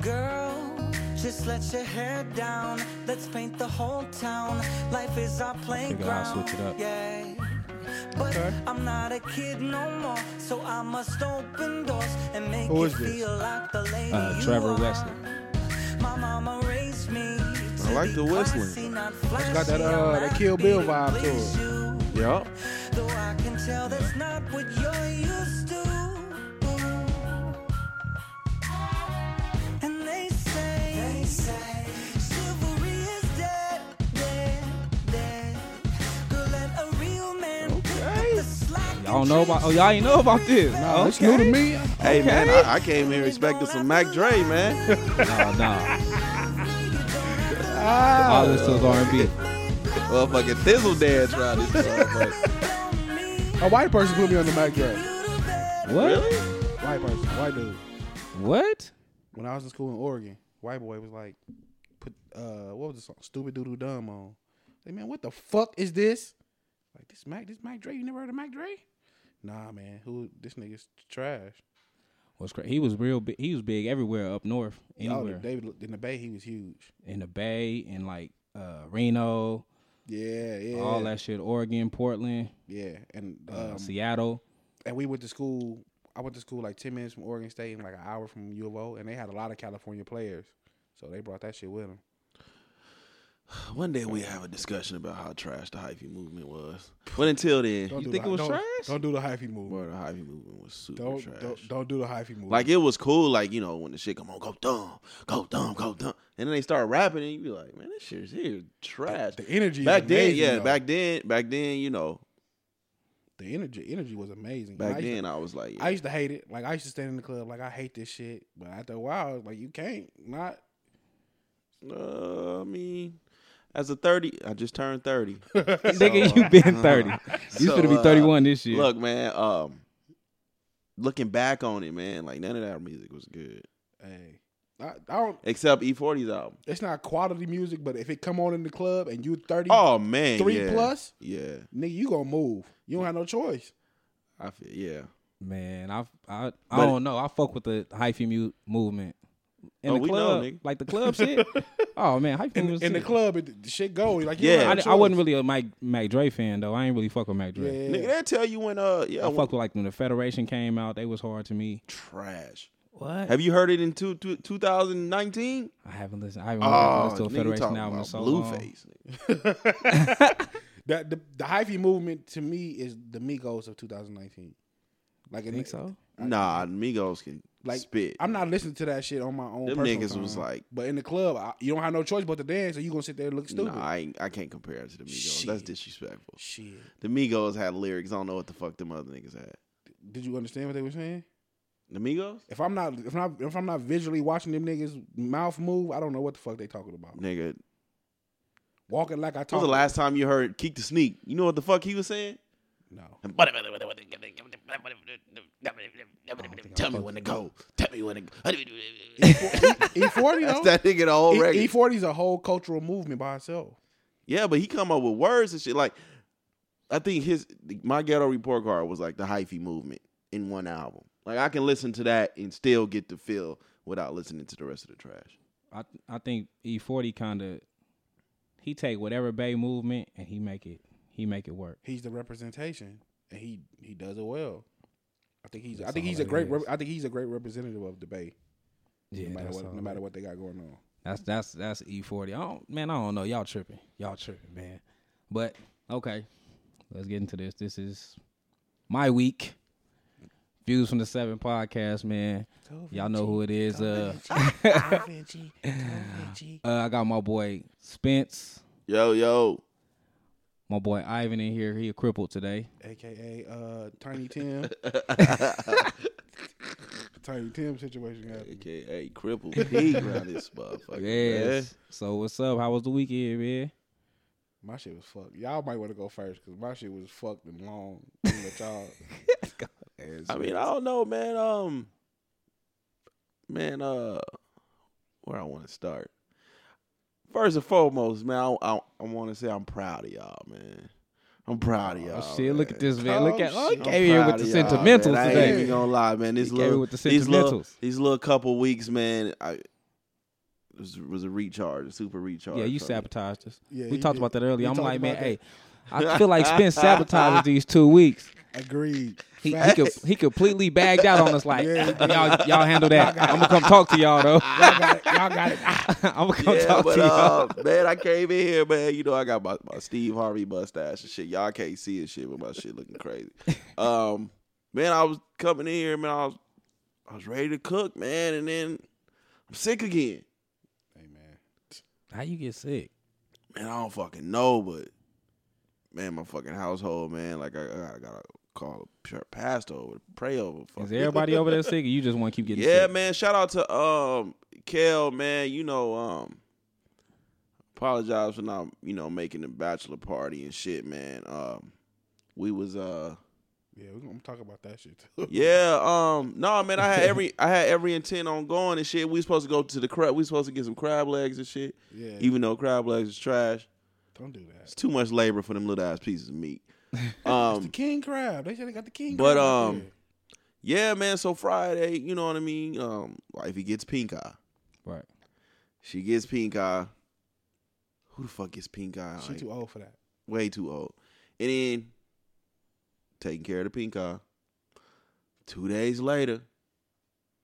Girl, just let your hair down. Let's paint the whole town. Life is our Figure I'll playground. switch it up. Yeah. But Okay. I'm not a kid no more, so I must open doors and make Who you this? feel like the lady Uh, Trevor are. Wesley. My mama raised me. I like the whistling. It's got that, uh, that Kill Bill vibe to it. Yup. Though I can tell that's not what you're used slack Y'all and know about? Oh, y'all ain't know about this? Nah, it's new to me. Hey man, I, I came here expecting some Mac Dre, man. No, no. Ah, All this is R&B. Motherfucking Thizzle dance around this motherfucker. a white person put me on the Mac Dre. What? White person, white dude. What? When I was in school in Oregon, white boy was like, put uh, what was the song? Stupid Doodoo Dumb on. Say, man, what the fuck is this? Like this Mac, this Mac Dre. You never heard of Mac Dre? Nah, man. Who? This nigga's trash. Was crazy. He was real big. He was big everywhere up north, anywhere David in the Bay, he was huge. in the Bay and like uh, Reno, Yeah, yeah, all that shit. Oregon, Portland, Yeah, and uh, um, Seattle. and we went to school. I went to school like ten minutes from Oregon State and like an hour from U of O, and they had a lot of California players, so they brought that shit with them. One day we have a discussion about how trash the hyphy movement was. But until then, Don't You think the, it was don't, trash? Don't do the hyphy movement. boy, the hyphy movement was super Don't, trash. don't don't do the hyphy movement. Like it was cool, like you know when the shit come on, go dumb, go dumb, go dumb, and then they start rapping, and you be like, man, this shit is here trash. the energy. Back is then, yeah, though. back then, back then, you know, the energy energy was amazing. back I then, to, I was like, I used to hate it. Like I used to stand in the club, like I hate this shit. But after a while, I was like you can't not. uh, I mean, as a thirty, I just turned thirty. Nigga, uh, you been thirty. You So, should be uh, thirty one this year. Look, man, um, looking back on it, man, like none of that music was good Hey, I, I don't. except E40's album. It's not quality music, but if it come on in the club and you thirty Oh man, three yeah. plus, yeah, nigga, you gonna move. You don't have no choice. I feel, yeah. Man, I I I But- don't know. I fuck with the hyphy mu- movement. In Oh, the we know, club, like the club shit. oh man, hyphy In, movement. in the club, it, the shit go like Yeah. don't I, have di- a I wasn't really a Mike Mac Dre fan though. I ain't really fuck with Mac Dre. Yeah. Nigga, they tell you when uh yeah I when- fucked with like when the Federation came out. They was hard to me. trash. What? Have you heard it in two, two, 2019? I haven't listened. I haven't Oh, listened to a Federation talking album in about so long. Blueface. nigga. That the the hyphy movement to me is the Migos of 2019. Like You think the- so? Nah, Migos can Like spit. I'm not listening to that shit on my own. Them niggas was like- but in the club, I, you don't have no choice but to dance, so you gonna sit there and look stupid. Nah, I, ain't, I can't compare it to the Migos. That's disrespectful. Shit. The Migos had lyrics. I don't know what the fuck them other niggas had. Did you understand what they were saying? The Migos? If I'm not, if I'm not, if I'm not visually watching them niggas mouth move, I don't know what the fuck they talking about. Nigga, Walking like I when talk. was the last time you heard Keak da Sneak? You know what the fuck he was saying? No. Tell me when to go. Tell me when to go. E40 That's though. that nigga the whole E- record. E40 is a whole cultural movement by itself. Yeah, but he come up with words and shit. Like, I think his my ghetto report card was like the hyphy movement in one album. Like I can listen to that and still get the feel without listening to the rest of the trash. I I think E forty kind of he take whatever Bay movement and he make it he make it work. He's the representation, and he he does it well. I think he's. I think he's a great. is. Rep, I think he's a great representative of the Bay. Yeah, no matter what. No matter what they got going on. That's that's that's E forty. I don't man, I don't know. Y'all tripping. Y'all tripping, man. But okay. Let's get into this. This is my week. Views from the Seven podcast, man. Y'all know who it is. Uh, uh I got my boy Spence, Yo, yo. My boy Ivan in here. He a crippled today. AKA uh, Tiny Tim. Tiny Tim situation happened. AKA crippled pig around this motherfucker. Yes. So what's up? How was the weekend, man? My shit was fucked. Y'all might want to go first because my shit was fucked and long. I'm gonna let y'all. I mean, I don't know, man. Um, man, uh, where I want to start. First and foremost, man, I, I, I want to say I'm proud of y'all, man. I'm proud of oh, y'all. Oh shit! Look at this man. Look at oh, he came here with the sentimentals man. I today. ain't even gonna lie, man. Came little, with the these little, these little couple weeks, man. I, was, was a recharge, a super recharge. Yeah, you for me. sabotaged us. Yeah, we talked did. about that earlier. We I'm like, man, about hey, I feel like Spence sabotaged these two weeks. Agreed. He, he, Facts. could, he completely bagged out on us. Like, Yeah, y'all, y'all handle that. I'm gonna come talk to y'all though. Y'all got it. Y'all got it. I'm gonna come Yeah, talk but to y'all. uh, man, I came in here, man. You know, I got my, my Steve Harvey mustache and shit. Y'all can't see it, shit, but my shit looking crazy. Um, man, I was coming in here, man. I was, I was ready to cook, man, and then I'm sick again. How you get sick? Man, I don't fucking know, but man, my fucking household, man, like I, I gotta call a pastor over, to pray over. Is everybody over there sick, or you just want to keep getting sick? Yeah, sick? man. Shout out to um Kel, man. You know, um apologize for not, you know, making the bachelor party and shit, man. Um we was uh Yeah, we're gonna talk about that shit too. yeah, um no man, I had every I had every intent on going and shit. We supposed to go to the crab we supposed to get some crab legs and shit. Yeah. Even though crab legs is trash. Don't do that. It's too much labor for them little ass pieces of meat. Um, the king crab. They said they got the king But, crab. um, there. yeah, man, so Friday, you know what I mean? Um wifey gets pink eye. Right. She gets pink eye. Who the fuck gets pink eye? she Like, too old for that. way too old. And then taking care of the pink eye. Two days later,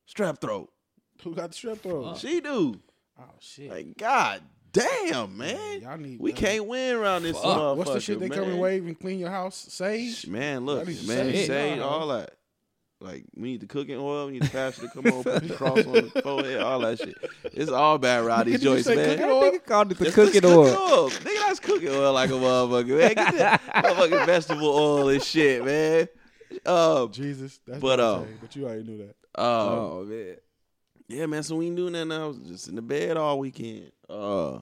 strep throat. Who got the strep throat? She do. Oh shit. Like, god damn, man. Y'all need We can't win around this Fuck. motherfucker, What's the shit they man. come and wave and clean your house? Sage. Man, look, Y'all need to man, sage say y'all all that. Like, we need the cooking oil. We need the pastor to come over, put the cross on the forehead, all that shit. It's all bad around these Did you joints, man. cooking oil? Nigga called it the It's cooking cooking oil. Nigga, that's cooking oil like a motherfucker, man. Get that motherfucking vegetable oil and shit, man. Um, Jesus. That's But, what um, saying, but you already knew that. um, Oh man. yeah, man. So we ain't doing nothing. I was just in the bed all weekend. Uh,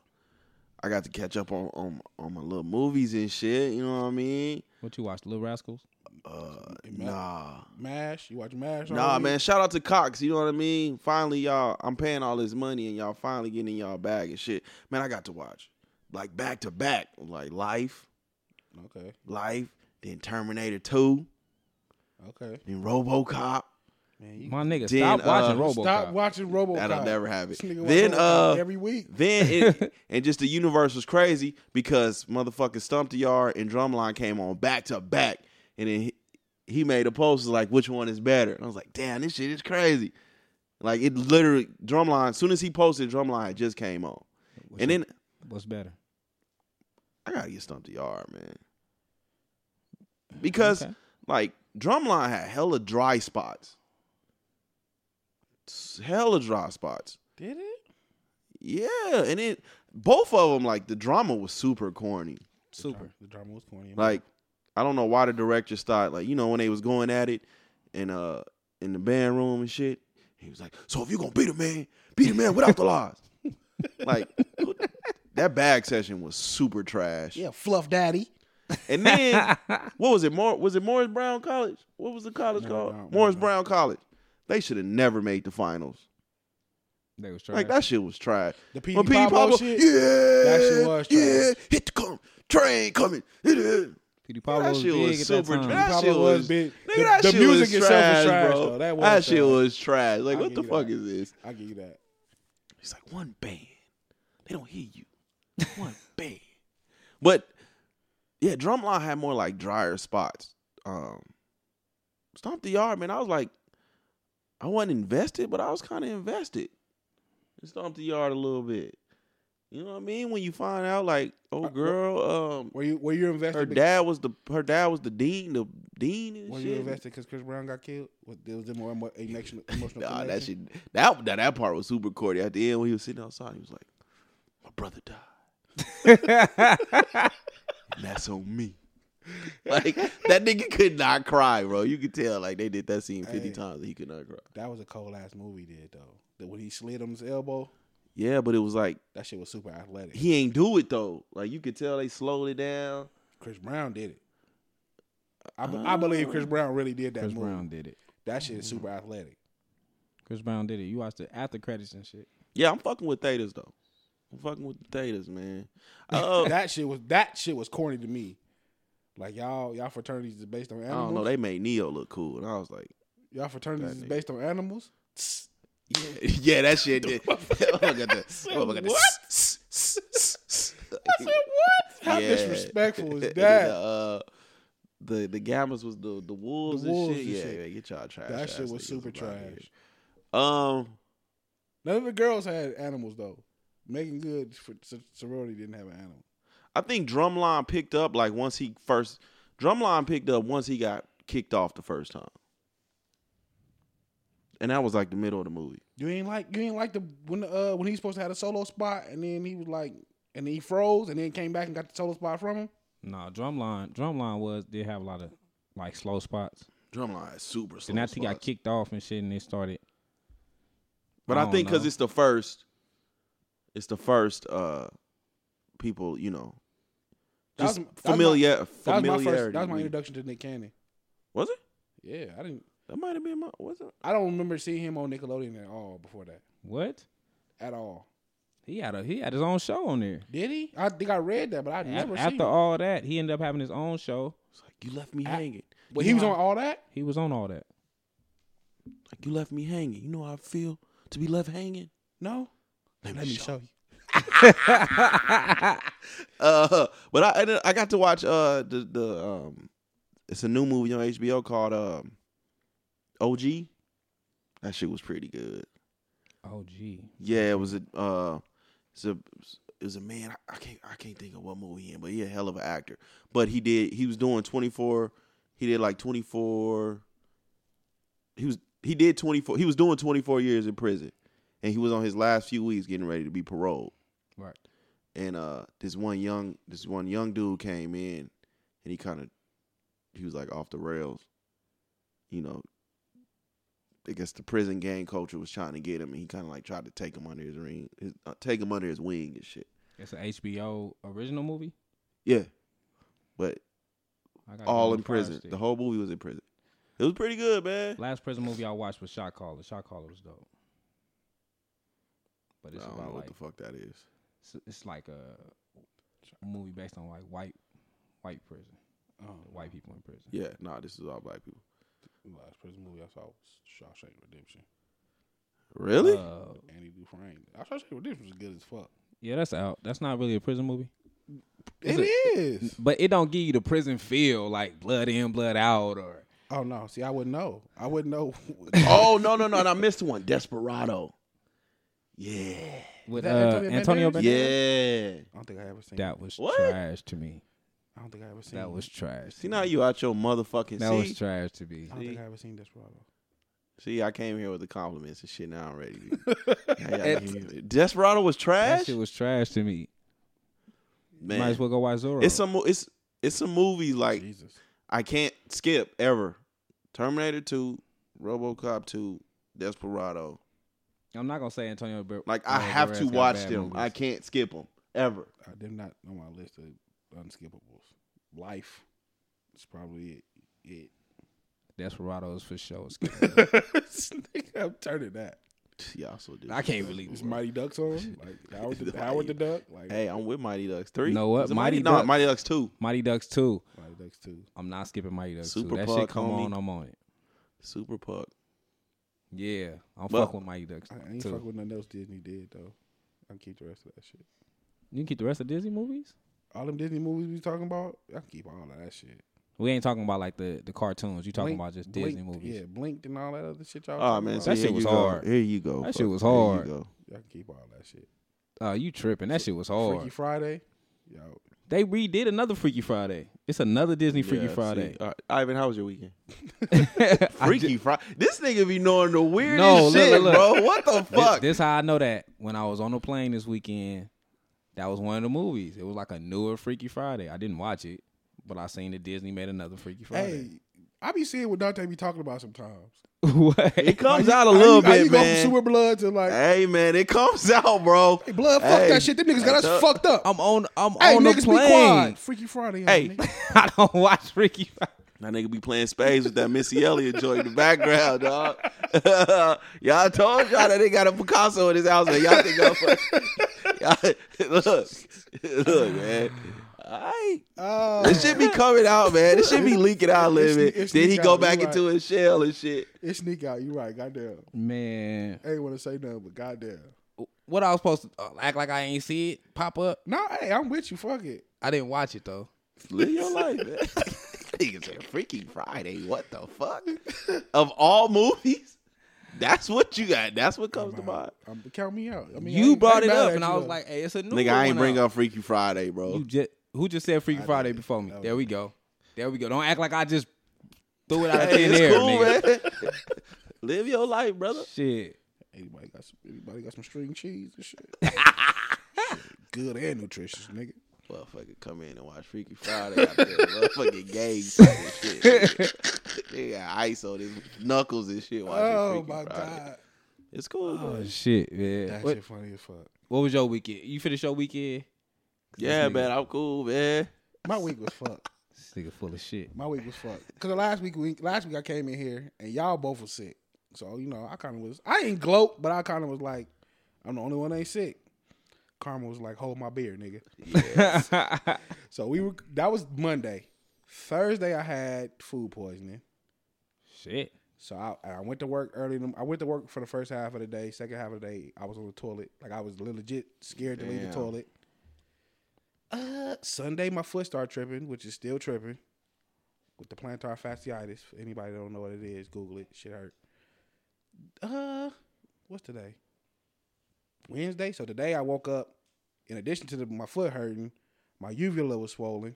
I got to catch up on on, on my little movies and shit. You know what I mean? What you watched, Little Rascals? Uh, man. nah, Mash. You watch Mash? nah, man. Shout out to Cox. You know what I mean? Finally, y'all. I'm paying all this money and y'all finally getting in y'all bag and shit. Man, I got to watch like back to back, like Life, Okay. Life, then Terminator Two, Okay. then RoboCop. Man, you My nigga, Then, stop watching uh, RoboCop. stop watching RoboCop. That'll never happen. This nigga watch Then, uh, every week. Then it, and just the universe was crazy because motherfucking Stomp the Yard and Drumline came on back to back, and then he, he made a post like which one is better. And I was like, damn, this shit is crazy. Like it literally Drumline. As soon as he posted, Drumline just came on, What's and your- then what's better? I gotta get Stomp the Yard, man, because Okay. like Drumline had hella dry spots, hella dry spots. Did it? Yeah, and it both of them like the drama was super corny. Super. The drama was corny. Like I don't know why the director started like you know when they was going at it in uh in the band room and shit. He was like, "So if you gonna beat a man, beat a man without the lies." like that bag session was super trash. yeah, Fluff Daddy. And then what was it? More was it Morris Brown College? What was the college Morris called? Brown- Morris Morris Brown College. They should have never made the finals. They was trash. Like that shit was trash. The P.D. When P.D. Pablo Pablo, shit? yeah, That shit was trash. yeah, hit the come, train coming. Hit it. Petey Pablo that was shit big was at super. that time. That Pablo shit was was big. Nigga, The- that the shit music was itself was trash, bro. though. That was shit trash. was trash. Like, I'll what the fuck that. is this? I give you that. He's like one band. They don't hear you. One band. But yeah, Drumline had more like drier spots. Um, Stomp the Yard, man. I was like, I wasn't invested, but I was kind of invested. in Stomp the Yard a little bit. You know what I mean? When you find out, like, oh girl, um, Were you were you invested? her dad was the her dad was the dean, the dean and Were shit. you invested because Chris Brown got killed? Was, there was more emo- emotional emotional Nah, that shit. That, that that part was super corny. At the end, when he was sitting outside, he was like, "My brother died. and that's on me." Like that nigga could not cry, bro. You could tell like they did that scene fifty Hey. times. And he could not cry. That was a cold ass movie, did though. That when he slid on his elbow, Yeah, but it was like that shit was super athletic. he ain't do it though. Like you could tell they slowed it down. Chris Brown did it. I, be- I believe Chris Brown really did that Chris movie. Brown did it. That shit is super athletic. Chris Brown did it. You watched the after credits and shit. Yeah, I'm fucking with Thetas though. I'm fucking with the Thetas, man. Uh, that shit was that shit was corny to me. Like y'all y'all fraternities is based on animals. I animals. don't know. They made Ne-Yo look cool, and I was like, y'all fraternities That is nigga. based on animals. Tss, Yeah, yeah, that shit did. Look at that. Look at what? what? How disrespectful is that? uh, the the gammas was the the wolves, The wolves and shit. and yeah, shit. yeah, get y'all trash. That shit was super trash. Um, None of the girls had animals though. Making good for sorority didn't have an animal. I think Drumline picked up like once he first. Drumline picked up once he got kicked off the first time, and that was like the middle of the movie. You ain't like you ain't like the when the, uh when he was supposed to have a solo spot and then he was like and then he froze and then came back and got the solo spot from him. No, drumline. Drumline was did have a lot of like slow spots. Drumline is super slow. Then after he got kicked off and shit, and they started. But I I, think because it's the first, it's the first uh people, you know, That just was- that was my- familiar That was my first. That was my introduction to Nick Cannon. Was it? Yeah, I didn't. That might have been my. Was it? I don't remember seeing him on Nickelodeon at all before that. What? At all. He had a he had his own show on there. Did he? I think I read that, but I never seen. After him. all that, he ended up having his own show. It's like you left me hanging. But he was on all that. He was on all that. Like you left me hanging. You know how I feel to be left hanging. No. Let Let me show you. Uh, but I I, I got to watch uh the the um, it's a new movie on HBO called um, OG. That shit was pretty good. Gee. Yeah, it was a uh, it's a it was a man. I, I can't I can't think of what movie he in, but he a hell of an actor. But he did he was doing twenty four. He did like twenty four. He was he did twenty four. He was doing twenty four years in prison, and he was on his last few weeks getting ready to be paroled. Right. And uh, this one young this one young dude came in, and he kind of he was like off the rails. You know, I guess the prison gang culture was trying to get him, and he kind of like tried to take him under his ring, his, uh, take him under his wing and shit. It's an HBO original movie. Yeah, but I gotta all in prison. Stick. The whole movie was in prison. It was pretty good, man. Last prison movie I watched was Shot Caller. Shot Caller was dope. But I it's don't know about what like the fuck that is. it's, it's like a movie based on like white white prison, Oh, white people in prison. Yeah, nah, this is all black people. The last prison movie I saw was Shawshank Redemption. Really? Uh, Andy Dufresne. Shawshank Redemption was good as fuck. yeah, that's out. That's not really a prison movie. Is It it- is. But it don't give you the prison feel like blood in, blood out, or Oh no! See, I wouldn't know. I wouldn't know. oh no no no! And I missed one. Desperado. Yeah. with uh, Antonio Antonio Banderas? Banderas. Yeah. I don't think I ever seen. That was What? trash to me. I don't think I ever seen. That was trash. See now you out your motherfucking that seat. was trash to me. I don't think See? I ever seen Desperado. See, I came here with the compliments and shit. Now I'm ready. Now y'all give me- Desperado was trash. That shit was trash to me. Man, Might as well go watch Zorro. it's some mo- it's it's some movies like Jesus. I can't skip ever. Terminator Two, RoboCop Two, Desperado. I'm not gonna say Antonio. Bar- Like I Banderas have to watch them. movies. I can't skip them ever. Uh, they're not on my list of unskippables. Life is probably it. it. Desperados for sure. I'm turning that. Y'all so do. I can't believe it's. Mighty Ducks on? Like Howard the, The Howard the Duck? Like Hey, I'm with Mighty Ducks three. You know what? Is it Mighty No, Ducks- Mighty Ducks two. Mighty Ducks 2. Mighty Ducks too. I'm not skipping Mighty Ducks Super 2. That Puck, shit come homie. on, I'm on it. Super Puck. Yeah, I'm Well, fuck with Mighty Ducks I ain't 2. fuck with nothing else Disney did though. I can keep the rest of that shit. You can keep the rest of Disney movies? All them Disney movies we talking about, I can keep all of that shit. We ain't talking about like the, the cartoons. You talking Blink- about just Disney Blinked- movies. Yeah, blinked and all that other shit y'all. Oh talking man, about. so That here shit was go. hard. Here you go. That shit Fuck. was Here you hard. go. I can keep all that shit. Oh, you tripping. That shit was hard. Freaky Friday, yo. They redid another Freaky Friday. It's another Disney Freaky Yeah, Friday. see. All right, Ivan, how was your weekend? I Freaky Friday. This nigga be knowing the weirdest No, look, shit, look, look. bro. What the This, fuck? this how I know that when I was on the plane this weekend, that was one of the movies. It was like a newer Freaky Friday. I didn't watch it, but I seen that Disney made another Freaky Friday. Hey, I be seeing what Dante be talking about sometimes. what? it comes Like, out a little you, how bit, you go from man. super blood to like, hey, man, it comes out, bro. hey, blood, fuck Hey. that shit. Them niggas got us Hey, fucked up. I'm on. I'm hey, on the niggas be plane. quiet. Freaky Friday. Hey. nigga. I don't watch Freaky Friday. That nigga be playing spades with that Missy Elliott joint in the background, dog. y'all told y'all that they got a Picasso in his house, man. Y'all think I'm look, look, man. I Oh, this shit be coming out, man. This shit be leaking out a little It's- bit. it's Then he go out, back you into right. his shell and shit. it sneak out. You right? Goddamn. Man, I ain't want to say nothing, but goddamn. what I was supposed to uh, act like I ain't see it pop up? No, hey, I'm with you. Fuck it. I didn't watch it though. Live your life, man. Nigga said Freaky Friday. What the fuck? of all movies, that's what you got. That's what comes to mind. Um, count me out. I mean, You ain't- brought it up, and I was like, "Hey, it's a new Nigga, I ain't one bring out. up Freaky Friday, bro. You just who just said Freaky I Friday did. before me? There we go. There we go. Don't act like I just threw it out of thin it's air, cool, nigga. man. Live your life, brother. Shit. Anybody got some? Anybody got some string cheese and shit? Shit, Good and nutritious, nigga. Motherfucker come in and watch Freaky Friday out there. Motherfucking gang and shit. nigga. They got ice on his knuckles and shit watching Oh Freaky my Friday. god, It's cool, Oh bro. shit, man. that What, shit funny as fuck. what was your weekend? You finished your weekend? Yeah, nigga- man, I'm cool, man. My week was fucked. This nigga full of shit. My week was fucked. Cause the last week, week last week I came in here and y'all both was sick. So you know, I kind of was. I ain't gloat, but I kind of was like, I'm the only one that ain't sick. Karma was like, hold my beer, nigga. So we were. That was Monday. Thursday I had food poisoning. shit. So I, I went to work early. I went to work for the first half of the day. Second half of the day, I was on the toilet. Like I was legit scared to leave the toilet. Uh, Sunday my foot started tripping, which is still tripping, with the plantar fasciitis. Anybody don't know what it is, Google it. Shit hurt. Uh, what's today? Wednesday. So today I woke up. In addition to the, my foot hurting, my uvula was swollen.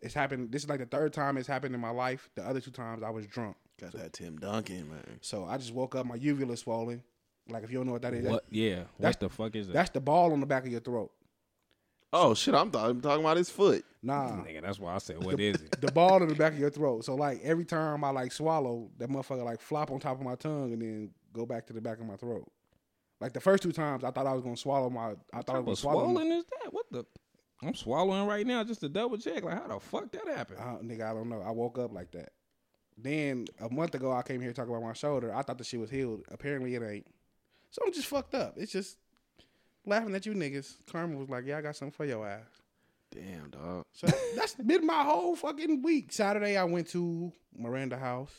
It's happened. This is like the third time it's happened in my life. The other two times I was drunk. Got that Tim Duncan, man. So I just woke up, my uvula swollen. Like if you don't know what that is, What? Yeah. What that's- the fuck is that? that's the ball on the back of your throat. Oh shit, I'm, th- I'm talking about his foot. Nah, Nigga, that's why I said, what is it? the ball in the back of your throat. So like every time I like swallow, that motherfucker like flop on top of my tongue and then go back to the back of my throat. Like the first two times, I thought I was gonna swallow my. I thought I was gonna What swallow. swollen is that? What the? I'm swallowing right now just to double check. Like, how the fuck that happened? Uh, nigga, I don't know. I woke up like that. Then a month ago, I came here talking about my shoulder. I thought the shit was healed. Apparently, it ain't. So I'm just fucked up. It's just laughing at you niggas. Karma was like, "Yeah, I got something for your ass." Damn, dog. So that, that's been my whole fucking week. Saturday, I went to Miranda House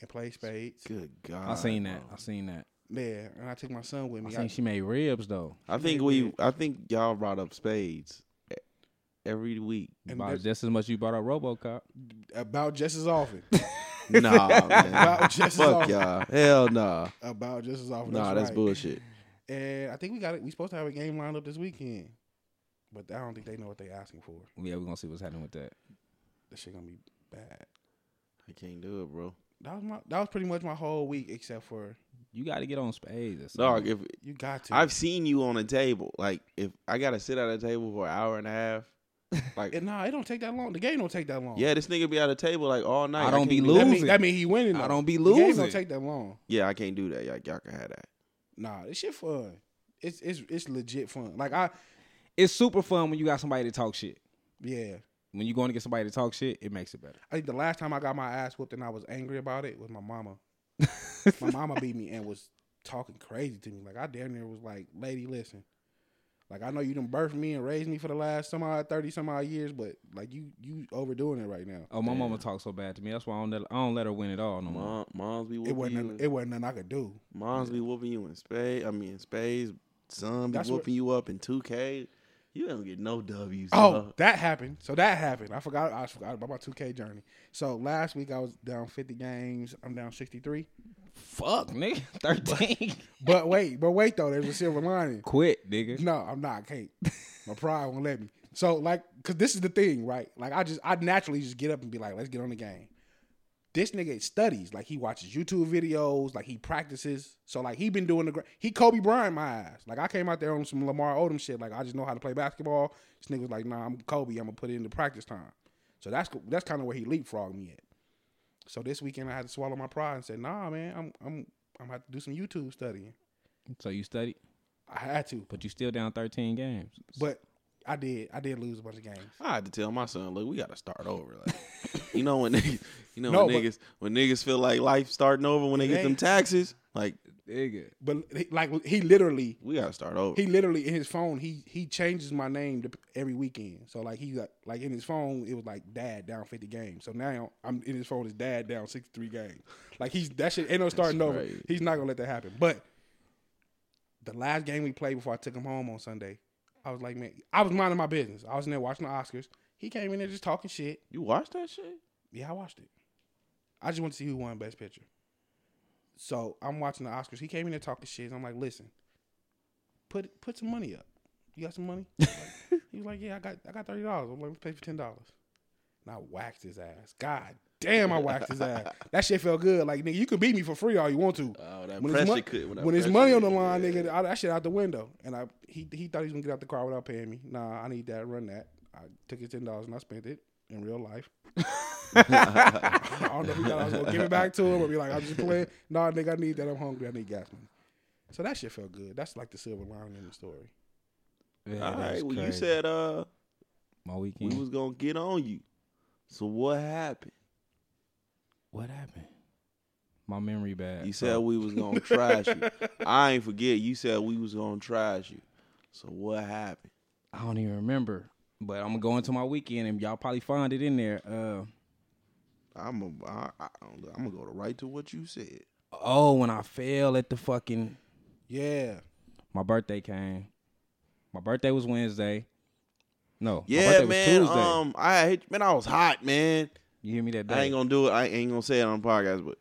and played spades. Good God. I seen that. bro. I seen that. Yeah, and I took my son with me. I me. think she made ribs though. I think we. I think y'all brought up spades every week. And About there's- just as much you brought up RoboCop. about just as often. Nah, man. About just as Fuck often. y'all. Hell nah. About just as often. Nah, that's right. bullshit. And I think we got it. We supposed to have a game lined up this weekend, but I don't think they know what they're asking for. Yeah, we're gonna see what's happening with that. That shit gonna be bad. I can't do it, bro. That was my. That was pretty much my whole week, except for You got to get on spades. or Dog, if you got to. I've seen you on a table, like if I gotta sit at a table for an hour and a half, like And nah, it don't take that long. The game don't take that long. yeah, this nigga be at a table like all night. I don't can't be do that that. mean, losing. that mean he winning. I don't be The game losing. don't take that long. Yeah, I can't do that. Y'all, y'all can have that. Nah, this shit fun. It's it's it's legit fun. Like I it's super fun when you got somebody to talk shit. yeah. When you going to get somebody to talk shit, it makes it better. I think the last time I got my ass whooped and I was angry about it was my mama. my mama beat me and was talking crazy to me. Like I damn near was like, "Lady, listen. Like I know you done birthed me and raised me for the last some odd thirty some odd years, but like you you overdoing it right now. Oh, my mama talks so bad to me. That's why I don't let, I don't let her win at all no more. Moms be It wasn't you. nothing, it wasn't nothing I could do. moms be whooping you in spades. I mean, in spades. Son be That's what- whooping you up in two K. You don't get no W's. Oh, dog. that happened. So that happened. I forgot. I forgot about my two K journey. So last week I was down fifty games. I'm down sixty three. Fuck, nigga. 13. But wait, but wait though. There's a silver lining. Quit, nigga. No, I'm not. I can't. My pride won't let me. So like, cause this is the thing, right? Like I just, I naturally just get up and be like, let's get on the game. This nigga studies, like he watches YouTube videos, like he practices. So like he been doing the, he Kobe Bryant my ass. Like I came out there on some Lamar Odom shit. Like I just know how to play basketball. This nigga's like, nah, I'm Kobe. I'm gonna put it into practice time. So that's that's kind of where he leapfrogged me at. So this weekend I had to swallow my pride and said, nah, man, I'm I'm I'm gonna have to do some YouTube studying. So you studied, I had to, but you still down 13 games. but I did. I did lose a bunch of games. I had to tell my son, look, we got to start over. Like, you know when niggas, you know No, when but- niggas, when niggas feel like life starting over when they get them taxes. Like Nigga. But he, like he literally, We gotta start over. he literally in his phone, he he changes my name to, every weekend. So like he got like in his phone, it was like dad down fifty games. So now I'm in his phone is dad down sixty three games. Like he's that shit ain't no starting over. crazy. He's not gonna let that happen. But the last game we played before I took him home on Sunday, I was like, man, I was minding my business. I was in there watching the Oscars. He came in there just talking shit. you watched that shit? Yeah, I watched it. I just want to see who won Best Picture. So I'm watching the Oscars. He came in there talking shit. I'm like, listen, put put some money up. You got some money? Like, he was like, yeah, I got I got thirty dollars. I'm like, let's pay for ten dollars. And I waxed his ass. God damn, I waxed his ass. That shit felt good. Like nigga, you can beat me for free all you want to. Oh, that When pressure mon- could- when when pressure money on the line, yeah. nigga, I, that shit out the window. And I he he thought he was gonna get out the car without paying me. Nah, I need that. Run that. I took his ten dollars and I spent it in real life. I don't know if he thought I was gonna give it back to him or be like, I'm just playing. Nah, nigga, I need that. I'm hungry. I need gas money. So that shit felt good. That's like the silver lining in the story. Yeah, All that's right. Well, you said uh my weekend. we was gonna get on you. So what happened? what happened? My memory bad. You so- said we was gonna trash you. I ain't forget. You said we was gonna trash you. So what happened? I don't even remember. But I'm gonna go into my weekend and y'all probably find it in there. Uh I'm a, I, I, I'm gonna go to right to what you said. oh, when I fell at the fucking Yeah. my birthday came. My birthday was Wednesday. No, my Yeah, birthday man. was Tuesday. Um, I hate, man. I was hot, man. you hear me that day? I ain't gonna do it. I ain't gonna say it on the podcast, but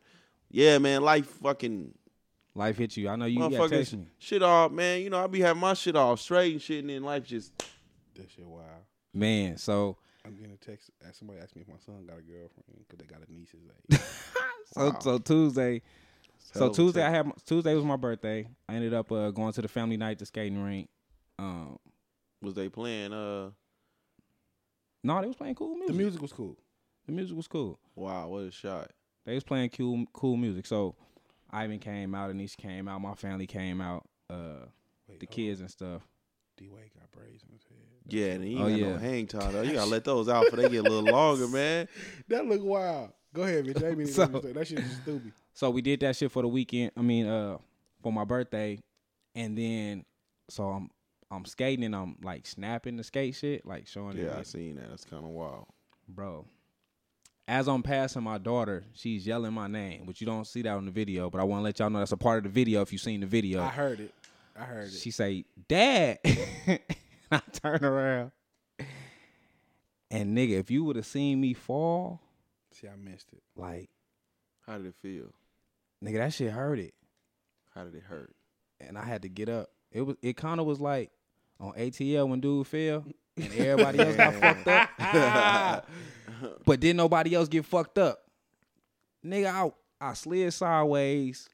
yeah, man. Life fucking Life hit you. I know you. Got text me. shit off, man. You know I be having my shit off straight and shit, and then life just That shit wild. Man, so I'm getting a text. Somebody asked me if my son got a girlfriend because they got a niece his age. so Wow. so Tuesday. hell So Tuesday I had my, Tuesday was my birthday. I ended up uh, going to the family night, the skating rink. Um, was they playing. Uh, no, they was playing cool music. the music. music was cool. The music was cool. wow, what a shot. They was playing cool cool music. So Ivan came out, and Anisha came out, my family came out, uh, Wait, the hold kids and stuff. D Wade got braids in his head. Yeah, and he ain't Oh, got yeah. no hang time though. You gotta let those out for they get a little longer, man. That look wild. Go ahead, bitch. I ain't mean to So- that shit is stupid. So we did that shit for the weekend. I mean, uh, for my birthday, and then so I'm I'm skating and I'm like snapping the skate shit, like showing it. Yeah, I seen that. That's kind of wild. bro. As I'm passing my daughter, she's yelling my name, which you don't see that on the video, but I want to let y'all know that's a part of the video if you've seen the video. I heard it. I heard it. She say, "Dad," I turn around, and nigga, if you would have seen me fall, See, I missed it. like How did it feel? nigga, that shit hurt it, How did it hurt? and I had to get up. It was, it kind of was like on ATL when dude fell, and everybody else got fucked up, but didn't nobody else get fucked up. Nigga, I I slid sideways,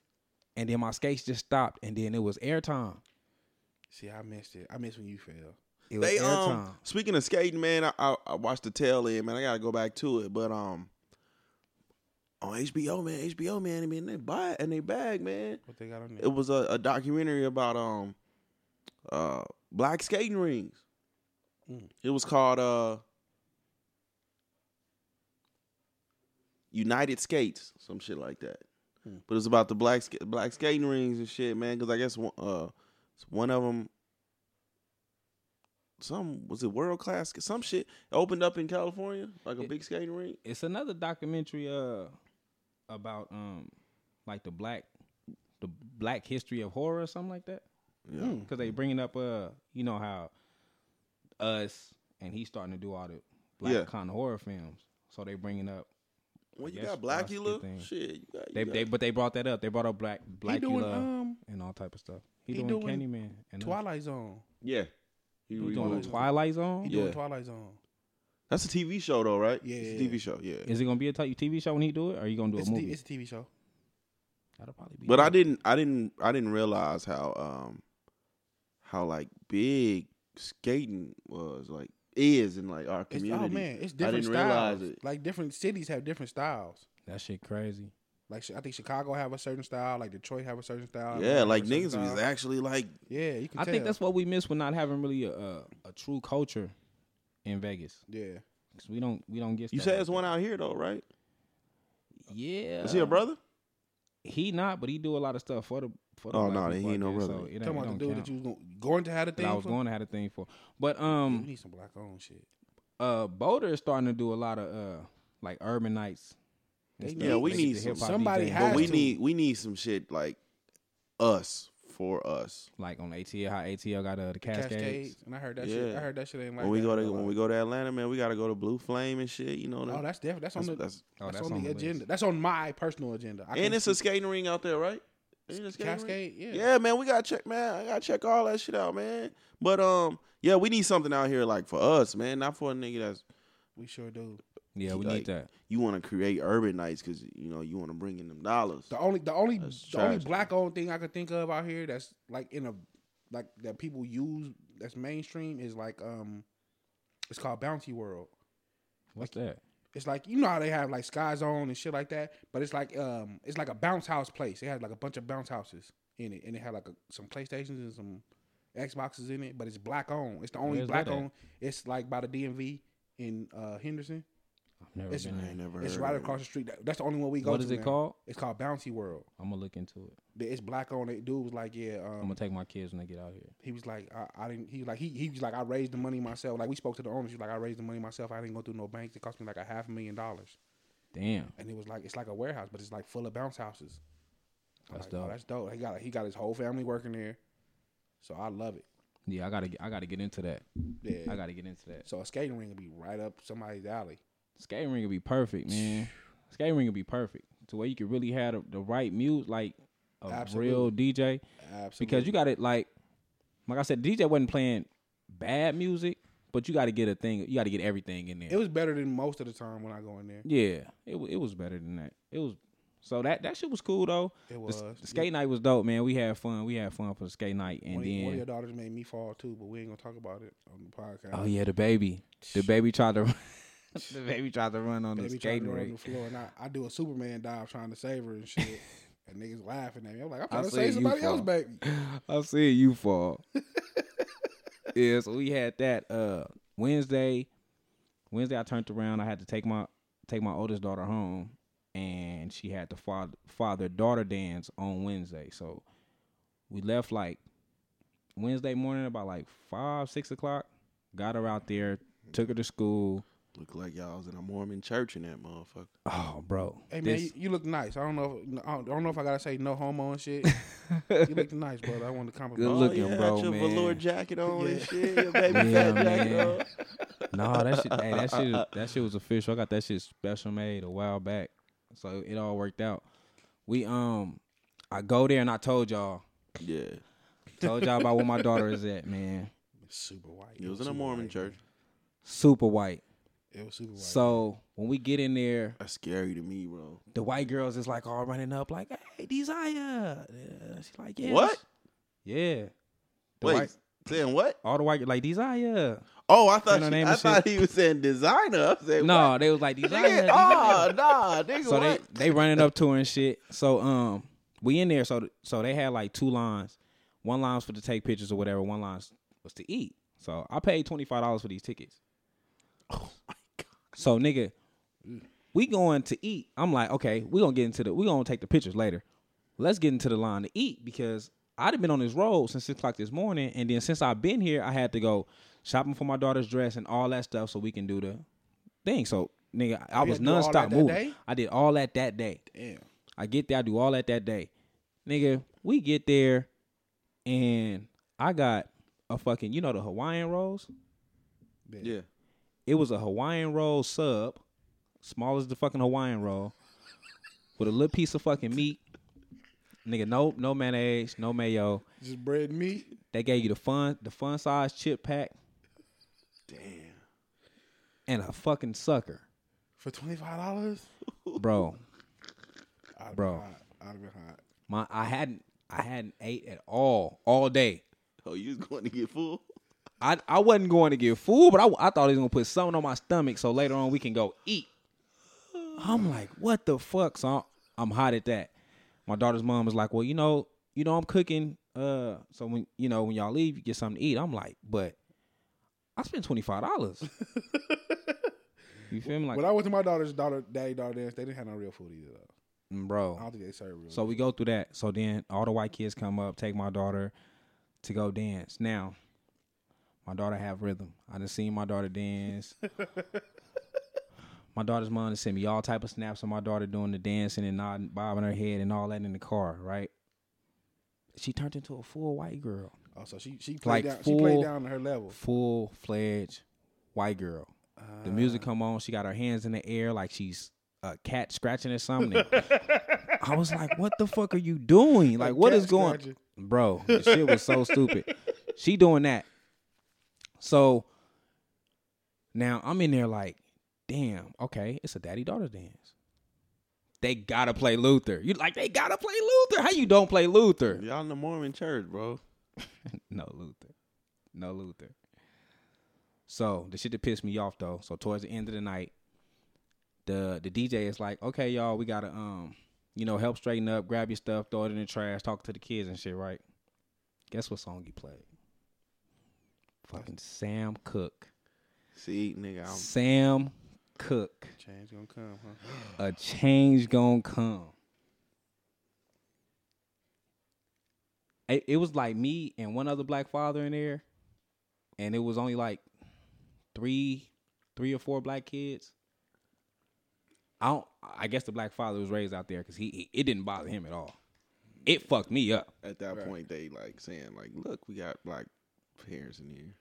and then my skates just stopped, and then it was airtime. See, I missed it. I missed when you fell. It was They airtime. um speaking of skating, man, I, I I watched the tail end, man. I gotta go back to it, but um on HBO, man, HBO, man, I mean they buy it and they bag, man. What they got on there? It was a, a documentary about um uh black skating rings. Mm. It was called uh United Skates, some shit like that. Hmm. But it was about the black black skating rings and shit, man. Because I guess one, uh one of them, some was it world class, some shit opened up in California, like a It- big skating rink. it's another documentary uh about um like the black the black history of horror or something like that Yeah. Mm. because they bringing up uh you know how us and he's starting to do all the black Yeah. kind of horror films so they bringing up Well, you got that's the Blacula, shit. You got, you they got, they but they brought that up they brought up black he doing Blacula um and all type of stuff he, he doing, doing Candyman and Twilight Zone. yeah. He he re- doing Twilight Zone. Twilight Zone He doing Yeah. Twilight Zone. That's a TV show though, right? Yeah, it's a TV show. Yeah. is it gonna be a t- TV show when he do it or are you gonna do It's a a, movie t- it's a TV show. that'll probably be But I didn't, I didn't, I didn't realize how, um, how like big skating was, like is in like our It's, oh, community. oh man, it's I different didn't styles. realize it. Like different cities have different styles. that shit crazy Like I think Chicago have a certain style. Like Detroit have a certain style. Yeah, like have a niggas was style. actually like, Yeah, you can. I think that's what we miss with not having really a a, a true culture in Vegas. Yeah, because we don't we don't get. you that said there's one out here though, right? Yeah. Is he a brother? He not, but he do a lot of stuff for the for the Oh, no, people he ain't no there, brother. So it ain't- Talking about the dude count. that you was going, going to have a that thing I was for? going to have a thing for. But we um, need some black owned shit. uh, Boulder is starting to do a lot of uh, like urban nights. and They stuff. need- Yeah, we need some- somebody has But we to. need we need some shit like us for us. like on ATL, how ATL got uh, the Cascades. Cascades. And I heard that shit. I heard that shit ain't like when we that go in to when we go to Atlanta, man, we got to go to Blue Flame and shit. You know, That, Oh, that's definitely that's, that's, on the that's- Oh, that's, on, the, list. agenda. That's on my personal agenda. I and can it's a skating ring out there, right? Ain't it a skating ring? Cascade. Yeah. Yeah, man, we gotta check, man. I gotta check all that shit out, man. But um, yeah, we need something out here like for us, man, not for a nigga that's we sure do. Yeah, we Like, need that. you want to create urban nights because you know you want to bring in them dollars. The only the only That's the only black owned thing I could think of out here that's like in a like that people use that's mainstream is like um it's called Bouncy World. What's that? It's like you know how they have like Sky Zone and shit like that, but it's like um it's like a bounce house place. It had like a bunch of bounce houses in it, and it had like a, some PlayStations and some Xboxes in it, but it's black owned. It's the only Where's black owned. It's like by the DMV in uh Henderson. I've never It's, been I there. ain't never it's heard right of it. across the street. That- That's the only one we go What to. is it now. called? It's called Bouncy World. I'm gonna look into it. It's black on That dude was like, yeah. I'm Um, gonna take my kids when they get out here. he was like, I, I didn't. He was like, he he was like, I raised the money myself. Like we spoke to the owners. He was like, I raised the money myself. I didn't go through no banks. It cost me like a half a million dollars. Damn, And it was like it's like a warehouse, but it's like full of bounce houses. I'm That's like, oh, dope. that's dope. He got he got his whole family working there, so I love it. yeah, I gotta get, I gotta get into that. Yeah. I gotta get into that. so a skating ring would be right up somebody's alley. Skating ring would be perfect, man. Skating ring would be perfect to where you could really have the, the right music, like a real DJ. Absolutely. Because you got it, like, like I said, DJ wasn't playing bad music, but you got to get a thing. You got to get everything in there. it was better than most of the time when I go in there. yeah, it it was better than that. It was so that that shit was cool though. It The, was. the skate night was dope, man. We had fun. We had fun for the skate night, and one, of- one of then your daughters made me fall too, but we ain't gonna talk about it on the podcast. oh yeah, the baby, the baby tried to, the baby tried to run on the Baby tried to skating run on the floor, and I, I do a Superman dive trying to save her and shit. and niggas laughing at me. I'm like, I'm I trying to save somebody else, baby. I see you fall. yeah, so we had that uh Wednesday. Wednesday I turned around. I had to take my take my oldest daughter home, and she had the father father daughter dance on Wednesday. So we left like Wednesday morning about like five six o'clock. Got her out there, took her to school. Look like y'all was in a Mormon church in that motherfucker. Oh, bro, Hey man, you, you look nice. I don't know. If, I don't, know if I gotta say no homo and shit. you look nice, brother. I want to compliment. Good you. looking, oh, yeah, bro, Had your man. velour jacket on and Yeah. shit. Your baby Yeah, fat jacket man. on. No, that shit, hey, that shit, that shit was official. I got that shit special made a while back, so it all worked out. We um, I go there and I told y'all, Yeah, told y'all about where my daughter is at, man. Super white. it was in a Mormon white, church. Super white. It was super white. So when we get in there, That's scary to me, bro. the white girls is like all running up, like, "Hey, Desire." Yeah, She's like, "Yeah." What? Yeah. The Wait, white, saying what? all the white like Desire. Oh, I thought she, I thought shit. he was saying designer. I said, No, what? they was like. Nigga, oh, nah, nigga, so they what? they running up to her and shit. So um, we in there. So so they had like two lines. One line was for to take pictures or whatever. One line was to eat. So I paid twenty five dollars for these tickets. Oh my god. So nigga, we going to eat. I'm like, okay, we gonna get into the. We gonna take the pictures later. Let's get into the line to eat because I'd have been on this road since six o'clock this morning, and then since I've been here, I had to go shopping for my daughter's dress and all that stuff so we can do the thing. So nigga, I You was had to do all nonstop that that moving. day? I did all that that day. Damn. I get there, I do all that that day. Nigga, we get there and I got a fucking, you know the Hawaiian rolls? Yeah. It was a Hawaiian roll sub, small as the fucking Hawaiian roll, with a little piece of fucking meat. Nigga, no no mayonnaise, no mayo. Just bread and meat. They gave you the fun the fun size chip pack Damn. and a fucking sucker. For twenty five dollars? Bro, Bro. I'd have been hot. my I hadn't I hadn't ate at all all day. Oh, you was going to get full? I I wasn't going to get food, but I, I thought he was gonna put something on my stomach so later on we can go eat. I'm like, what the fuck? So I'm, I'm hot at that. My daughter's mom was like, well, you know, you know, I'm cooking. Uh, so when you know when y'all leave, you get something to eat. I'm like, but I spent twenty five dollars. you feel me? Like, when I went to my daughter's daughter daddy daughter dance, they didn't have no real food either though. I bro. don't think they serve real. So we go through that. So then all the white kids come up, take my daughter to go dance. Now, my daughter have rhythm. I done seen my daughter dance. my daughter's mom sent me all type of snaps of my daughter doing the dancing and nodding, bobbing her head and all that in the car, right? She turned into a full white girl. Oh, so she she played Like down. She played full- down to her level. Full fledged white girl. The music ah. come on, she got her hands in the air like she's a cat scratching at something. I was like, "What the fuck are you doing? Like, what cat going?" Bro, the shit was so stupid. She doing that. So now I'm in there like, damn, okay, it's a daddy daughter dance. They gotta play Luther. You like they gotta play Luther. How you don't play Luther? Y'all in the Mormon church, bro. No Luther. No Luther. So the shit that pissed me off though. So towards the end of the night, the the DJ is like, okay, y'all, we gotta um, you know, help straighten up, grab your stuff, throw it in the trash, talk to the kids and shit, right? Guess what song he played? Fucking Sam Cooke. See, nigga, I'm Sam Cooke. Change gonna come, huh? A change gonna come. It, it was like me and one other black father in there, and it was only like three, three or four black kids. I don't. I guess the black father was raised out there because he, he it didn't bother him at all. It fucked me up, at that point they like saying like, look, we got black parents in here.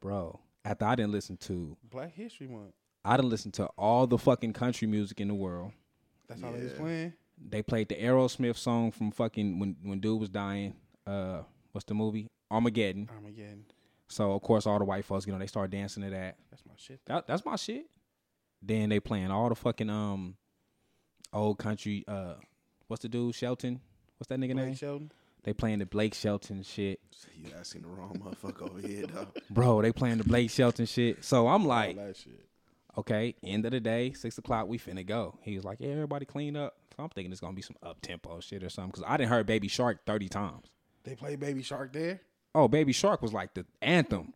bro. After I didn't listen to, Black History Month. I didn't listen to all the fucking country music in the world. That's all they was playing. They played the Aerosmith song from fucking when when dude was dying. Uh, what's the movie? Armageddon. Armageddon. So of course all the white folks, you know, they start dancing to that. That's my shit. That that's my shit. Then they playing all the fucking um old country. Uh, what's the dude Shelton? What's that nigga name? Shelton. They playing the Blake Shelton shit, You asking the wrong motherfucker over here, dog. bro. They playing the Blake Shelton shit. So I'm like, that shit. okay, end of the day, six o'clock, we finna go. He was like, yeah, everybody clean up. So I'm thinking it's gonna be some up tempo shit or something because I didn't heard Baby Shark thirty times. They play Baby Shark there. Oh, Baby Shark was like the anthem.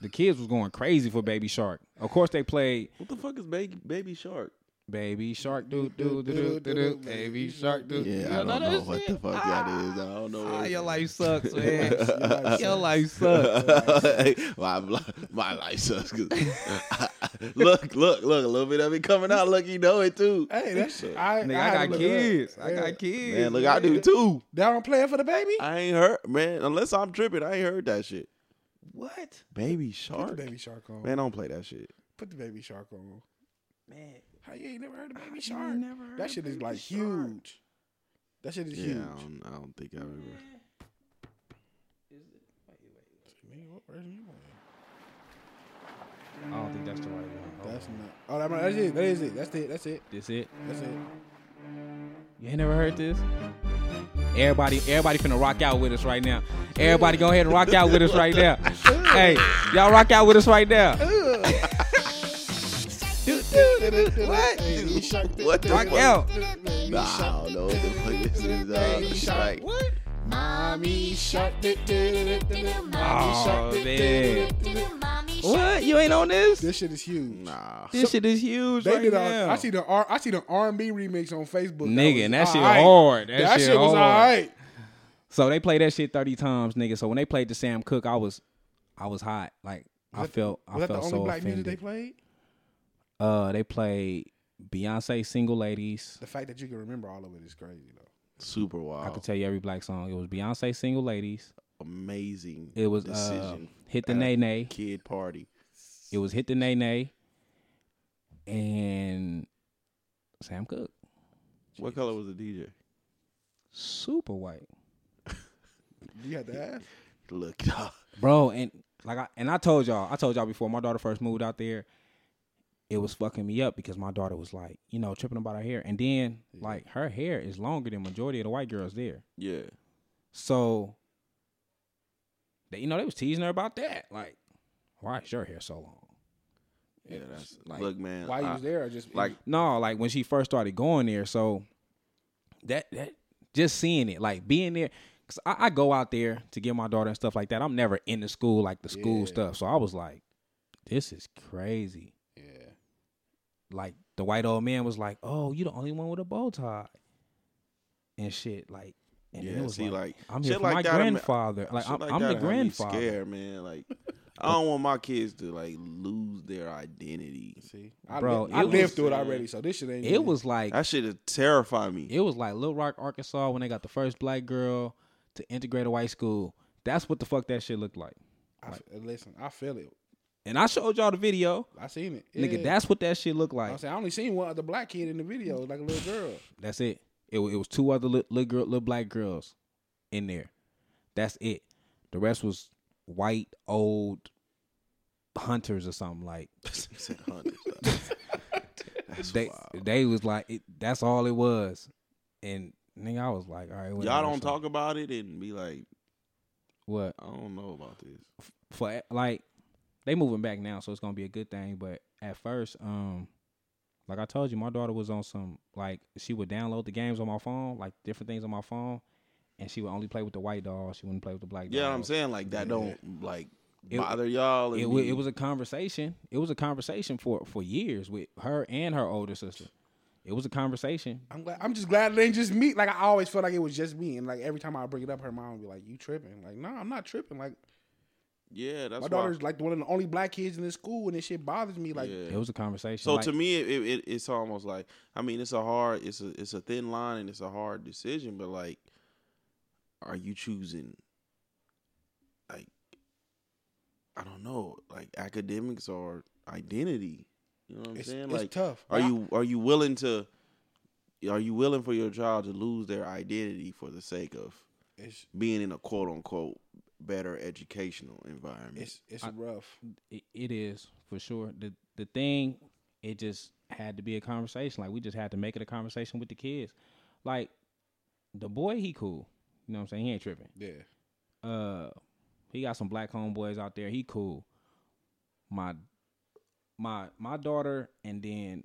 The kids was going crazy for Baby Shark. Of course, they played What the fuck is baby baby shark? Baby Shark do do do do do do. Baby Shark do. Yeah, You I don't that know what shit? the fuck that is. I don't know. Ah, what your it life sucks, man. life your life sucks. is. my, my life sucks. 'cause- look, look, look, a little bit of it coming out. Look, you know it too. Hey, that's I. Nigga, I, I had to got look it up. kids. I Yeah. got kids. Man, look, I do too. They don't playing for the baby. I ain't heard, man. Unless I'm tripping, I ain't heard that shit. What? Baby Put shark, the Baby Shark on. man, don't play that shit. Put the Baby Shark on. Man, How you ain't never heard of uh, Baby you Shark? never heard that of shit is Baby like Shark? huge. That shit is Yeah, huge. I don't, I don't think I've ever. Eh. Nigga, what version you want? I don't think that's the right one. Hold That's on. not. Oh, that, that's it. That is it. That's it. That's it. this it. That's it. You ain't never heard this? Everybody, everybody finna rock out with us right now. Everybody, go ahead and rock out with us right now. hey, y'all rock out with us right now. What? What the fuck? out. Baby Nah, I don't know what the fuck this is. Uh, Baby Shark. like, What? Mommy Shark. Mommy Oh man. What? You ain't on this? This shit is huge. nah. This shit is huge They right did. A, now. I see the R. I see the R and B remix on Facebook. Nigga, was and that shit alright. hard. That, That, shit, shit was alright. So they played that shit thirty times, nigga. So when they played the Sam Cooke, I was, I was hot. Like I Was that- felt, I Was that felt the only so black offended. music they played? Uh, they played Beyonce "Single Ladies." The fact that you can remember all of it is crazy though. Super wild. I wild. could tell you every black song. It was Beyonce "Single Ladies." Amazing. It was uh, "Hit the Nae Nae." Kid party. It was "Hit the Nae Nae," and Sam Cooke, What color was the DJ? super white, You had to ask. Look, dog. bro. And like I and I told y'all, I told y'all before my daughter first moved out there. It was fucking me up because my daughter was like, you know, tripping about her hair, and then like her hair is longer than majority of the white girls there. Yeah. So, they, you know, they was teasing her about that. Like, why is your hair so long? Yeah, that's like- look, man. Why you was there or just like No, like when she first started going there. So that that just seeing it, like being there, cause I, I go out there to get my daughter and stuff like that. I'm never in the school like the school Yeah. stuff. So I was like, this is crazy. Yeah. like the white old man was like, "Oh, you the only one with a bow tie," and shit. Like, and then Yeah, it was see, like, like, I'm here shit for my like that, I mean, grandfather. Like, I'm, like I'm that the have grandfather. Scared, man. Like, I don't want my kids to like lose their identity. See, I, Bro, li- I it lived was- through it already, so this shit ain't. It was like That shit would terrify me. it was like Little Rock, Arkansas, when they got the first black girl to integrate a white school. That's what the fuck that shit looked like. I f- listen, I feel it. And I showed y'all the video, I seen it. nigga. That's what that shit looked like. was saying, I only seen one other black kid in the video, like a little girl. That's it. It, it was two other little, little girl, little black girls in there. That's it. The rest was white old hunters or something like. He said hundreds. That's They wild. they was like it, that's all it was, and nigga, I was like, all right, whatever, Y'all don't so- talk about it and be like, what I don't know about this. for like they moving back now, so it's gonna be a good thing. But at first, um, like I told you, my daughter was on some like she would download the games on my phone, like different things on my phone, and she would only play with the white doll. She wouldn't play with the black. Yeah, doll. I'm saying like that don't like It- bother y'all. It, it was a conversation. It was a conversation for for years with her and her older sister. It was a conversation. I'm glad. I'm just glad it ain't just me. Like I always felt like it was just me, and like every time I bring it up, her mom would be like, "You tripping?" Like, no, I'm not tripping. Like yeah. That's my why- daughter's like one of the only black kids in this school, and this shit bothers me. Like, Yeah. It was a conversation. So Like, to me, it, it it's almost like I mean, it's a hard, it's a it's a thin line and it's a hard decision. But like, are you choosing like I don't know, like academics or identity? You know what I'm it's, saying? it's Like, tough. are I- you are you willing to are you willing for your child to lose their identity for the sake of It's being in a quote unquote better educational environment? it's it's I- rough. it, it is for sure. The the thing, it just had to be a conversation. Like we just had to make it a conversation with the kids. Like the boy, he cool. You know what I'm saying? He ain't tripping. Yeah. Uh, he got some black homeboys out there. He cool. My my my daughter and then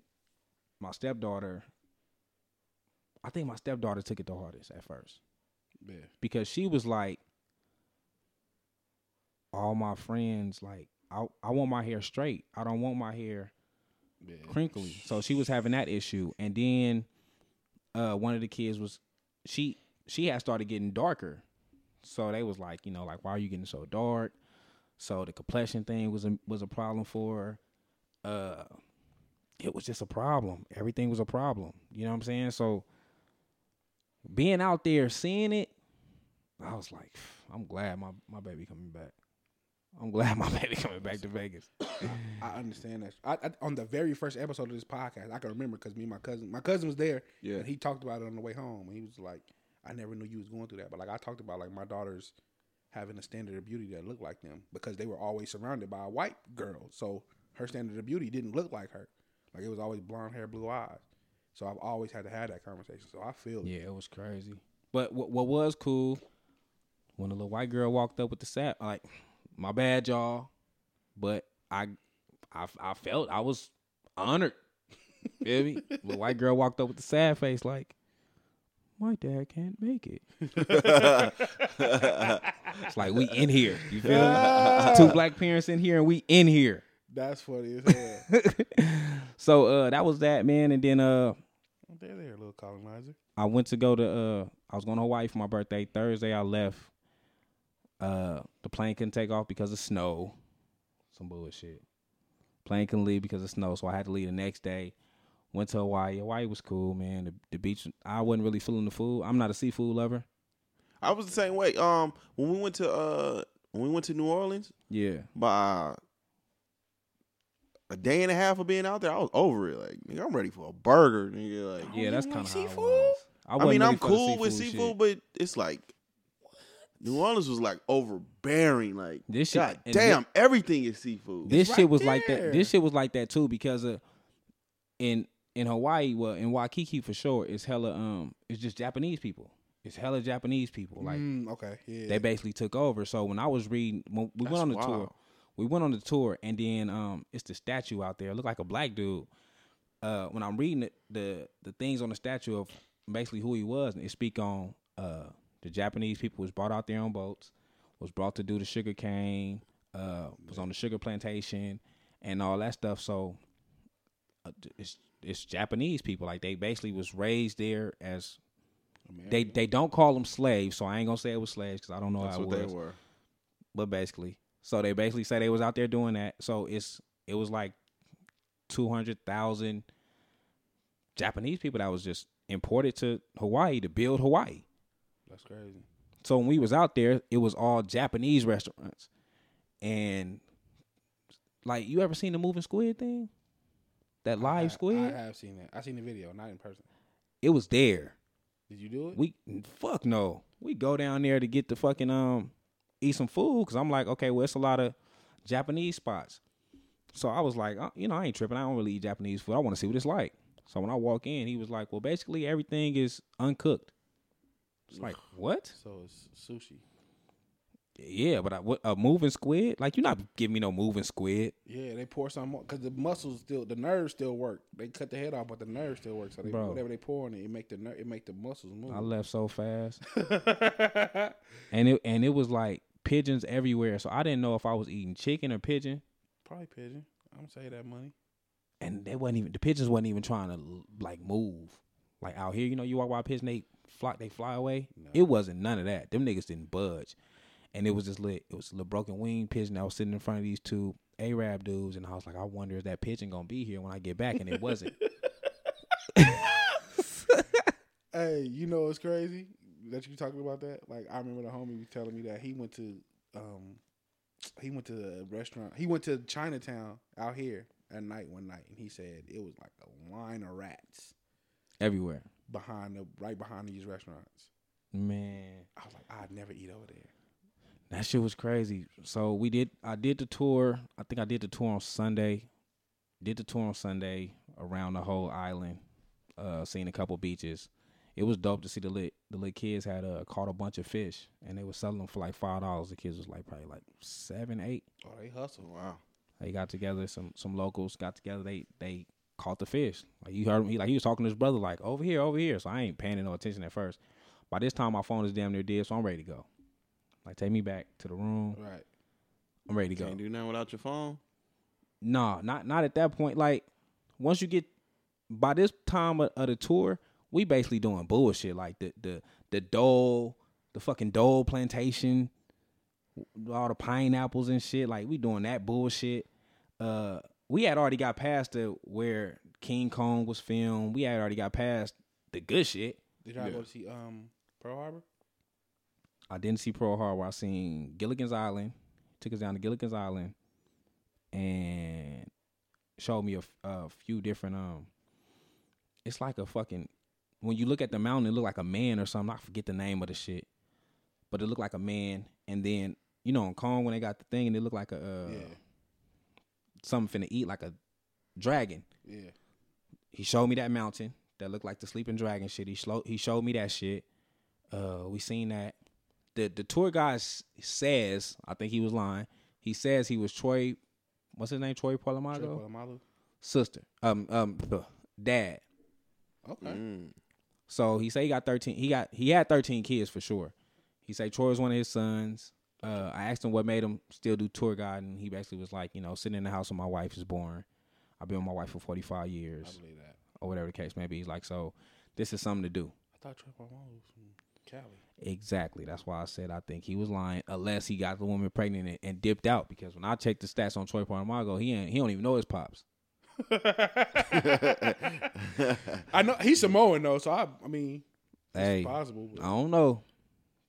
my stepdaughter. I think my stepdaughter took it the hardest at first Yeah. because she was like, all my friends like, I I want my hair straight. I don't want my hair Yeah. crinkly. So she was having that issue, and then uh, one of the kids was she she had started getting darker. So they was like, you know, like why are you getting so dark? So the complexion thing was a was a problem for her. Uh, it was just a problem. Everything was a problem. You know what I'm saying? So being out there seeing it, I was like, I'm glad my my baby coming back. I'm glad my baby coming back to Vegas. I understand that. I, I, on the very first episode of this podcast, I can remember because me and my cousin, my cousin was there, Yeah. and he talked about it on the way home, and he was like, "I never knew you was going through that," but like I talked about like my daughters having a standard of beauty that looked like them because they were always surrounded by a white girl, so her standard of beauty didn't look like her. Like it was always blonde hair, blue eyes. So I've always had to have that conversation. So I feel it. Yeah, it was crazy. But what what was cool when the little white girl walked up with the sap, like, my bad, y'all, but I I I felt I was honored. Feel me? The white girl walked up with the sad face, like, my dad can't make it. it's like we in here. You feel me? Two black parents in here, and we in here. That's funny as hell. So uh, that was that man, and then uh, there, there, little colonizer. I went to go to uh I was going to Hawaii for my birthday. Thursday I left. Uh the plane couldn't take off because of snow. Some bullshit. Plane couldn't leave because of snow, so I had to leave the next day. Went to Hawaii. Hawaii was cool, man. The, the beach I wasn't really feeling the food. I'm not a seafood lover. I was the same way. Um, when we went to uh when we went to New Orleans, Yeah. by a day and a half of being out there, I was over it. Like, nigga, I'm ready for a burger, nigga. Like, Yeah, that's kind like of how it seafood? was. I wasn't mean, I'm for the cool with seafood, shit. but it's like New Orleans was like overbearing. Like, This shit- God and damn, everything is seafood. This right shit was like that. This shit was like that too because uh, in in Hawaii, well, in Waikiki for sure, it's hella um, it's just Japanese people. It's hella Japanese people. Like Mm, okay, yeah. they basically took over. So when I was reading, when we That's went on the wild. tour. We went on the tour, and then um, it's the statue out there. It looked like a black dude. Uh, when I'm reading it, the the things on the statue of basically who he was, and it speak on uh, the Japanese people was brought out there on boats, was brought to do the sugar cane, uh, was on the sugar plantation, and all that stuff. So uh, it's it's Japanese people. Like they basically was raised there as they they don't call them slaves. So I ain't gonna say it was slaves because I don't know That's how it what was they were. but basically, so they basically say they was out there doing that. So it's it was like two hundred thousand Japanese people that was just imported to Hawaii to build Hawaii. That's crazy. So when we was out there, it was all Japanese restaurants, and like you ever seen the moving squid thing? That live I, squid? I have seen that. I seen the video, not in person. it was there. Did you do it? We fuck no. We go down there to get the fucking um eat some food because I'm like, okay, well, it's a lot of Japanese spots. So I was like, uh, you know, I ain't tripping. I don't really eat Japanese food. I want to see what it's like. So when I walk in, he was like, well, basically everything is uncooked. It's like what? so it's sushi. Yeah, but I, what, a moving squid? Like you're not giving me no moving squid, Yeah, they pour some because the muscles still, the nerves still work. They cut the head off, but the nerves still work. So they, Bro. whatever they pour in it, it make the ner- it make the muscles move. I left so fast, and it and it was like pigeons everywhere. So I didn't know if I was eating chicken or pigeon. Probably pigeon. I'm say that money. and they wasn't even the pigeons wasn't even trying to like move. Like out here, you know, you walk by a pigeon, they fly, they fly away. It wasn't none of that. Them niggas didn't budge, and it was just lit. It was a little broken wing pigeon that was sitting in front of these two Arab dudes, and I was like, I wonder if that pigeon gonna be here when I get back, and it wasn't. Hey, you know what's crazy that you talking about that? Like I remember the homie was telling me that he went to um he went to a restaurant. He went to Chinatown out here at night one night, and he said it was like a line of rats Everywhere, behind the right behind these restaurants. man. I was like, I'd never eat over there. That shit was crazy. So we did. I did the tour. I think I did the tour on Sunday. Did the tour on Sunday around the whole island. Uh, seen a couple beaches. It was dope to see the lit. The lit kids had uh, caught a bunch of fish and they were selling them for like five dollars. The kids was like probably like seven, eight. Oh, they hustle. Wow. They got together. Some some locals got together. They they caught the fish. Like you heard him. He like he was talking to his brother like over here, over here. So I ain't paying no attention at first. By this time my phone is damn near dead, so I'm ready to go. Like take me back to the room. Right. I'm ready to go. Can't do nothing without your phone. No, not not at that point. Like once you get by this time of, of the tour, we basically doing bullshit. Like the the the Dole, the fucking Dole plantation, all the pineapples and shit. Like we doing that bullshit. Uh, we had already got past the where King Kong was filmed. We had already got past the good shit. Did y'all Yeah. go to see um Pearl Harbor? I didn't see Pearl Harbor. I seen Gilligan's Island. Took us down to Gilligan's Island, and showed me a few different. Um, it's like a fucking. When you look at the mountain, it look like a man or something. I forget the name of the shit, but it looked like a man. And then you know, in Kong when they got the thing, and it looked like a uh, yeah. Something finna eat, like a dragon. Yeah. He showed me that mountain that looked like the sleeping dragon shit. He slow, he showed me that shit. Uh, we seen that. The the tour guide s- says, I think he was lying. He says he was Troy, what's his name? Troy Polamago, Troy Polamalu? sister, um, um, dad. Okay. Mm. So he say he got thirteen. He got he had thirteen kids for sure. He say Troy was one of his sons. Uh, I asked him what made him still do tour guide, and he basically was like, you know, sitting in the house when my wife is born. I've been with my wife for forty five I years, believe that. or whatever the case may be. He's like, so this is something to do. I thought Troy Polamalu was from Cali. Exactly. That's why I said I think he was lying, unless he got the woman pregnant and, and dipped out. Because when I checked the stats on Troy Polamago, he ain't, he don't even know his pops. I know he's Samoan though, so I I mean it's Hey, possible. I don't know.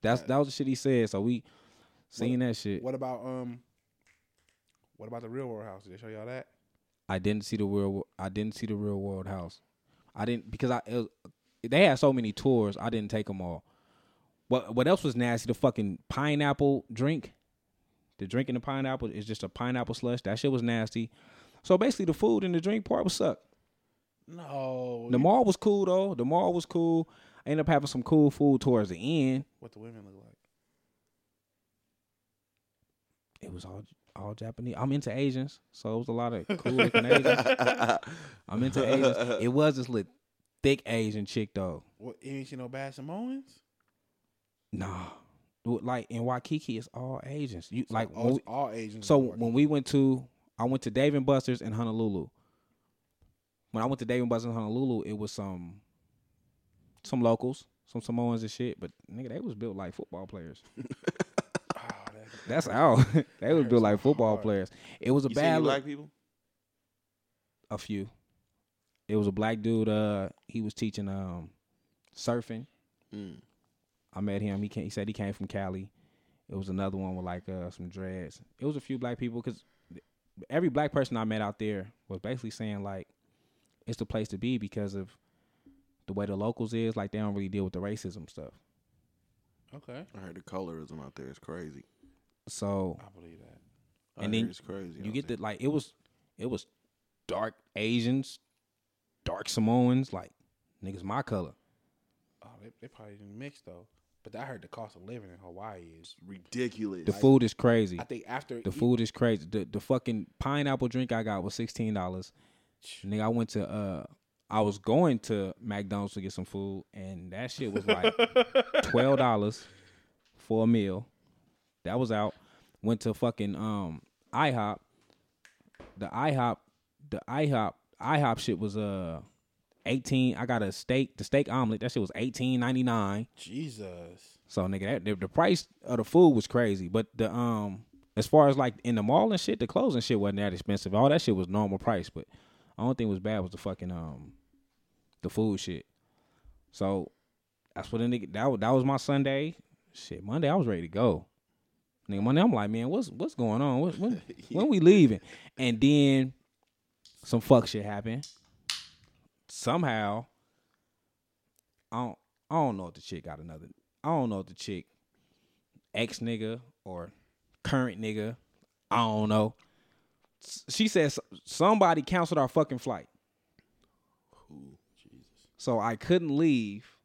That's that was the shit he said. So we seen that shit. what about um what about the real world house? Did they show y'all that? I didn't see the real. I didn't see the real world house. I didn't because I it was, they had so many tours. I didn't take them all. What what else was nasty? The fucking pineapple drink. The drink in the pineapple is just a pineapple slush. That shit was nasty. So basically, the food and the drink part was suck. No. The mall was cool though. The mall was cool. I ended up having some cool food towards the end. what the women look like. It was all all Japanese. I'm into Asians, so it was a lot of cool looking Asians. I'm into Asians. It was this little thick Asian chick though. What you ain't see no bad Samoans? Nah, Well, like in Waikiki, it's all Asians. You like all, we- all Asians. so when we went to, I went to Dave and Buster's in Honolulu. when I went to Dave and Buster's in Honolulu, it was some some locals, some Samoans and shit. But nigga, they was built like football players. That- That's how they was built like football hard. players. It was a You bad look. black people? a few. It was a black dude. Uh, he was teaching um surfing. Mm. I met him. He came, he said he came from Cali. It was another one with like uh some dreads. It was a few black people because every black person I met out there was basically saying like it's the place to be because of the way the locals is. Like they don't really deal with the racism stuff. Okay, I heard the colorism out there is crazy. So I believe that. I And then it's crazy. you get there. the like it was it was dark Asians, dark Samoans, like niggas my color. Oh, they, they probably didn't mix though. But I heard the cost of living in Hawaii is. ridiculous. The food is crazy. I think after The eat- food is crazy. The the fucking pineapple drink I got was sixteen dollars. Nigga, I went to uh I was going to McDonald's to get some food and that shit was like twelve dollars for a meal. That was out. Went to fucking um IHOP. The IHOP the IHOP IHOP shit was uh eighteen. I got a steak, the steak omelet, that shit was eighteen ninety nine. Jesus. So nigga, that, the, the price of the food was crazy, but the um as far as like in the mall and shit, the clothes and shit wasn't that expensive. All that shit was normal price, but the only thing was bad was the fucking um the food shit. So that's what the nigga that that was my Sunday. Shit, Monday I was ready to go. Nigga, Monday I'm like, man, what's what's going on? What, when when we leaving? And then some fuck shit happened. Somehow, I don't I don't know if the chick got another. I don't know if the chick ex nigga or current nigga. I don't know. She says somebody canceled our fucking flight. So I couldn't leave.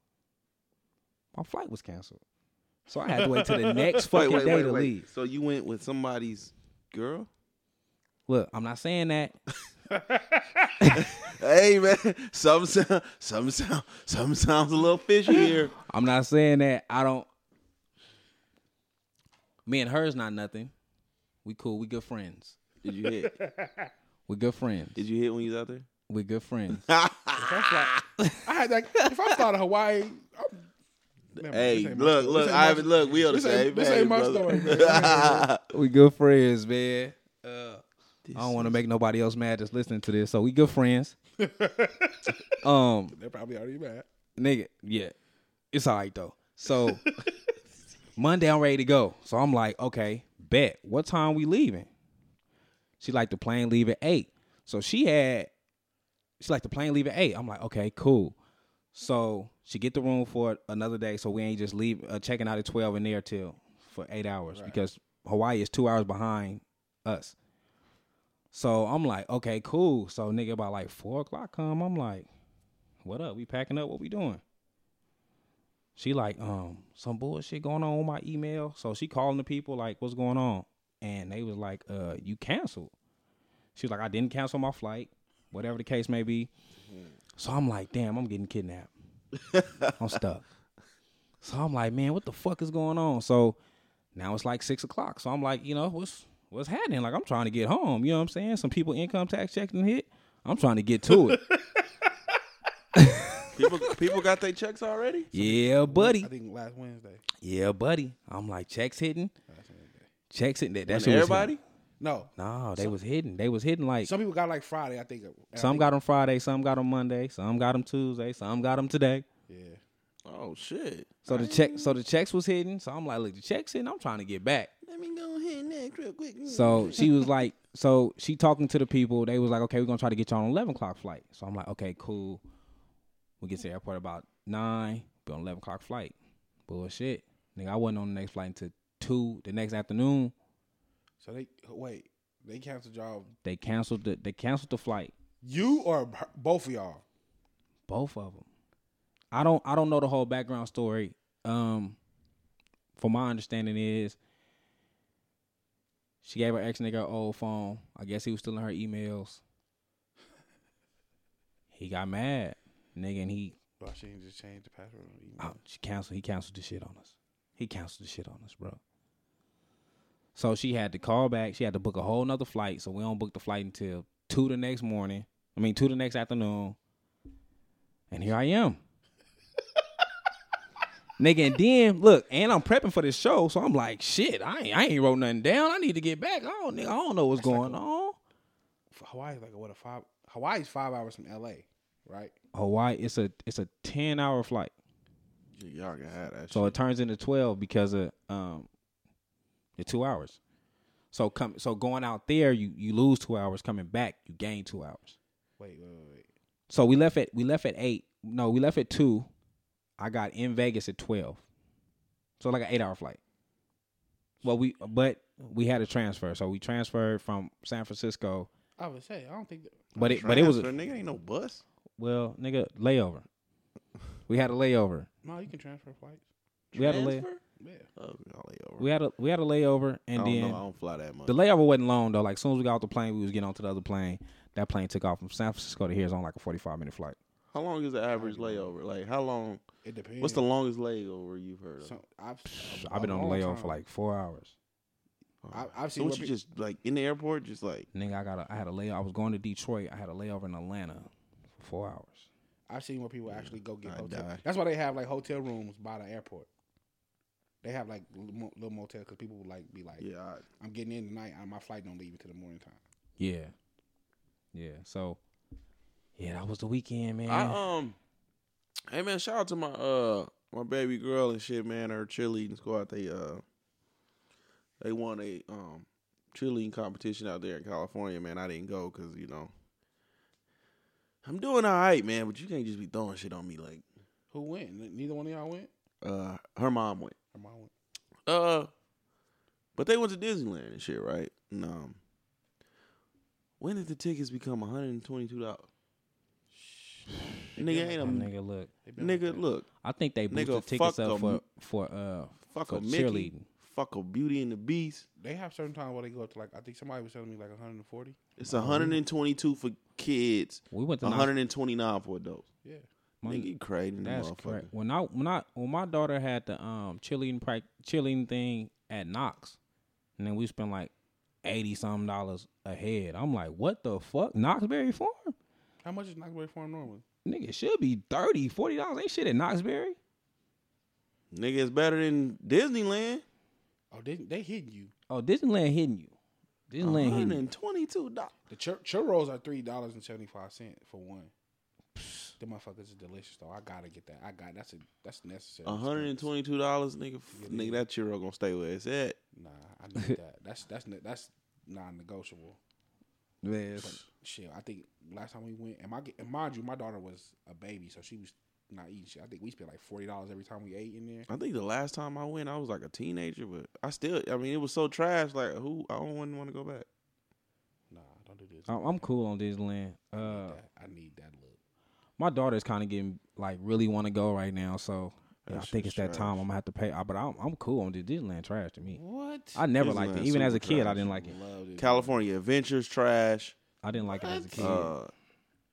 My flight was canceled. So I had to wait till the next fucking wait, day wait, to wait. leave. So you went with somebody's girl? Look, I'm not saying that. Hey man, some sound, some sound, some sounds a little fishy here. I'm not saying that. I don't. Me and her's not nothing. We cool. We good friends. Did you hit? We good friends. Did you hit when you was out there? We good friends. I had that. If I started Hawaii, I'm, Never Hey, this ain't my look, look, This ain't my- Ivan, look, we on the this ain't- same this ain't my brother. story, man. we good friends, man. Uh, I don't want to make nobody else mad that's listening to this. So we good friends. um, They're probably already mad. nigga, yeah, it's all right though. So Monday I'm ready to go. So I'm like, okay, bet. What time we leaving? She like the plane leave at eight. So she had, she like the plane leave at eight. I'm like, okay, cool. So she get the room for another day. So we ain't just leave uh, checking out at twelve and there till for eight hours because Hawaii is two hours behind us. So I'm like, okay, cool. So nigga, about like four o'clock come. I'm like, what up? We packing up? What we doing? She like, um, some bullshit going on with my email. So she calling the people like, what's going on? And they was like, uh, you canceled. She was like, I didn't cancel my flight, whatever the case may be. So I'm like, damn, I'm getting kidnapped. I'm stuck. So I'm like, man, what the fuck is going on? So now it's like six o'clock. So I'm like, you know, what's what's happening? Like I'm trying to get home. You know what I'm saying? Some people income tax check and hit. I'm trying to get to it. people, people got their checks already. yeah, buddy. I think last Wednesday. Yeah, buddy. I'm like checks hitting. Checks hitting. That, that And shit was everybody. Hitting. No, No, they was hidden. They was hidden like some people got like Friday. I think. and I some think- got them Friday, some got them Monday, some got them Tuesday, some got them today. Yeah. Oh shit! So the check, so the checks was hidden. So I'm like, look, the checks hitting. I'm trying to get back. Let me go ahead next real quick. Mm. So she was like, so she talking to the people. They was like, okay, we're gonna try to get you on an eleven o'clock flight. So I'm like, okay, cool. We get to the airport about nine. Be on eleven o'clock flight. Bullshit, nigga. I wasn't on the next flight until two the next afternoon. So they wait. They canceled y'all. They canceled the they canceled the flight. You or both of y'all? Both of them. I don't I don't know the whole background story. Um, from my understanding is she gave her ex nigga her old phone. I guess he was still in her emails. He got mad, nigga, and he Well, she didn't just change the password. on the email. oh, she canceled. He canceled the shit on us. He canceled the shit on us, bro. So she had to call back. She had to book a whole nother flight. So we don't book the flight until two the next morning. I mean, two the next afternoon, and here I am. Nigga, and then look, and I'm prepping for this show, so I'm like, shit, I ain't, I ain't wrote nothing down. I need to get back. I don't, nigga, I don't know what's going on. Hawaii's like what a five. Hawaii's five hours from L.A. Right? Hawaii, it's a it's a ten hour flight, Y'all can have that. so shit. it turns into twelve because of um the two hours. So come, so going out there, you you lose two hours. Coming back, you gain two hours. Wait, wait, wait, wait. So we left at we left at eight. No, we left at two. I got in Vegas at twelve. So like an eight hour flight. Well, we but we had a transfer, so we transferred from San Francisco. I would say I don't think. That, But it but it was Transfer, a, nigga ain't no bus. well, nigga layover. We had a layover. no, you can transfer flights. We had a lay, Transfer? Yeah. Uh, oh, y'all lay over. we had a we had a layover, I and don't then know. I don't fly that much. the layover wasn't long though. Like as soon as we got off the plane, we was getting onto the other plane. That plane took off from San Francisco to here. It's on like a forty five minute flight. how long is the average layover? Like how long? It depends. What's the longest layover you've heard of? So, I've, I've been on the layover time. for like four hours. I, I've so seen. what you pe- just like in the airport, just like Nigga, I got a, I had a layover. I was going to Detroit. I had a layover in Atlanta for four hours. I've seen where people actually go get I'd hotel. die. That's why they have like hotel rooms by the airport. They have like little mo- little motels because people would like be like, yeah. I, "I'm getting in tonight. and My flight don't leave until the morning time." Yeah, yeah. So, yeah, that was the weekend, man. I um, hey man, shout out to my uh my baby girl and shit, man. Her cheerleading squad, they uh they won a um cheerleading competition out there in California, man. I didn't go because you know I'm doing all right, man. But you can't just be throwing shit on me like Who went? Neither one of y'all went. uh her mom went. Or mine went. Uh, but they went to Disneyland and shit, right? And, um, when did the tickets become one hundred and twenty two dollars? Nigga ain't a nigga, look. They like nigga. Look, I think they boosted Nigga, tickets up up 'em. for for uh fuck for a Mickey, cheerleading. fuck a Beauty and the Beast. They have certain times where they go up to like I think somebody was telling me like 140. It's one hundred and twenty two for kids, We went to one Knox- hundred and twenty nine for adults. Yeah. My- Nigga, you crazy, That's motherfucker. correct. When I when I when my daughter had the um cheerleading prac cheerleading thing at Knott's, and then we spent like eighty some dollars a head. I'm like, what the fuck? Knott's Berry Farm? How much is Knott's Berry Farm normally? Nigga, it should be 30 40 dollars. Ain't shit at Knott's Berry. Nigga, it's better than Disneyland. Oh, they they hitting you. Oh, Disneyland hitting you. Disneyland One hitting you. and twenty two dollars. The chur- churros are three dollars and seventy five cent for one. Them motherfuckers is delicious though. I gotta get that. I got that's a that's necessary. One hundred and twenty two dollars, nigga. F- nigga, that churro gonna stay where it's at. Nah, I need that. That's that's that's non negotiable. Yes. Shit, I think last time we went, and my and mind you, my daughter was a baby, so she was not eating shit. I think we spent like forty dollars every time we ate in there. I think the last time I went, I was like a teenager, but I still, I mean, it was so trash. Like, who? I don't want to go back. Nah, don't do this. I'm I'm cool on Disneyland. I need Uh, that. I need that look. My daughter's kind of getting like really want to go right now, so yeah, I think it's shit's that time. I'm gonna have to pay. But I'm I'm cool on this Disneyland. Trash to me. What? I never liked it. Even as a super kid, I didn't like it. love it. California Adventures trash. I didn't like it as a kid. Uh,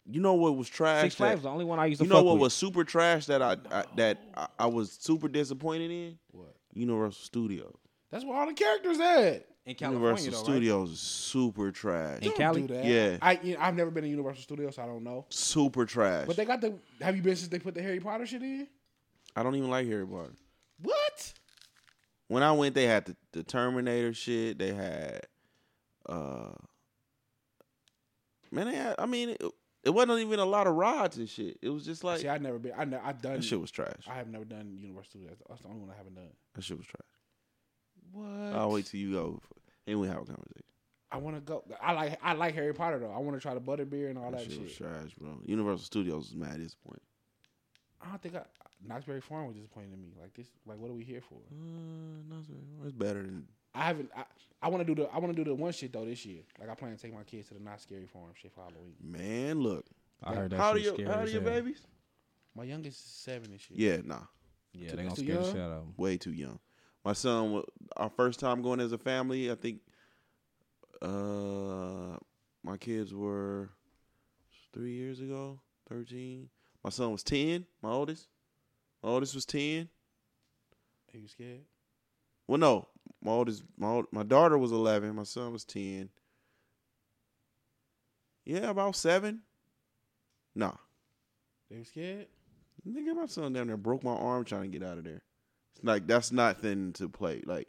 you know what was trash? Six Flags was the only one I used to. you know fuck what with. was super trash that I, I that I, I was super disappointed in? What? Universal Studios. That's where all the characters at. In Universal Studios is super trash. In Don't Cali? do that. Yeah. I you know, I've never been to Universal Studios, so I don't know. Super trash. But they got the. Have you been since they put the Harry Potter shit in? I don't even like Harry Potter. What? When I went, they had the, the Terminator shit. They had, uh, man, they had. I mean, it, it wasn't even a lot of rods and shit. It was just like See, I've never been. I ne- I've done. that shit was trash. I have never done Universal Studios. That's the only one I haven't done. That shit was trash. What? I'll wait till you go, and we have a conversation. I want to go. I like. I like Harry Potter though. I want to try the butterbeer and all That that, shit was shit. trash, bro. Universal Studios is mad at this point. I don't think I. Knott's Berry Farm was disappointing to me. Like this. Like what are we here for? Uh, no, sir. it's better than. I haven't. I, I want to do the. I want to do the one shit though this year. Like I plan to take my kids to the Knott's Scary Farm shit for Halloween. Man, look. I heard that how old are shit your How old are as your babies? My youngest is seven this year. Yeah, nah, Yeah, Too- they gonna too scare the young? shit out of them. way too young. My son, our first time going as a family, I think. Uh, my kids were three years ago, thirteen. My son was ten. My oldest, my oldest was ten. Are you scared? Well, no, my oldest, my old, my daughter was eleven. My son was ten. Yeah, about seven. Nah. They were scared. Nigga, my son down there broke my arm trying to get out of there. It's like that's nothing to play. Like,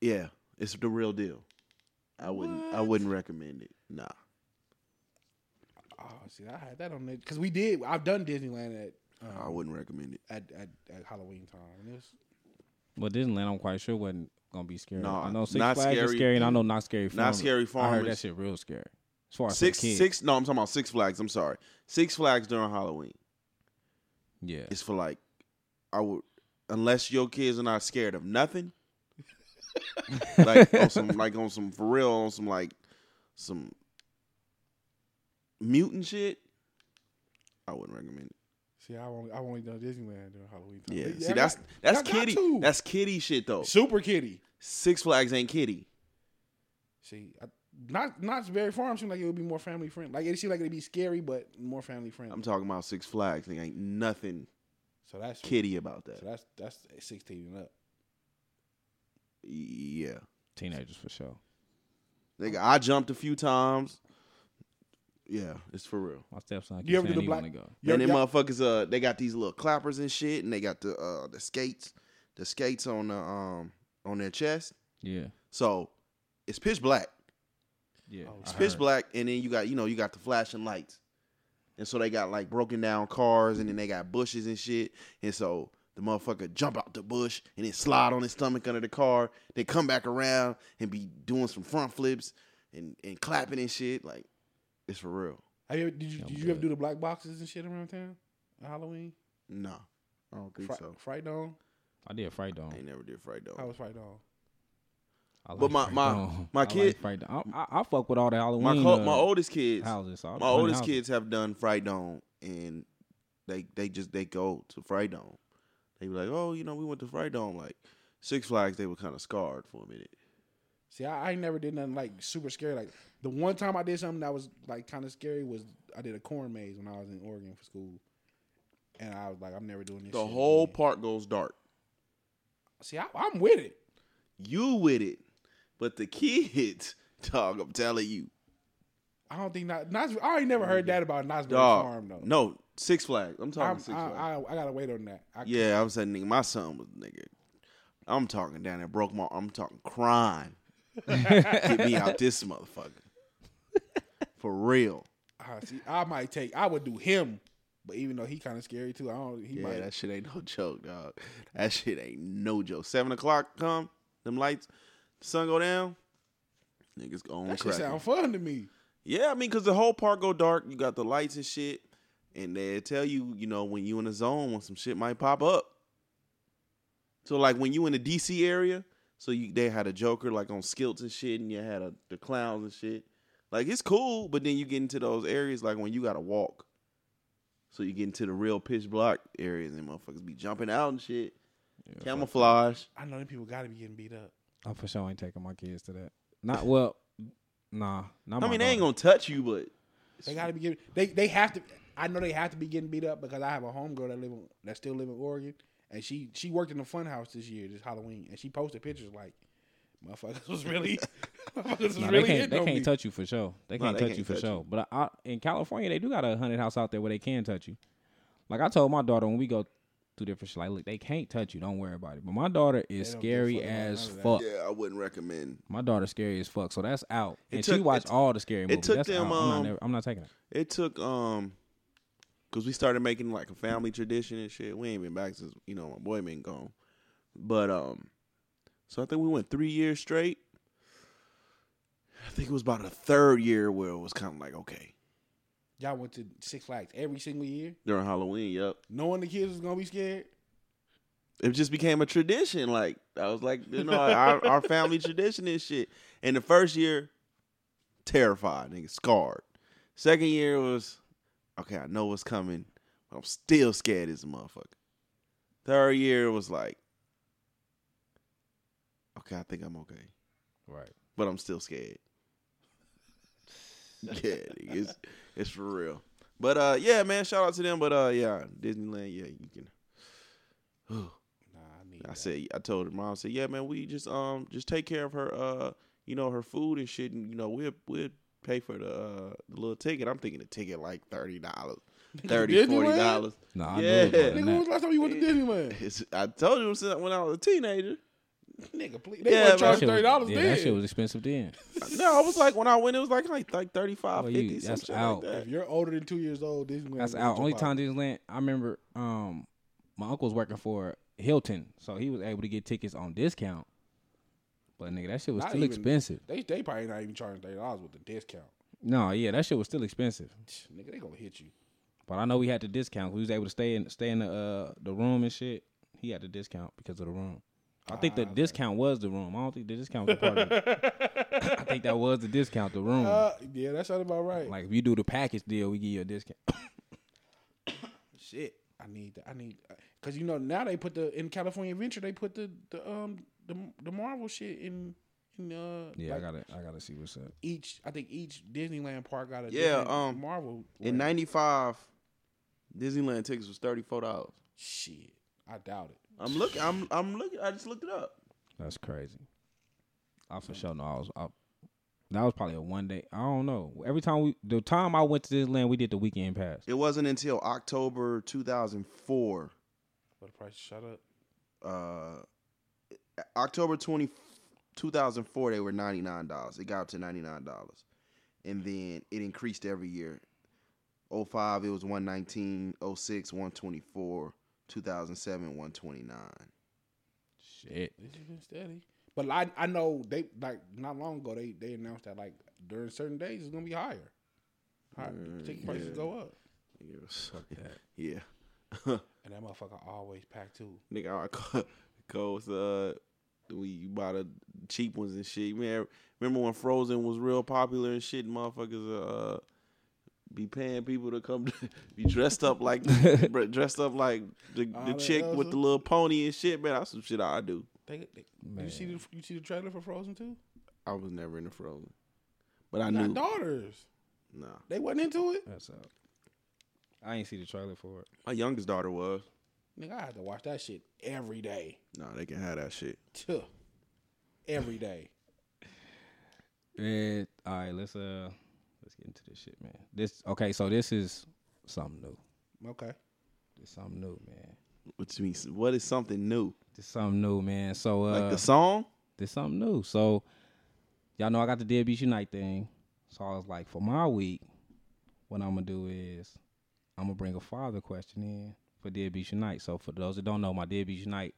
yeah, it's the real deal. I wouldn't. I wouldn't recommend it. Nah. Oh, see, I had that on there because we did. I've done Disneyland at um, I wouldn't recommend it. at, at at Halloween time. And it was, Well, Disneyland, I'm quite sure wasn't gonna be scary. No, I know Six not Flags is scary. scary, and I know not scary. Farm. Knott's Scary I heard that shit real scary. As far as Six, for six. No, I'm talking about Six Flags. I'm sorry. Six Flags during Halloween. Yeah, It's for like, I would, unless your kids are not scared of nothing. like on some, like on some for real, on some like, some mutant shit. I wouldn't recommend it. see, I only I only done Disneyland during Halloween time. Yeah, But see that's that's kitty. That's kitty shit though. super kitty. Six Flags ain't kitty. See, I, not Knott's Berry Farm seemed like it would be more family friendly. Like it seemed like it'd be scary, but more family friendly. I'm talking about Six Flags. There ain't nothing so that's kitty about that. So that's that's sixteen and up. Yeah, teenagers for sure. nigga, I jumped a few times. Yeah, it's for real. My stepson. You ever do the black- wanna go. You and them y'all- motherfuckers, uh, they got these little clappers and shit, and they got the uh the skates, the skates on the um on their chest. Yeah, So it's pitch black. yeah. Oh, It's I pitch heard. black, and then you got you know you got the flashing lights, and so they got like broken down cars, and then they got bushes and shit, and so the motherfucker jump out the bush and then slide on his stomach under the car, then come back around and be doing some front flips and and clapping and shit. Like it's for real. Have you, ever- did you did you ever do the black boxes and shit around town? on Halloween, No, I don't think Fri- so. Fright Dome. I did Fright Dome. I ain't never did fright How dog. was Fright Dome? I But my- Fright my- Dome. my I like kid- Fright Dome. I, I, I fuck with all the Halloween. My co- uh, my oldest kids, houses. all the my oldest houses. kids have done fright dome, and they they just they go to fright dome. They be like, oh, you know, we went to fright dome. Like Six Flags, they were kind of scarred for a minute. See, I, I ain't never did nothing like super scary. Like the one time I did something that was like kind of scary was I did a corn maze when I was in Oregon for school, and I was like, I'm never doing this. The shit whole again. park goes dark. See, I, I'm with it. You with it, but the kids, dog, I'm telling you, I don't think not. Knott's, I ain't never heard that about dog. Farm though. No, Six Flags. I'm talking I'm, Six Flags. I, I gotta wait on that. I, yeah, I'm saying, nigga, my son was nigga. I'm talking down there, broke my. I'm talking crying. Get me out this motherfucker. For real. I see. I might take. I would do him, but even though he kind of scary too, I don't. He Yeah, might. that shit ain't no joke, dog. That shit ain't no joke. Seven o'clock come, them lights, sun go down, niggas go on that shit cracking. sound fun to me. Yeah, I mean, cause the whole park go dark. You got the lights and shit, and they tell you, you know, when you in the zone, when some shit might pop up. So like when you in the DC area, so you they had a Joker like on stilts and shit, and you had a, the clowns and shit. Like it's cool, but then you get into those areas like when you gotta walk. So you get into the real pitch black areas and motherfuckers be jumping out and shit. Yeah, Camouflage. I know them people got to be getting beat up. I for sure ain't taking my kids to that. Not well. Nah, not. I my mean, they ain't gonna touch you, but They got to be getting. They they have to. I know they have to be getting beat up because I have a homegirl that live in, that still live in Oregon, and she she worked in the fun house this year, this Halloween, and she posted pictures like, motherfuckers was really, motherfuckers was Nah, really they can't. They can't me. touch you for sure. They can't they touch can't you for touch sure. you. But I, in California, they do got a haunted house out there where they can touch you. Like I told my daughter when we go through different shit, like look, they can't touch you. Don't worry about it. But my daughter is They don't give a scary as none of that. fuck. yeah, I wouldn't recommend. My daughter's scary as fuck. So that's out. It and took- she watched all the scary it movies. took that's them, out. I'm, not um, never, I'm not taking it. It took um, cause we started making like a family tradition and shit. We ain't been back since you know my boy been gone, but um, so I think we went three years straight. I think it was about the third year where it was kind of like okay Y'all went to Six Flags every single year, during Halloween. Yep, knowing the kids was gonna be scared. it just became a tradition. Like I was like, you know, our, our family tradition and shit. And the first year, terrified, nigga, scarred. Second year was okay. I know what's coming. But I'm still scared as a motherfucker. Third year was like, okay, I think I'm okay, Right. but I'm still scared. yeah, nigga, it's it's for real. But uh, yeah, man, shout out to them. But uh, yeah, Disneyland, yeah, you can. Nah, I need. I that. said, I told her mom, I said, yeah, man, we just um just take care of her uh you know her food and shit, and you know we'll we'll pay for the, uh, the little ticket. I'm thinking the ticket like thirty dollars, 30 forty dollars. Nah, I Yeah. knew it was more than Nigga, when was the last time you went to Disneyland? It's, I told you since when I was a teenager. Nigga, please. They Yeah, yeah, man. charge That shit was- thirty dollars yeah, then. that shit was expensive then. No, I was like when I went, it was like like like 35, Oh, 50, you- some that's shit out. like if you're older than two years old, Disneyland. That's is out. Only pocket. time Disneyland. I remember um my uncle was working for Hilton, so he was able to get tickets on discount. But nigga, that shit was Not still even- expensive. They they probably not even charging thirty dollars with the discount. No, yeah, that shit was still expensive. Nigga, they gonna hit you. But I know we had the discount. We was able to stay in stay in the uh the room and shit. He had the discount because of the room. I think the Ah, okay. discount was the room. I don't think the discount was the part of it. I think that was the discount, the room. Uh, yeah, that sounds about right. like if you do the package deal, we give you a discount. Shit, I need that. I need because you know now they put the in California Adventure they put the the um the the Marvel shit in in uh yeah, like I gotta I gotta see what's up. each I think each Disneyland park got a Yeah, um, Marvel In '95, Disneyland tickets was thirty four dollars. shit I doubt it. I'm looking. I'm I'm looking. I just looked it up. That's crazy. I for sure know I was. I, that was probably a one day. I don't know. Every time we, the time I went to Disneyland, we did the weekend pass. It wasn't until October 2004. But the price shut up. Uh, October 20, 2004, they were ninety nine dollars. It got up to ninety nine dollars, and then it increased every year. 05, it was 119, 06, 124, 2007, 129. Shit. This just been steady. But I I know they like not long ago they they announced that like during certain days it's gonna be higher. Higher ticket prices yeah. go up, Yeah. and that motherfucker always packed too. Nigga, I co- goes uh we buy the cheap ones and shit. Man, remember when Frozen was real popular and shit? Motherfuckers uh be paying people to come be dressed up like dressed up like the, the that chick with the little pony and shit. Man, that's some shit I do. They, they, you see the you see the trailer for Frozen too? I was never into Frozen, but I Not knew. daughters. Nah, They wasn't into it. That's up. I ain't see the trailer for it. my youngest daughter was. Nigga, I had to watch that shit every day. Nah, they can have that shit. Tuh. Every day. All right, let's uh, let's get into this shit, man. This okay, so this is something new. Okay. This something new, man. Which means what is something new? This something new, man. So uh, Like the song? this something new. So y'all know I got the Deadbeats Unite thing. So I was like, for my week, what I'm gonna do is I'm gonna bring a father question in for Deadbeats Unite. So for those that don't know, my Deadbeats Unite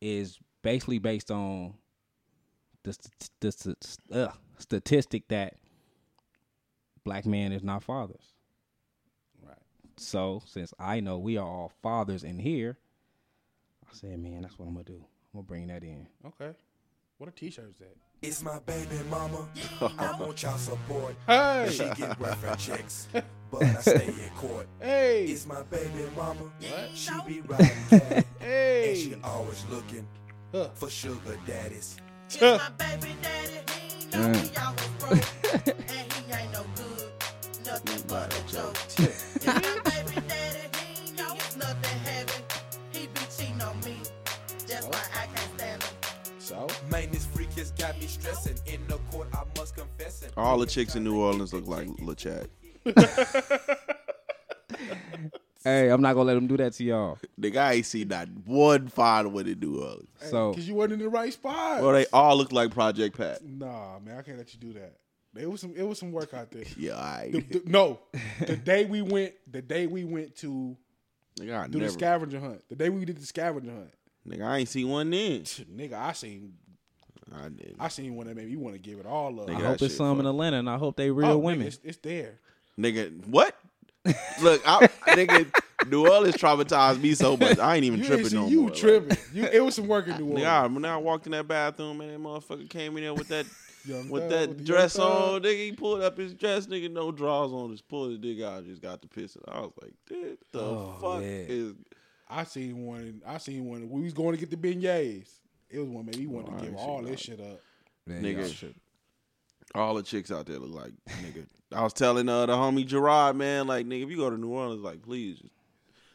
is basically based on the st- the st- uh, statistic that black men is not fathers. Right. So since I know we are all fathers in here, I said, man, that's what I'm gonna do. I'm gonna bring that in. Okay. What a t-shirt is that? It's my baby mama. I want y'all support. Hey. She get welfare checks, but I stay in court. Hey. It's my baby mama. What? She be riding cat, and Hey. she always looking Huh. for sugar daddies. It's my baby daddy. He know he always broke. and he ain't no good. Nothing but a joke. It's my baby daddy. He know it's nothing heavy. He be cheating on me. Just why I can't stand him. So Man, this freak has got me stressing. In the court, I must confess it. All the chicks in New Orleans look like Lil Chad. Hey, I'm not gonna let them do that to y'all. Nigga, I ain't seen not one father with in New Orleans. So because you weren't in the right spot. Well, they all look like Project Pat. Nah, man, I can't let you do that. It was some it was some work out there. Yeah, I The- the- no, the day we went, the day we went to nigga, I do never, the scavenger hunt, the day we did the scavenger hunt, nigga, I ain't seen one then. nigga, I seen I didn't. I seen one that made me want to give it all up. I Nigga, hope that it's shit some in fun. Atlanta, and I hope they oh, real Oh, nigga, women. it's, it's there. Nigga, what? Look, I, nigga, New Orleans traumatized me so much. I ain't even You tripping ain't see no you more. Like, tripping. you, it was some work in New Orleans. Nigga, I, when I walked in that bathroom and that motherfucker came in there with that Young with Thug, that with dress Young on, nigga, he pulled up his dress, nigga, no drawers on, just pulled his dick out, just got the piss. I was like, dude, the Oh, fuck yeah. is I seen one. I seen one. We was going to get the beignets. It was one. man. he wanted Oh, to give all this shit up. Man, nigga. Y'all the chicks out there look like nigga. I was telling uh, the homie Gerard, man, like nigga, if you go to New Orleans, like please just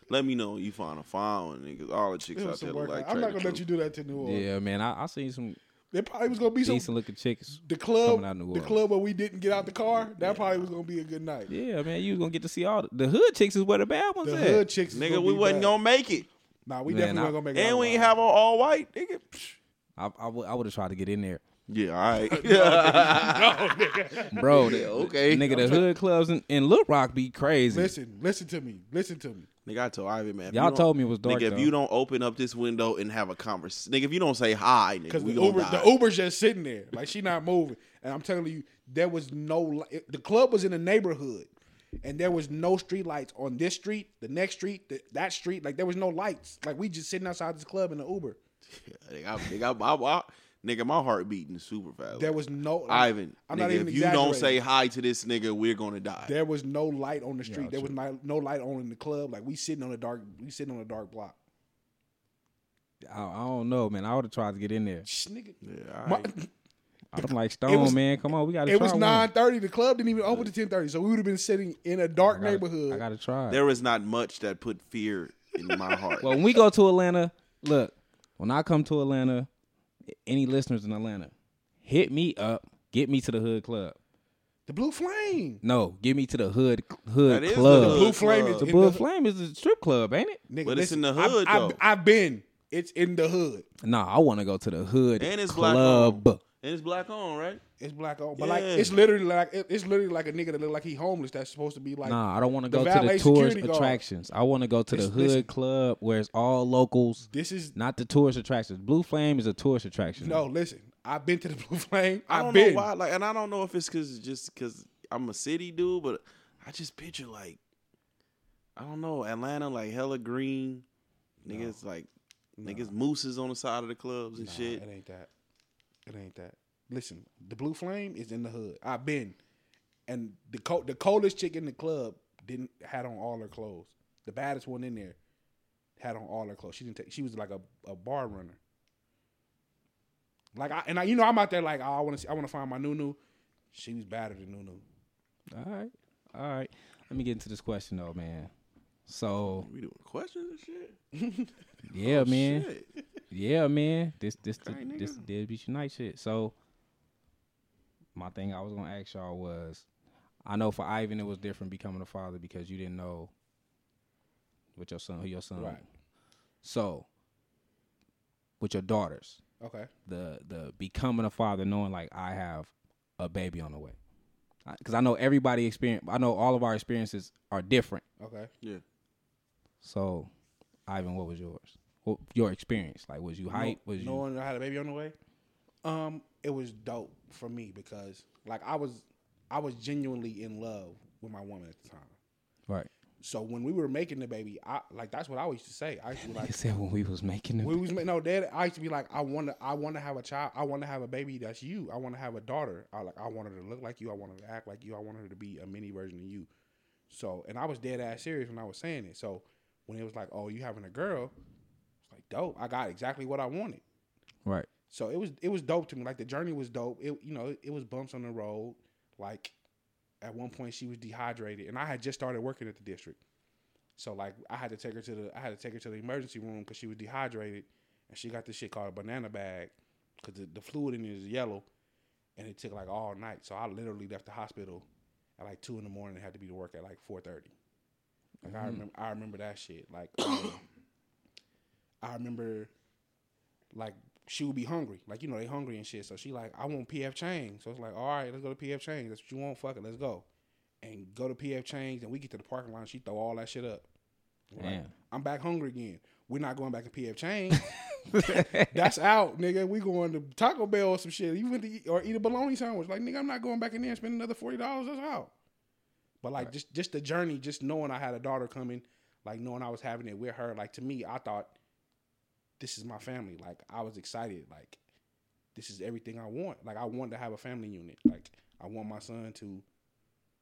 let me know when you find a fine one, nigga. All the chicks out there look like I'm not gonna let you do that to New Orleans. Yeah, man, I, I seen some There probably was gonna be some decent looking chicks. the club, coming out of New the club where we didn't get out the car. That probably was gonna be a good night. Yeah, man, you was gonna get to see all the, the hood chicks is where the bad ones at. The at. hood chicks, is Nigga, we be wasn't bad. gonna make it. Nah, we Man, definitely I- weren't gonna make it. And we ain't alive. have on all white, nigga. Psh. I, I I would have tried to get in there, Yeah, all right. bro. the, okay. nigga, the hood clubs in, in Little Rock be crazy. Listen, listen to me. Listen to me. Nigga, I told Ivan, man. if Y'all don't- told me it was dark, Nigga, if though. you don't open up this window and have a conversation, nigga, if you don't say hi, nigga, Because we the Uber, die. the Uber's just sitting there, like she not moving. And I'm telling you, there was no. The club was in the neighborhood, and there was no street lights on this street, the next street, the, that street. Like there was no lights. Like we just sitting outside this club in the Uber. nigga, I, nigga, I, I, I, nigga, my heart beating super fast. There was no. Ivan, I'm nigga, not even if you don't say hi to this nigga, we're gonna die. There was no light on the street. there was no, no light on in the club. Like we sitting on a dark. We sitting on a dark block. I, I don't know, man. I would have tried to get in there. Shh, nigga. Yeah, all My- I'm like Stone, was- man. Come on, we got to. it was nine thirty. The club didn't even open to ten thirty, so we would have been sitting in a dark I gotta, neighborhood. I got to try. there is not much that put fear in my heart. Well, when we go to Atlanta, look, when I come to Atlanta, any listeners in Atlanta, hit me up. Get me to the hood club. the Blue Flame. No, get me to the hood hood That is the club. hood Blue Flame is the in Blue the, Flame is a strip club, ain't it? Nigga, But it's in the I've- hood, I've, though. I've been. It's in the hood. Nah, I want to go to the hood and it's black club. On. And it's black on, right? It's black on, but like it's literally like it- it's literally like a nigga that look like he homeless. That's supposed to be like Nah, I don't want to go to the valet tourist security guard. attractions. I want to go to the hood listen. club where it's all locals, this is not the tourist attractions. Blue Flame is a tourist attraction. no. Listen, I've been to the Blue Flame. I I've don't been. know why, like, and I don't know if it's because just because I'm a city dude, but I just picture like, I don't know, Atlanta like hella green, niggas like, niggas mooses on the side of the clubs and Nah, shit. It ain't that. It ain't that. Listen, the Blue Flame is in the hood. I've been, and the co- the coldest chick in the club didn't had on all her clothes. The baddest one in there had on all her clothes. She didn't take. She was like a, a bar runner. Like I and I, you know, I'm out there like oh, I want to I want to find my Nunu. She was badder than Nunu. All right, all right. Let me get into this question though, man. So We doing questions and shit. yeah, oh, man. Shit. Yeah, man. This this the, Okay, this nigga. deadbeat unite shit. So my thing I was gonna ask y'all was, I know for Ivan it was different becoming a father because you didn't know what your son who your son. Right. was. So with your daughters, Okay. the the becoming a father, knowing like I have a baby on the way, because I know everybody experience. I know all of our experiences are different. Okay. Yeah. So, Ivan, what was yours? What, your experience? Like, was you hype? Was you? knowing I had a baby on the way? Um, it was dope for me because like I was I was genuinely in love with my woman at the time. Right. So when we were making the baby, I like that's what I used to say. I used to be Like said when we was making we it. was ma- no dad. I used to be like I want to I want to have a child. I want to have a baby that's you. I want to have a daughter. I like I want her to look like you. I want her to act like you. I want her to be a mini version of you. So and I was dead ass serious when I was saying it. So when it was like, oh, you having a girl, it's like dope. I got exactly what I wanted. Right. So it was it was dope to me. Like the journey was dope. It you know it, it was bumps on the road. Like at one point she was dehydrated, and I had just started working at the district. So like I had to take her to the I had to take her to the emergency room because she was dehydrated, and she got this shit called a banana bag because the, the fluid in it is yellow, and it took like all night. So I literally left the hospital at like two in the morning and had to be to work at like four thirty. Like I remember I remember that shit. Like um, I remember like she would be hungry. Like, you know, they hungry and shit. So she like, I want PF Chang's. So it's like, all right, let's go to PF Chang's. That's what you want. Fuck it, let's go. And go to PF Chang's and we get to the parking lot and she throw all that shit up. Like, I'm back hungry again. We're not going back to PF Chang's. That's out, nigga. We going to Taco Bell or some shit. You went to eat, or eat a bologna sandwich. Like, nigga, I'm not going back in there and spend another forty dollars. That's out. But like, just just the journey, just knowing I had a daughter coming, like knowing I was having it with her. Like to me, I thought this is my family. Like I was excited. Like this is everything I want. Like I want to have a family unit. Like I want my son to,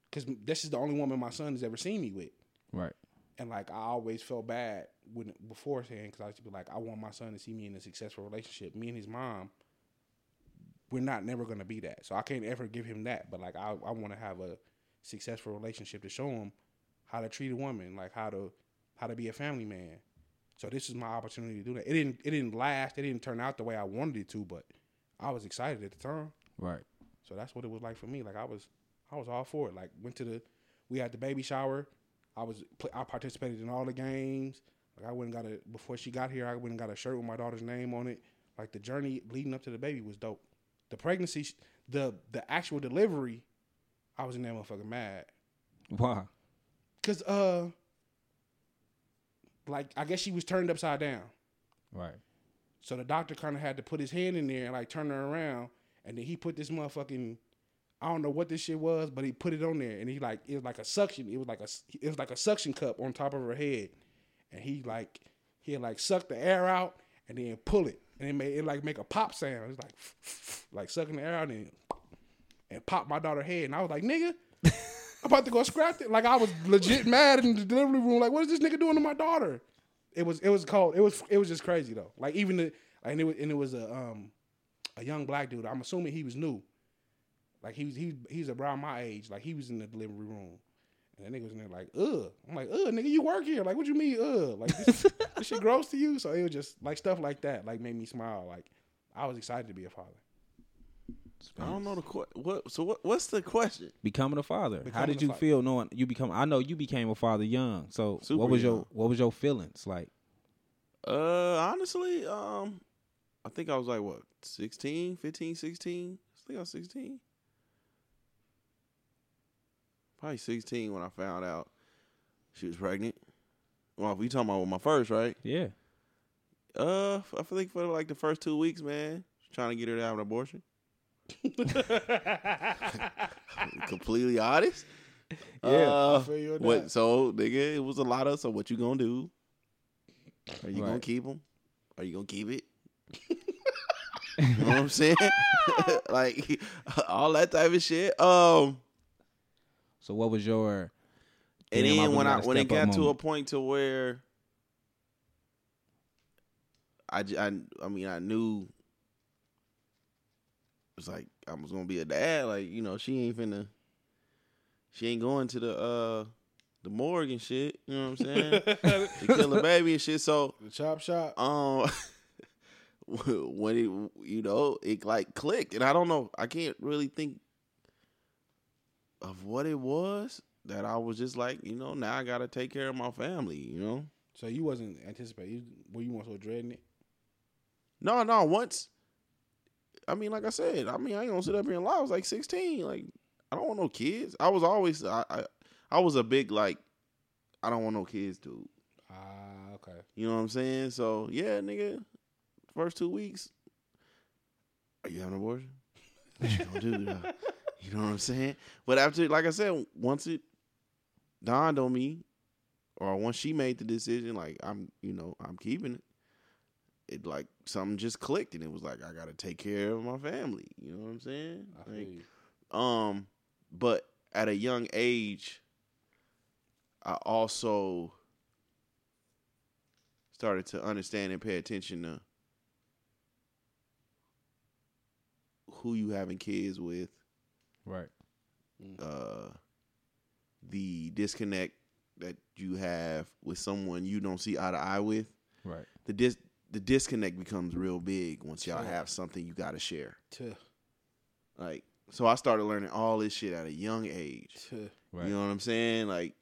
because this is the only woman my son has ever seen me with. Right. And like I always felt bad when beforehand because I used to be like, I want my son to see me in a successful relationship. Me and his mom, we're not never gonna be that. So I can't ever give him that. But like I, I want to have a successful relationship to show him how to treat a woman, like how to how to be a family man. So this is my opportunity to do that. It didn't it didn't last. It didn't turn out the way I wanted it to, but I was excited at the time. Right. So that's what it was like for me. Like I was, I was all for it. Like went to the, we had the baby shower. I was, I participated in all the games. Like I went and got a before she got here. I went and got a shirt with my daughter's name on it. Like the journey leading up to the baby was dope. The pregnancy, the the actual delivery, I was in that motherfucker mad. Why? Cause uh, like I guess she was turned upside down. Right. So the doctor kind of had to put his hand in there and like turn her around, and then he put this motherfucking, I don't know what this shit was, but he put it on there, and he like it was like a suction. It was like a it was like a suction cup on top of her head, and he like he like suck the air out and then pull it, and it made it like make a pop sound. It's like like sucking the air out and and popped my daughter head, and I was like, nigga. I'm about to go scrap it. Like I was legit mad in the delivery room. Like, what is this nigga doing to my daughter? It was it was cold. It was it was just crazy though. Like even the and it was and it was a um a young black dude. I'm assuming he was new. Like he was he he's around my age. Like he was in the delivery room. And that nigga was in there like, ugh. I'm like, ugh, nigga, you work here. Like, what you mean, ugh? Like this, this shit gross to you? So it was just like stuff like that, like made me smile. Like I was excited to be a father. I don't know the que- what. So what? What's the question? Becoming a father. How did you fa- feel knowing you become? I know you became a father young. So Super what was young. your what was your feelings like? Uh, honestly, um, I think I was like what 16, 15, 16. I think I was sixteen. Probably sixteen when I found out she was pregnant. Well, we talking about my first, right? Yeah. Uh, I think for like the first two weeks, man, trying to get her to have an abortion. Completely honest. Yeah, Uh, I feel you on what? that. So, nigga, it was a lot of. So, what you gonna do? Are you gonna keep them? Are you gonna keep it? you know what I'm saying? like all that type of shit. Um, So what was your? and Damn, then really when I when it step up got to a point to where I, I I mean I knew it was like I was gonna be a dad. Like you know she ain't finna she ain't going to the uh the morgue and shit. You know what I'm saying? to kill a baby and shit. So The chop shop. um when it you know it like clicked and i don't know i can't really think of what it was that i was just like you know now i gotta take care of my family you know So you wasn't anticipating. You, were you more so dreading it? no no once i mean like i said i mean i ain't gonna sit up here and lie i was like 16 like i don't want no kids i was always i i, I was a big like i don't want no kids dude Ah, okay. You know what I'm saying? So yeah, nigga, first two weeks, are you having an abortion? What you gonna do? though? You know what I'm saying? But after, like I said, once it dawned on me, or once she made the decision, like I'm, you know, I'm keeping it. It like something just clicked, and it was like I gotta take care of my family. You know what I'm saying? Like, um, but at a young age, I also started to understand and pay attention to who you having kids with, Right. uh, the disconnect that you have with someone you don't see eye to eye with. Right. The dis the disconnect becomes real big once y'all have something you got to share. Tuh, Like, so I started learning all this shit at a young age. tuh. Right. You know what I'm saying? Like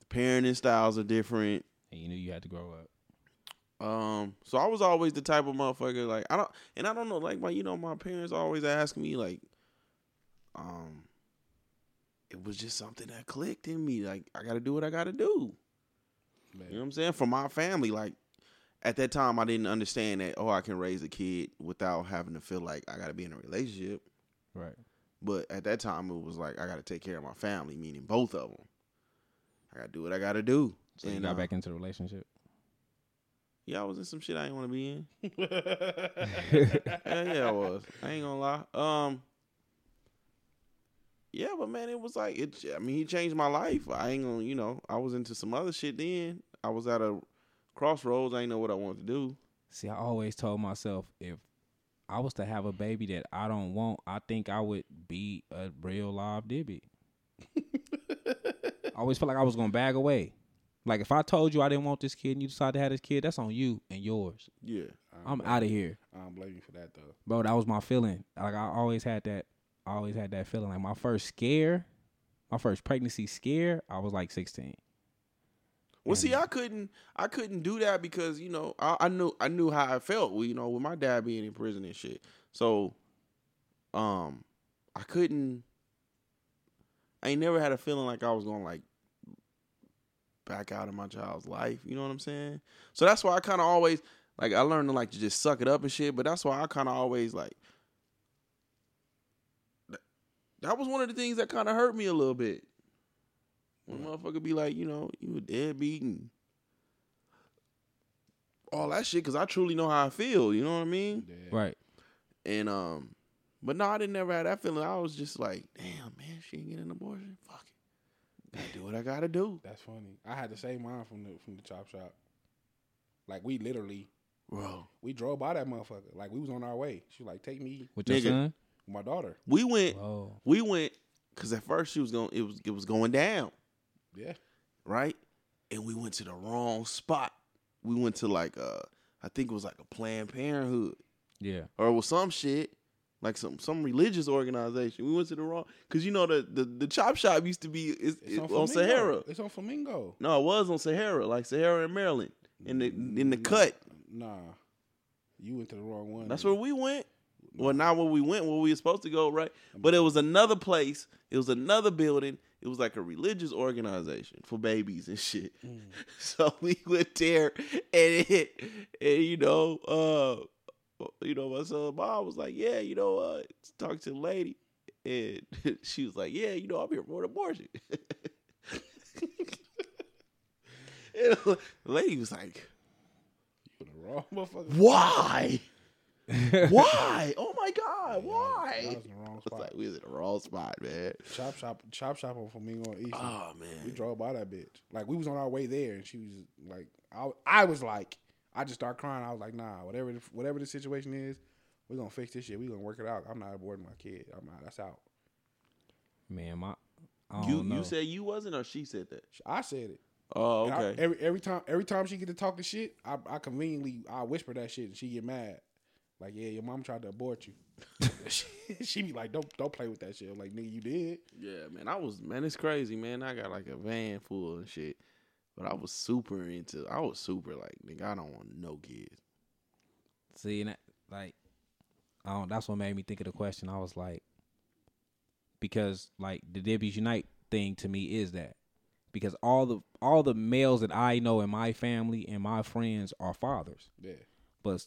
the parenting styles are different. and you knew you had to grow up. Um, so I was always the type of motherfucker like I don't and I don't know like my you know my parents always ask me like um it was just something that clicked in me like I got to do what I got to do. Man. You know what I'm saying? For my family like at that time I didn't understand that oh I can raise a kid without having to feel like I got to be in a relationship. Right. But at that time, it was like I got to take care of my family, meaning both of them. I got to do what I got to do. So you And, got uh, back into the relationship. Yeah, I was in some shit I didn't want to be in. yeah, yeah, I was. I ain't gonna lie. Um, yeah, but man, it was like it. I mean, he changed my life. I ain't gonna, you know, I was into some other shit then. I was at a crossroads. I ain't know what I wanted to do. See, I always told myself if I was to have a baby that I don't want, I think I would be a real live dibby. I always felt like I was gonna bag away. Like if I told you I didn't want this kid and you decided to have this kid, that's on you and yours. Yeah, I'm out of here, I don't blame you for that though. bro. That was my feeling. Like I always had that. I always had that feeling. Like my first scare, my first pregnancy scare, I was like 16. Well, see, I couldn't, I couldn't do that because you know, I, I knew, I knew how I felt. You know, with my dad being in prison and shit. So, um, I couldn't. I ain't never had a feeling like I was gonna like back out of my child's life. You know what I'm saying? So that's why I kind of always like I learned to like to just suck it up and shit. But that's why I kind of always like. That was one of the things that kind of hurt me a little bit. When motherfucker be like, you know, you a deadbeat and all that shit, because I truly know how I feel. You know what I mean? Yeah. Right. And um, but no, I didn't never have that feeling. I was just like, damn, man, she ain't getting an abortion. Fuck it, gotta do what I gotta do, That's funny. I had the same mine from the from the chop shop. Like we literally bro. we drove by that motherfucker. Like we was on our way. She was like, take me With your Nigga. son. with my daughter. We went, Whoa. we went, because at first she was going, it was it was going down, Yeah. right? And we went to the wrong spot. We went to like uh, I think it was like a Planned Parenthood. Yeah. or it was some shit like some some religious organization. We went to the wrong because you know the, the the chop shop used to be it's, It's it- on, on, Sahara. It's on Flamingo. No, it was on Sahara, like Sahara in Maryland, in the in the cut. Nah. You went to the wrong one. That's then. where we went. Well, not where we went, where we were supposed to go, right? But it was another place. It was another building. It was like a religious organization for babies and shit. So we went there, and it, and you know, uh, you know, my son mom was like, "Yeah, you know, uh, talk to the lady," and she was like, "Yeah, you know, I'm here for an abortion." and the lady was like, You the wrong motherfucker. "Why?" why? Oh my God, why? I was in the wrong It's spot. like we was in the wrong spot, man. Chop shop, chop shop on Flamingo on East. Oh man, We drove by that bitch. Like we was on our way there, and she was like, I, I was like, I just started crying. I was like, Nah, whatever, the, whatever the situation is, we're gonna fix this shit. We gonna work it out. I'm not aborting my kid. I'm not. That's out. Man, my. I don't You know. you said you wasn't, or she said that? I said it. Oh, And I- okay. every every time every time she get to talking shit, I, I conveniently I whisper that shit, and she get mad. Like, yeah, your mom tried to abort you. she, she be like, don't don't play with that shit. I'm like, nigga, you did. yeah, man. I was man. It's crazy, man. I got like a van full and shit, but I was super into. I was super like, nigga. I don't want no kids. See, and that, like, I don't. That's what made me think of the question. I was like, because like the Deadbeats Unite thing to me is that because all the all the males that I know in my family and my friends are fathers, Yeah, but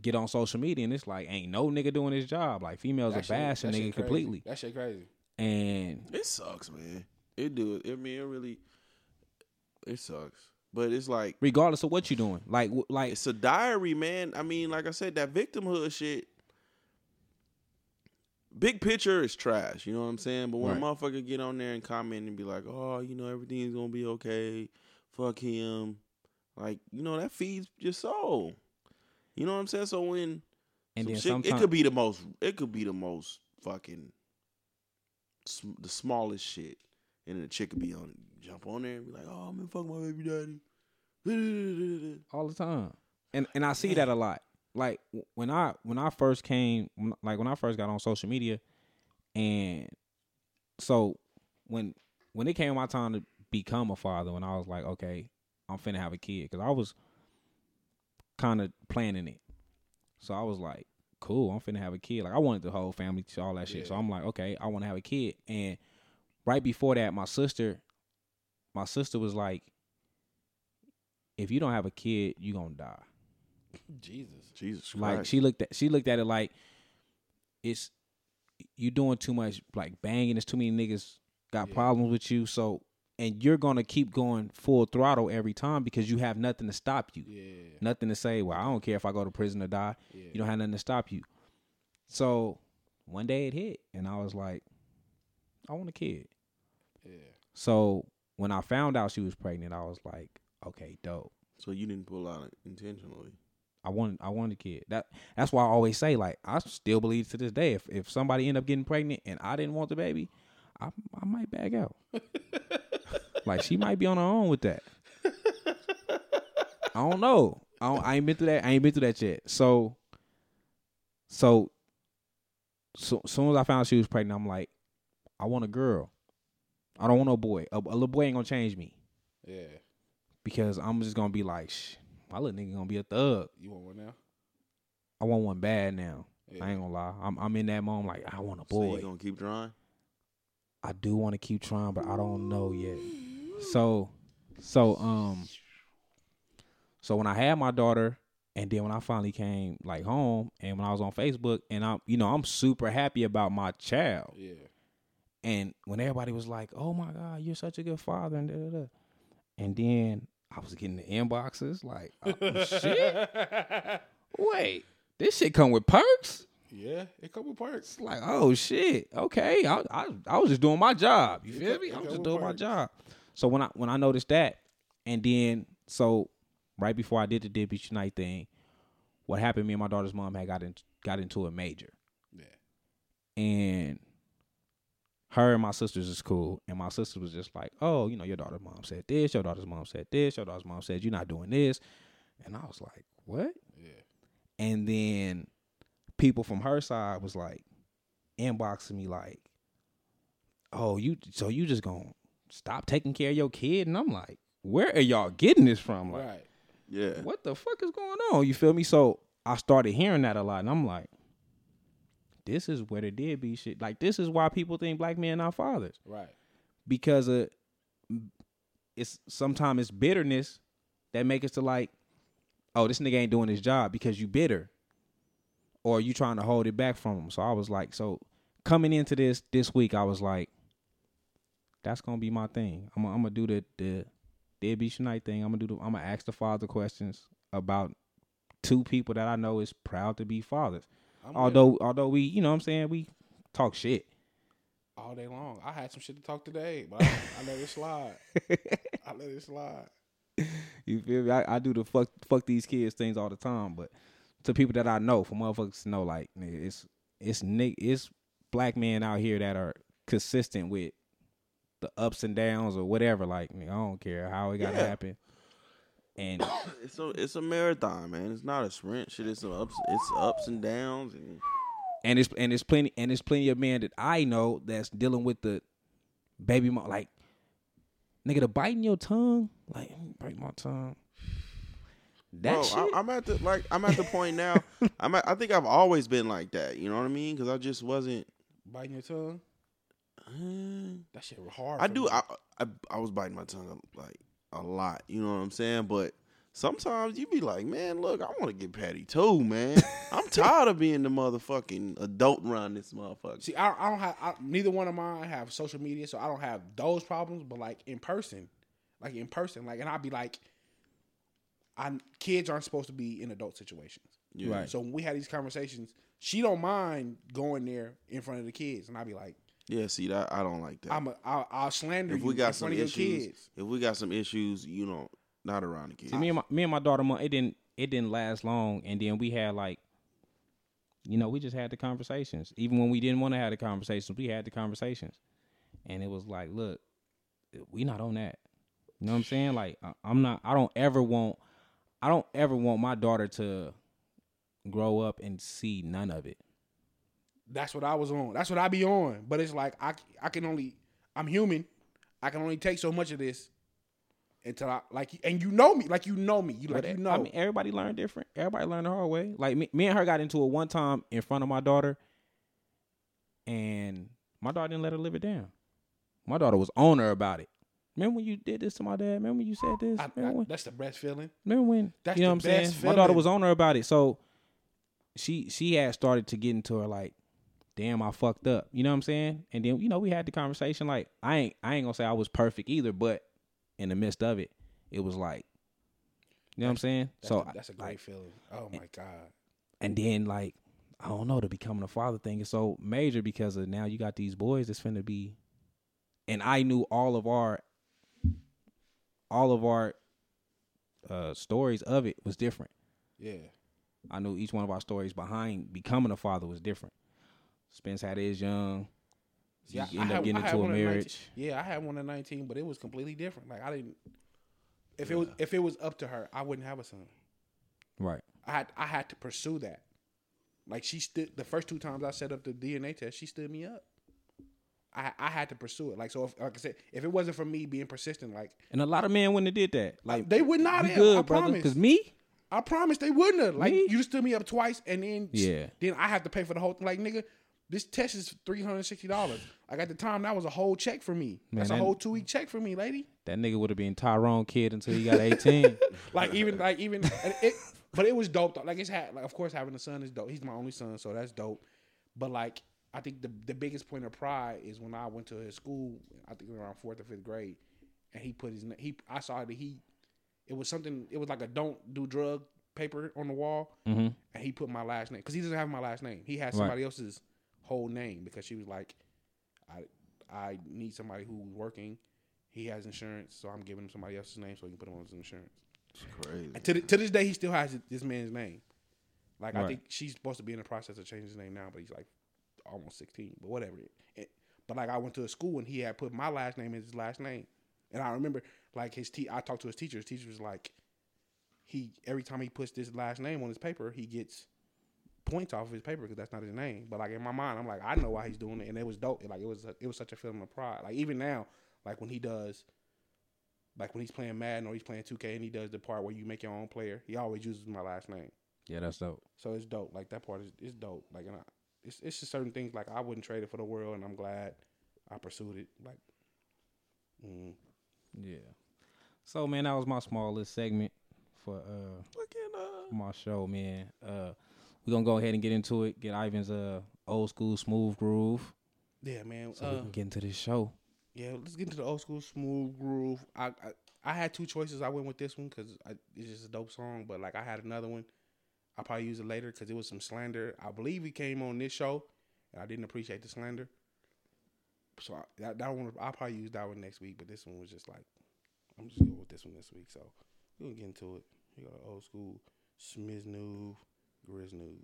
get on social media and it's like ain't no nigga doing his job. Like females That are shit- bashing nigga completely, That shit crazy. and It sucks, man. It do it. I mean, it really. It sucks, but it's like regardless of what you're doing, like like it's a diary, man. I mean, like I said, that victimhood shit. Big picture is trash, you know what I'm saying? But when a motherfucker get on there and comment and be like, "Oh, you know everything's gonna be okay," fuck him, like you know that feeds your soul. You know what I'm saying? So when and some then shit, it could be the most, it could be the most fucking, sm- the smallest shit, and then the chick could be on, jump on there and be like, "Oh, I'm gonna fuck my baby daddy." all the time, and and I see that a lot. Like when I when I first came, like when I first got on social media, and so when when it came my time to become a father, when I was like, okay, I'm finna have a kid, because I was kind of planning it. So I was like, cool, I'm finna have a kid. Like I wanted the whole family, to all that shit. So I'm like, okay, I want to have a kid. And right before that, my sister, my sister was like, if you don't have a kid, you gonna die. Jesus. Jesus Christ! Like she looked at she looked at it like it's you doing too much like banging. There's too many niggas got Yeah. problems with you. So and you're gonna keep going full throttle every time because you have nothing to stop you. Yeah. Nothing to say. Well, I don't care if I go to prison or die. Yeah. You don't have nothing to stop you. So one day it hit, and I was like, I want a kid. Yeah. So when I found out she was pregnant, I was like, okay, dope. So you didn't pull out intentionally. I wanted I wanted a kid. That that's why I always say like I still believe to this day if if somebody end up getting pregnant and I didn't want the baby, I I might bag out. like she might be on her own with that. I don't know. I, don't, I ain't been through that. I ain't been through that yet. So, so, so soon as I found she was pregnant, I'm like, I want a girl. I don't want no boy. A, a little boy ain't gonna change me Yeah. because I'm just gonna be like, Shh, my little nigga gonna be a thug. You want one now? I want one bad now. Yeah. I ain't gonna lie. I'm I'm in that moment like I want a So boy. you gonna keep trying? I do want to keep trying, but I don't know yet. So, so um, so when I had my daughter, and then when I finally came like home, and when I was on Facebook, and I'm you know I'm super happy about my child, Yeah. and when everybody was like, "Oh my God, you're such a good father," and da da da, and then I was getting the inboxes like, oh, "Shit, wait, this shit come with perks." Yeah. Come with perks. It's like, oh shit, okay. I, I I was just doing my job. You feel me? I was just doing my job. So when I when I noticed that, and then so right before I did the Debbie Night thing, what happened? Me and my daughter's mom had got in, got into a major, Yeah. and her and my sisters is cool, and my sister was just like, oh, you know, your daughter's mom said this, your daughter's mom said this, your daughter's mom said you're not doing this, and I was like, what? Yeah. And then people from her side was like inboxing me like, "Oh, you so you just gonna stop taking care of your kid?" And I'm like, "Where are y'all getting this from? Like, Right. Yeah. what the fuck is going on? You feel me?" So I started hearing that a lot, and I'm like, "This is where the be shit. Like, this is why people think black men are fathers Right. because of it's sometimes it's bitterness that make us to like, oh, this nigga ain't doing his job because you bitter, or are you trying to hold it back from them? So I was like, so coming into this this week, I was like, that's gonna be my thing. I'm gonna, do the the deadbeat night thing. I'm gonna do the I'm gonna ask the father questions about two people that I know is proud to be fathers. I'm although although we you know what I'm saying we talk shit. all day long. I had some shit to talk today, but I, I let it slide. I let it slide. You feel me? I, I do the fuck fuck these kids things all the time, but to people that I know, for motherfuckers to know, like nigga, it's it's it's black men out here that are consistent with the ups and downs or whatever. Like nigga, I don't care how it got to Yeah. happen. And It's a it's a marathon, man. It's not a sprint. Shit, it's some ups. It's ups and downs, and and it's and it's plenty and it's plenty of men that I know that's dealing with the baby mom like nigga the biting your tongue like bite my tongue. That bro, shit. I, I'm at the like I'm at the point now. I'm at, I think I've always been like that. You know what I mean? Because I just wasn't. Biting your tongue. uh, That shit was hard. I do. I, I I was biting my tongue like a lot. You know what I'm saying? But sometimes you be like, man, look, I want to get patty too, man. I'm tired of being the motherfucking adult around this motherfucker. See, I, I don't have I, neither one of mine have social media, so I don't have those problems. But like in person, like in person, like, and I'd be like, I kids aren't supposed to be in adult situations. Yeah. Right. So when we had these conversations, she don't mind going there in front of the kids, and I'd be like, Yeah, see that I don't like that. I'm a, I'll, I'll slander if you we in got front some of your issues, kids. if we got some issues, you know, not around the kids. See, me and my me and my daughter, it didn't it didn't last long, and then we had like, you know, we just had the conversations. Even when we didn't want to have the conversations, we had the conversations, and it was like, look, we not on that. You know what I'm saying? Like, I, I'm not. I don't ever want. I don't ever want my daughter to grow up and see none of it. That's what I was on. That's what I be on. But it's like I I can only I'm human. I can only take so much of this until I like and you know me like you know me. You like you know. I mean, everybody learned different. Everybody learned the hard way. Like me, me and her got into it one time in front of my daughter, and my daughter didn't let her live it down. My daughter was on her about it. Remember when you did this to my dad? Remember when you said this? I- I- when, that's the best feeling. remember when? that's you know the what I'm saying? best My daughter was on her about it. So she she had started to get into her like, damn, I fucked up. You know what I'm saying? And then you know we had the conversation. Like I ain't I ain't gonna say I was perfect either, but in the midst of it, it was like, you know what I'm saying? That's, so the- that's a great like, feeling. Oh my god. and then like I don't know, the becoming a father thing is so major because of now you got these boys that's finna be, and I knew all of our, all of our, uh, stories of it was different. Yeah. I knew each one of our stories behind becoming a father was different. Spence had his young. See, you I- I end had- up getting I into a one at 19 marriage. Yeah, I had one at 19, but it was completely different. Like I didn't. If it was if it was up to her, I wouldn't have a son. Right. I had I had to pursue that. Like she stood the first two times I set up the DNA test, she stood me up. I I had to pursue it. Like so, if, like I said, if it wasn't for me being persistent, like And a lot of men wouldn't have did that. Like they would not have. good, I brother. promise. Because me, I promise they wouldn't have. Like Me? you just stood me up twice, and then Yeah. then I have to pay for the whole. Thing. Like nigga, this test is three hundred sixty dollars. Like at the time, that was a whole check for me. Man, That's a whole two week check for me, lady. that nigga would have been Tyrone kid until he got 18. Like even like even it, but it was dope. Though. Like it's had like of course having a son is dope. He's my only son, so that's dope. But like I think the the biggest point of pride is when I went to his school. I think around fourth or fifth grade, and he put his na- he. I saw that he. It was something. It was like a don't do drug paper on the wall, hmm and he put my last name because he doesn't have my last name. He has Right. somebody else's whole name because she was like, I I need somebody who's working. He has insurance, so I'm giving him somebody else's name so he can put him on his insurance. It's crazy. And to, the, to this day, he still has this man's name. Like I think she's supposed to be in the process of changing his name now, but he's like almost sixteen. But whatever. It, but like I went to a school and he had put my last name as his last name, and I remember like his te- I talked to his teacher. His teacher was like, he every time he puts this last name on his paper, he gets points off of his paper because that's not his name. But like in my mind, I'm like, I know why he's doing it, and it was dope. Like it was it was such a feeling of pride. Like even now, like when he does. Like when he's playing Madden or he's playing 2K and he does the part where you make your own player, he always uses my last name. Yeah, that's dope. So it's dope. Like that part is it's dope. Like and I, it's it's just certain things like I wouldn't trade it for the world, and I'm glad I pursued it. Like, mm. Yeah. So man, that was my smallest segment for uh Look at uh, my show, man. Uh we're gonna go ahead and get into it. Get Ivan's uh old school smooth groove. yeah, man. So uh, we can get into this show. yeah, let's get into the old school smooth groove. I I, I had two choices. I went with this one because it's just a dope song. But like I had another one. I'll probably use it later because it was some slander. I believe he came on this show, and I didn't appreciate the slander. So I, that that one I'll probably use that one next week. But this one was just like I'm just going with this one this week. So we're gonna get into it. You got old school Smiznuv, Griznuv.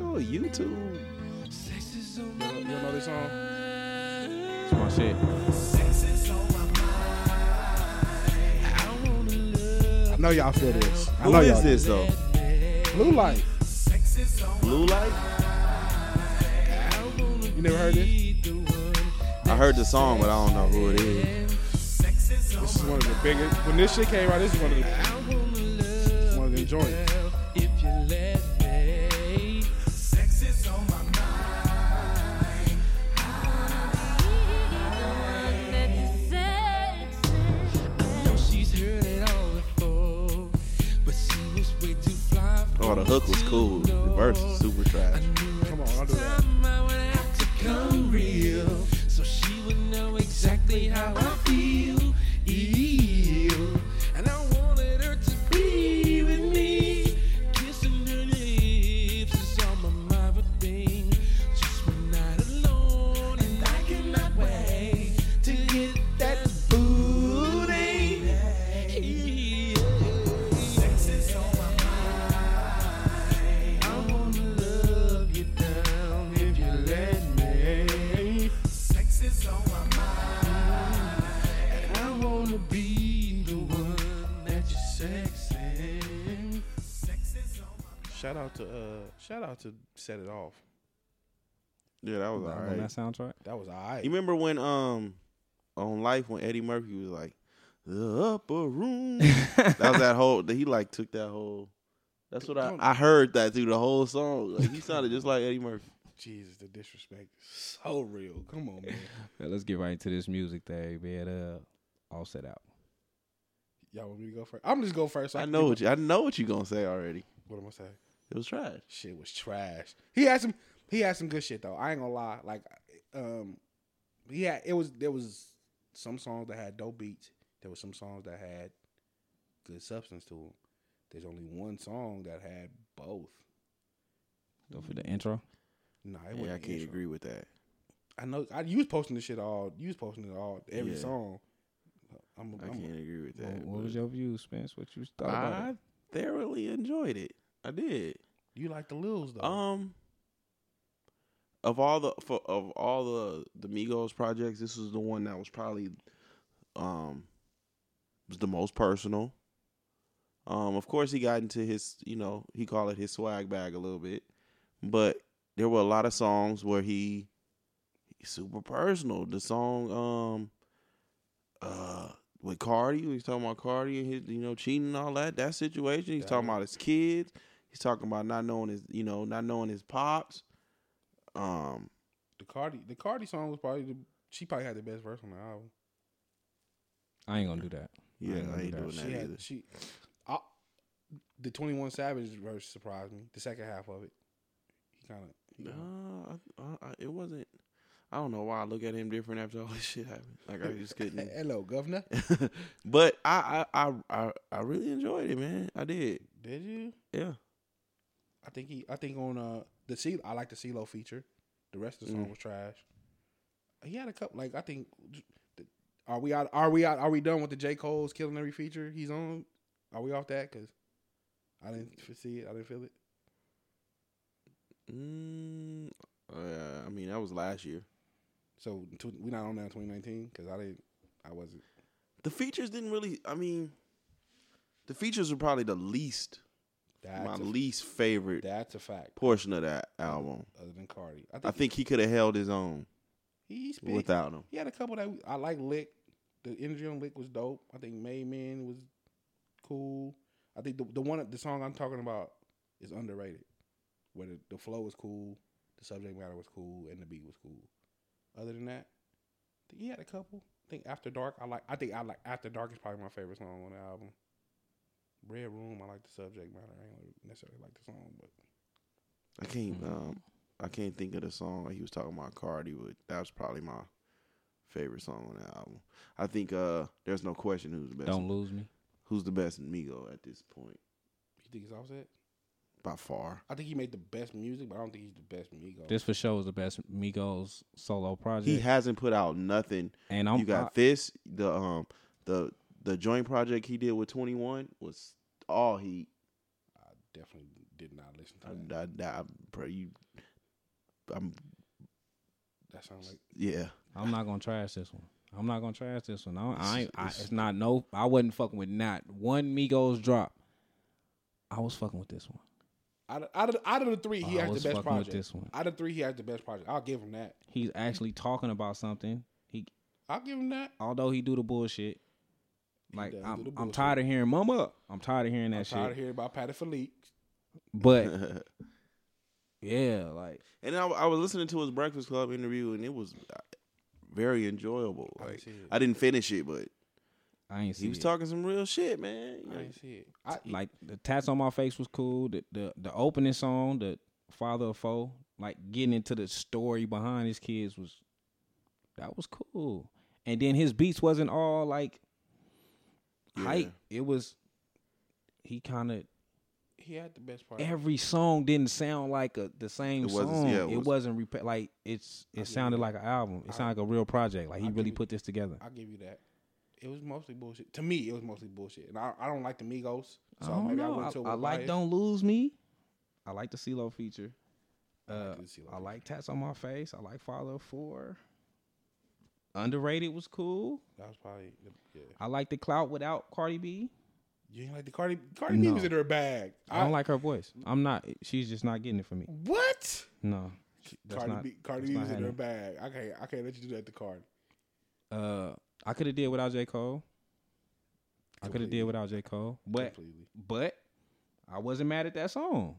oh YouTube. You know, you know this song? It's my shit. I know y'all feel this. I Who know is y'all- this though? Blue Light. Blue Light. You never heard this? I heard the song, but I don't know who it is. This is one of the biggest. When this shit came out, this is one of the one of the joints. Hook was cool. The verse is super trash. Wanna be the one that you're sexing. Sex is on my Shout out to uh, shout out to Set It Off. Yeah, that was On alright. that soundtrack. That was alright. You remember when um on Life when Eddie Murphy was like the upper room? that was that whole. He like took that whole. That's what I I heard that through the whole song. Like he sounded just like Eddie Murphy. Jesus, the disrespect is so real. Come on, man. Yeah, let's get right into this music thing, man. Uh all set out. Y'all want me to go first? I'm just go first. so I can know what you I know what you gonna say already. What am I saying? It was trash. Shit was trash. He had some. He had some good shit though. I ain't gonna lie. Like, um, yeah, it was. There was some songs that had dope beats. There was some songs that had good substance to them. There's only one song that had both. Go for the intro. Nah, it Yeah, I can't intro. agree with that. I know. I you was posting this shit all. You was posting it all. Every Yeah. song. I'm. I I'm can't agree with that. What, what was your view, Spence? What you thought about I it? thoroughly enjoyed it. I did. you like the Lils though. Um, of all the for, of all the the Migos projects, this was the one that was probably um was the most personal. Um, of course, he got into his, you know, he called it his swag bag a little bit, but there were a lot of songs where he he's super personal. The song, um, uh, with Cardi, he's talking about Cardi and his, you know, cheating and all that, that situation. He's talking about his kids. He's talking about not knowing his, you know, not knowing his pops. Um, The Cardi, the Cardi song was probably the. She probably had the best verse on the album. I ain't gonna do that. yeah, ain't I ain't do doing that. that She either. had she. I, the Twenty One Savage verse surprised me. The second half of it, he kind of. No, I, I, I, it wasn't. I don't know why I look at him different after all this shit happened. Like I just couldn't. Hello, governor. but I, I, I, I, really enjoyed it, man. I did. Did you? Yeah. I think he. I think on uh the C. I like the CeeLo feature. The rest of the song Mm. was trash. He had a couple. Like I think. Are we out? Are we out? Are we done with the J Cole's killing every feature he's on? Are we off that? Because I didn't see it. I didn't feel it. Mm, uh, I mean, that was last year. So tw- we not on that 2019 because I didn't. I wasn't. The features didn't really. I mean, the features were probably the least, That's my a, least favorite That's a fact. portion of that album. Other than Cardi, I think, I think he could have held his own he, he spit. without him. He had a couple that I like. Lick, the energy on Lick was dope. I think Made Man was cool. I think the the one the song I'm talking about is underrated. Where the, the flow was cool, the subject matter was cool, and the beat was cool. Other than that, I think he had a couple. I think After Dark, I like. I think I like After Dark is probably my favorite song on the album. Red Room, I like the subject matter. I ain't necessarily like the song, but I can't. Um, I can't think of the song he was talking about Cardi, but that was probably my favorite song on the album. I think uh, there's no question who's the best. Don't lose me. Who's the best Migo at this point? you think it's Offset? By far. I think he made the best music, but I don't think he's the best Migos. This for sure is the best Migos solo project. He hasn't put out nothing. and I'm you got I- this. The um the the joint project he did with Twenty One was all he. I definitely did not listen to I, that. I, I, bro, you, I'm That sounds like yeah. I'm not gonna trash this one. I'm not gonna trash this one. I, I, ain't, I it's not no. I wasn't fucking with not one Migos drop. I was fucking with this one. Out of, out of, out of the three, he I has the best fucking with project. this one. Out of three, he has the best project. I'll give him that. He's actually talking about something. He, I'll give him that. although he do the bullshit. Like I'm, the I'm tired of hearing "Mama." I'm tired of hearing that I'm shit. tired of hearing about Patek Philippe. But yeah, like And I, I was listening to his Breakfast Club interview, and it was uh, very enjoyable. Like see. I didn't finish it, but I ain't see he was it. talking some real shit, man. You I know, didn't see it. I, like the tats on my face was cool. The the the opening song, the father of foe, like getting into the story behind his kids was that was cool. And then his beats wasn't all like hype. It was he kind of he had the best project. every song didn't sound like a, the same It wasn't- song. yeah, it, it was- wasn't repa- like it's it sounded like an album. It sounded like a real project. Like he I'll really give you- put this together. I'll give you that. It was mostly bullshit. To me, it was mostly bullshit. And I, I don't like the Migos. I So don't maybe know. I went to I like "Don't Lose Me." I like the CeeLo feature. Uh, like I like tats on my face. I like Father of Four. Underrated was cool. That was probably, yeah. I like the clout without Cardi B. You ain't like the Cardi Cardi B was in her bag. I don't like her voice. I'm not. She's just not getting it for me. What? No, that's Cardi not. B, Cardi B was in her bag. I can't I can't let you do that to Cardi. Uh, I could have did without J Cole. I could have did without J Cole, but Completely. but I wasn't mad at that song.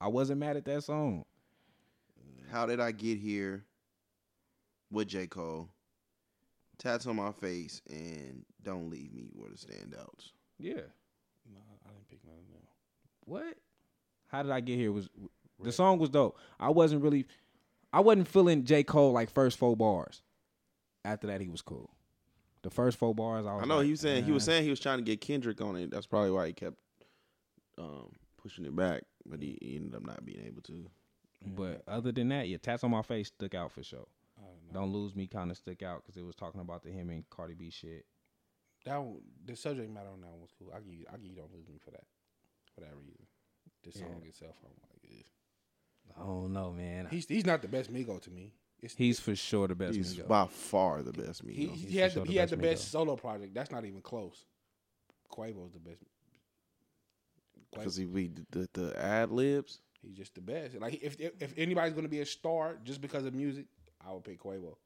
I wasn't mad at that song. How did I get here with J. Cole? Tats on my face and Don't Leave Me were the standouts. Yeah. No, I didn't pick none of them. What? How did I get here? Was the song was dope. I wasn't really, I wasn't feeling J Cole like first four bars. After that, he was cool. The first four bars, I was. I know like, he was saying he was saying he was trying to get Kendrick on it. That's probably why he kept um, pushing it back, but he, he ended up not being able to. But other than that, yeah, tats on my face stuck out for sure. Don't lose me kind of stuck out because it was talking about the him and Cardi B shit. That one, the subject matter on that one was cool. I give you, I give you don't lose me for that, for that reason. The song itself, I'm like, eh. I don't know, man. He's he's not the best Migo to me. It's, He's for sure the best. He's Migo. by far the best he, Migos. he, had for the, sure he the had the best best Migo. solo project. That's not even close. Quavo's the best. because he be the, the ad libs. He's just the best. Like if if, if anybody's gonna be a star just because of music, I would pick Quavo.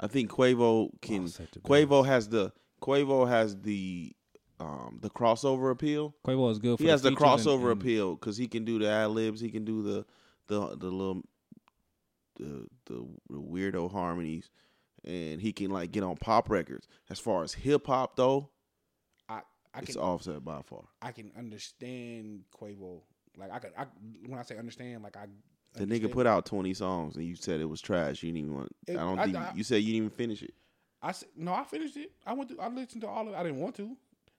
I think Quavo can. Offset the Quavo has the Quavo has the um the crossover appeal. Quavo is good. For He has the features and- crossover and- appeal because he can do the ad libs. He can do the the the little the, the the weirdo harmonies, and he can like get on pop records. As far as hip hop though, I I it's can Offset by far. I can understand Quavo. Like I could I when I say understand, like I The nigga put out twenty songs and you said it was trash. You didn't even want. It- I don't I- think I- you said you didn't even finish it. I said no. I finished it. I went. To, I listened to all of. it. I didn't want to.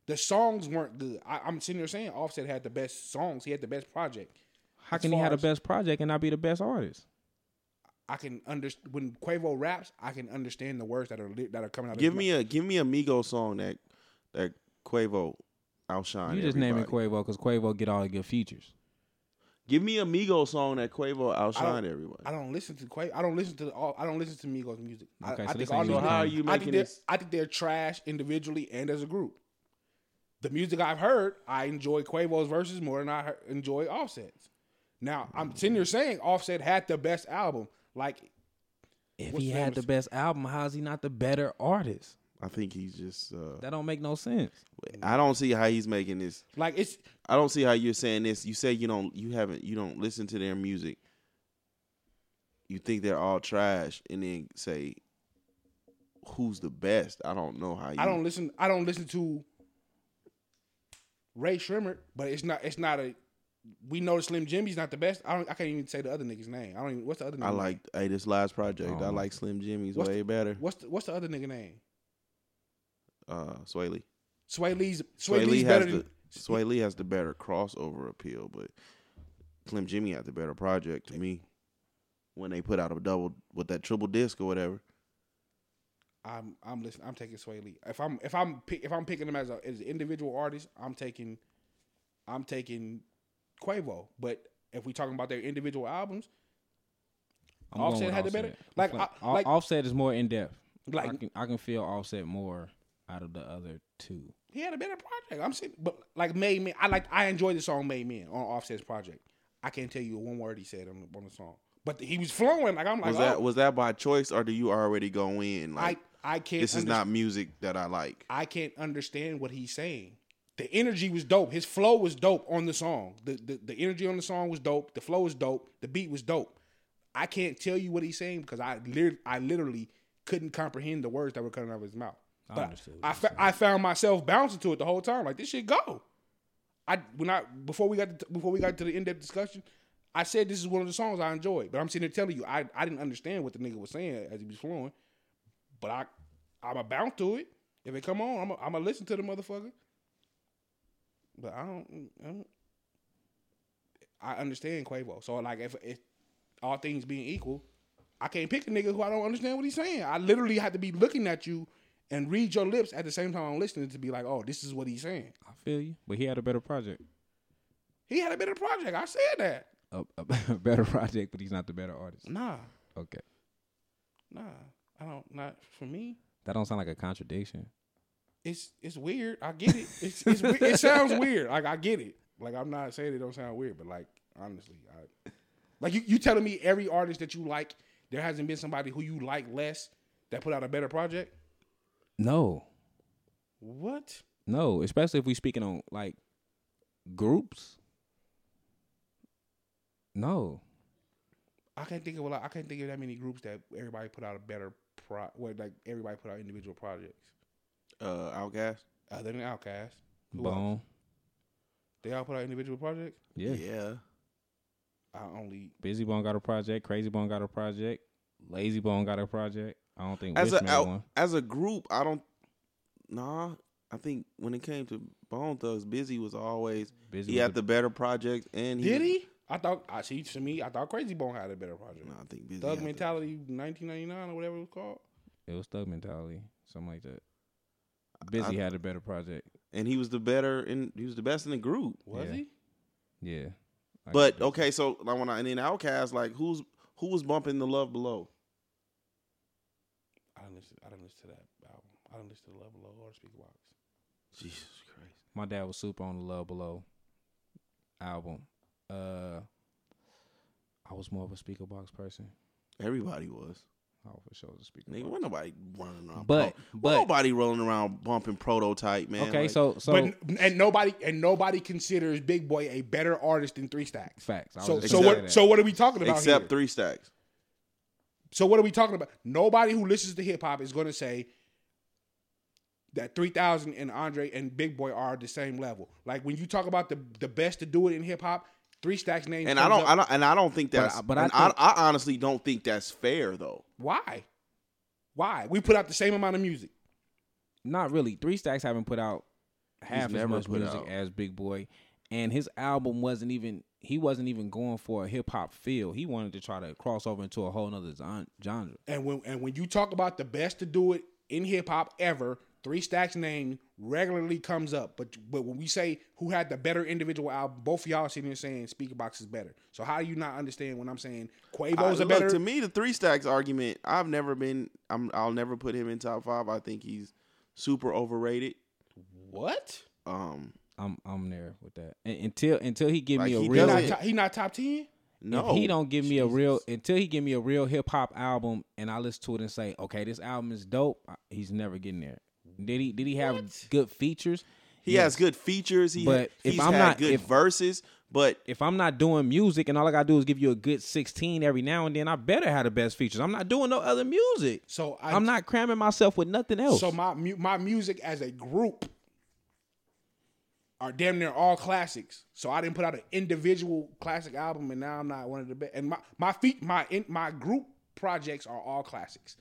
The songs weren't good. I, I'm sitting there saying Offset had the best songs. He had the best project. How can he have the best project and not be the best artist? I can understand when Quavo raps. I can understand the words that are li- that are coming out. Give of his me a give me a Migo song that that Quavo outshine. You just naming everybody. Quavo because Quavo get all the good features. Give me a Migo song that Quavo I outshine don't- I don't listen to Quavo. I don't listen to all. I don't listen to Migos music. I- Okay, I, so think all ain't these your so how are niggas- you I making think they're- this? I think they're trash individually and as a group. The music I've heard, I enjoy Quavo's verses more than I enjoy Offset's. Now I'm sitting here saying Offset had the best album. Like If he had the best album, how is he not the better artist? I think he's just. Uh, That don't make no sense. I don't see how he's making this. like it's I don't see how you're saying this. You say you don't. You haven't. You don't listen to their music. You think they're all trash, and then say who's the best. I don't know how. You, I don't listen. I don't listen to Rae Sremmurd, but it's not. It's not a. We know Slim Jxmmi's not the best. I don't. I can't even say the other nigga's name. I don't even. What's the other? Nigga I name? like. Hey, this last project. I Oh. like Slim Jxmmi's What's way better. What's the What's the other nigga name? Uh, Swae Lee. Swae Lee's. Sway, Swae Lee Lee's has better the than. Swae Lee has the better crossover appeal, but Slim Jxmmi had the better project to me. When they put out a double with that triple disc or whatever, I'm. I'm listening. I'm taking Swae Lee. If I'm. If I'm. If I'm picking him as a as an individual artist, I'm taking. I'm taking Quavo. But if we talking about their individual albums, I'm Offset with had the better- like, Like, I- like- Offset is more in depth. Like- I can I can feel Offset more out of the other two. he had a better project. I'm saying, but like Made Men, I like. I enjoyed the song Made Men on Offset's project. I can't tell you one word he said on the, on the song, but he was flowing. Like I'm like, was that oh, was that by choice or do you already go in I like I can't. this is under- not music that I like? I can't understand what he's saying. The energy was dope. His flow was dope on the song. The, the the energy on the song was dope. The flow was dope. The beat was dope. I can't tell you what he's saying because I I literally couldn't comprehend the words that were coming out of his mouth. I But understood what I, fa- I found myself bouncing to it the whole time. Like this shit go. I when I before we got to, before we got to the in depth discussion, I said this is one of the songs I enjoyed. But I'm sitting there telling you I, I didn't understand what the nigga was saying as he was flowing. But I I'm a bounce to it. If it come on, I'm a, I'm gonna listen to the motherfucker. But I don't, I don't. I understand Quavo. So like, if if all things being equal, I can't pick a nigga who I don't understand what he's saying. I literally have to be looking at you and read your lips at the same time I'm listening to be like, oh, this is what he's saying. I feel you, but he had a better project. He had a better project. I said that. A, a better project, but he's not the better artist. Nah, Okay, nah. I don't. Not for me. that don't sound like a contradiction. It's it's weird. I get it. It's, it's it sounds weird. Like I get it. Like I'm not saying it don't sound weird, but like honestly, I like you. You telling me every artist that you like, there hasn't been somebody who you like less that put out a better project. No, What? no, especially if we speaking on like groups. No, I can't think of a lot. I can't think of that many groups that everybody put out a better pro. Well, like everybody put out individual projects Uh, Outkast. other than Outkast. Who Bone. else? They all put out individual projects. Yeah. yeah. I only Bizzy Bone got a project. Krayzie Bone got a project. Layzie Bone got a project. I don't think As Wish a made out, one. as a group, I don't. Nah, I think when it came to Bone Thugs, Bizzy was always Bizzy he was had the better project, and did he. I thought I see to me. I thought Krayzie Bone had a better project. No, I think Bizzy. Thug had Mentality 1999 or whatever it was called. It was Thug Mentality, something like that. Bizzy I- had a better project. and he was the better, and he was the best in the group. Was Yeah. he? Yeah, I But okay, so like when I and then Outkast, like who's who was bumping the Love Below? I didn't listen. I didn't listen to that album. I didn't listen to the Love Below or Speakerboxxx. Jesus Christ. My dad was super on the Love Below album. Uh, I was more of a Speakerboxxx person. Everybody was. I for sure was a speaker Nigga, box. wasn't nobody running around. But- pro- but- nobody rolling around bumping prototype, man. okay, Like, so so but and nobody and nobody considers Big Boy a better artist than Three Stacks. facts. So so gonna what that. so what are we talking about except here? three stacks. So what are we talking about? Nobody who listens to hip hop is going to say that 3000 and Andre and Big Boy are the same level. Like when you talk about the the best to do it in hip hop, Three Stacks name And I don't, up- I don't, and I don't think But that's. but I and I, think- I honestly don't think that's fair, though. why? Why? We put out the same amount of music. not really. Three Stacks haven't put out half as much music out. as Big Boy, and his album wasn't even. He wasn't even going for a hip hop feel. He wanted to try to cross over into a whole other genre. And when and when you talk about the best to do it in hip hop ever, Three Stacks name regularly comes up. But but when we say who had the better individual album, both of y'all sitting here saying Speakerboxxx is better. So how do you not understand when I'm saying I- Quavo's a look, better? to me, the three stacks argument. I've never been. I'm. I'll never put him in top five. I think he's super overrated. what? Um, I'm I'm there with that. And, until until he give Like, me a he He real. not, doesn't- top, he not top ten. no, If he don't give me a real until he give me a real hip hop album and I listen to it and say, okay, this album is dope. He's never getting there. Did he? Did he have good features? He Yes. has good features. He, But if he's I'm had not- good if- verses. But If I'm not doing music and all I gotta do is give you a good 16 every now and then, I better have the best features. I'm not doing no other music. So I, I'm not cramming myself with nothing else. So my mu- my music as a group are damn near all classics. So I didn't put out an individual classic album, and now I'm not one of the best. And my my feet my in, my group projects are all classics.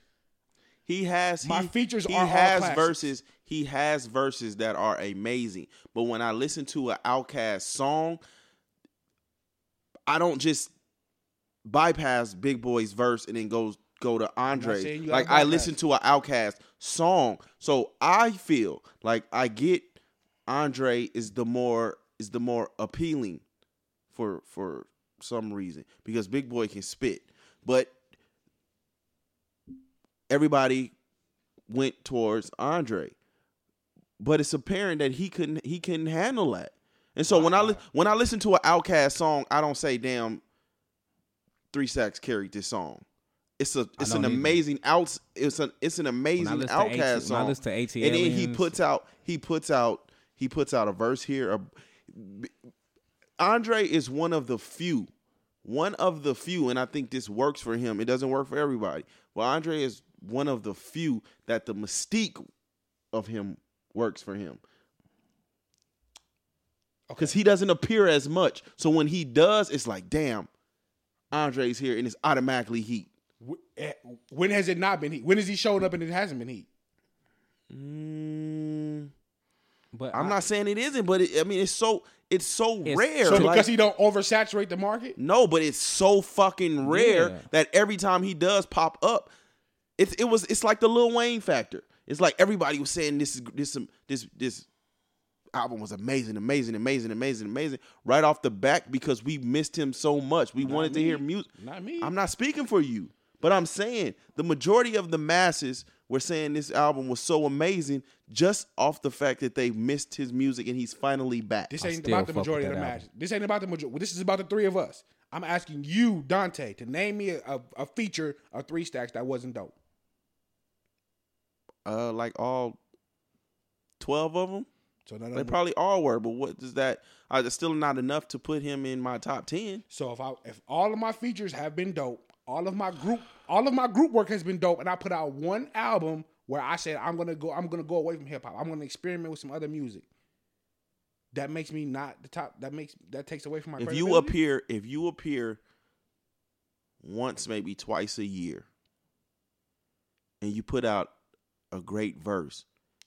He has My he, features he has verses. He has verses that are amazing. But when I listen to an Outkast song, I don't just bypass Big Boy's verse and then goes go to Andre. Like I listen to an Outkast song, so I feel like I get Andre is the more is the more appealing for for some reason because Big Boy can spit, but everybody went towards Andre. But it's apparent that he couldn't he couldn't handle that. And so when I li- when I listen to an Outkast song, I don't say, "Damn, Three Sacks carried this song." It's a it's an don't either. amazing out it's an it's an amazing Outkast song. I listen to AT and then he puts out he puts out he puts out a verse here. a- Andre is one of the few, one of the few, and I think this works for him. It doesn't work for everybody, Well, Andre is one of the few that the mystique of him works for him because he doesn't appear as much. So when he does, it's like, damn, Andre's here, and it's automatically heat. Eh, When has it not been heat? When has he shown up and it hasn't been heat? Mm, but I'm I- not saying it isn't, but it, I mean, it's so it's so It's- rare. So like- because he don't oversaturate the market? No, but it's so fucking rare Yeah. that every time he does pop up, it's it was it's like the Lil Wayne factor. It's like everybody was saying this is this um, this this album was amazing, amazing, amazing, amazing, amazing right off the back because we missed him so much. We wanted to hear music. Not me. I'm not speaking for you, but I'm saying the majority of the masses were saying this album was so amazing just off the fact that they missed his music and he's finally back. This ain't about the majority of that the album. This ain't about the majority. This is about the three of us. I'm asking you, Dante, to name me a, a, a feature of three stacks that wasn't dope. Uh, like all twelve of them. So They probably all were, but what does that? Uh, it's still not enough to put him in my top ten. So if I if all of my features have been dope, all of my group all of my group work has been dope, and I put out one album where I said I'm gonna go I'm gonna go away from hip hop. I'm gonna experiment with some other music. That makes me not the top. That makes that takes away from my. If you appear, if you appear once, maybe twice a year, and you put out a great verse,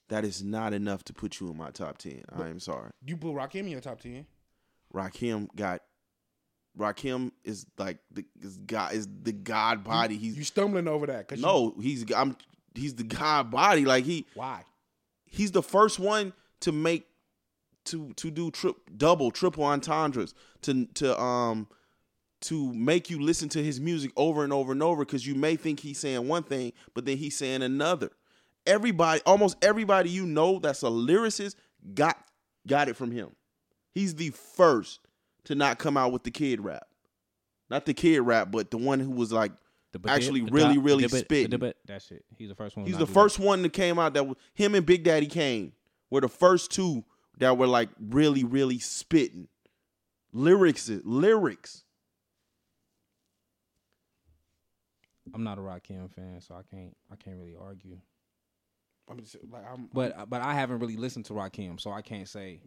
that is not enough to put you in my top ten. I am sorry. you put Rakim in your top ten. Rakim got. Rakim is like the is God is the God body. He's You stumbling over that? Cause you- no, he's I'm he's the God body. Like he why? he's the first one to make to to do trip double triple entendres to to um to make you listen to his music over and over and over because you may think he's saying one thing but then he's saying another everybody almost everybody you know that's a lyricist got got it from him he's the first to not come out with the kid rap not the kid rap but the one who was like The actually the really really the ba- spitting the ba- That. He's the first one. He's the do that. first one that came out that was him and Big Daddy Kane were the first two that were like really, really spitting. Lyrics lyrics. I'm not a Rakim fan, so I can't. I can't really argue. I'm just like I'm, But but I haven't really listened to Rakim, so I can't say.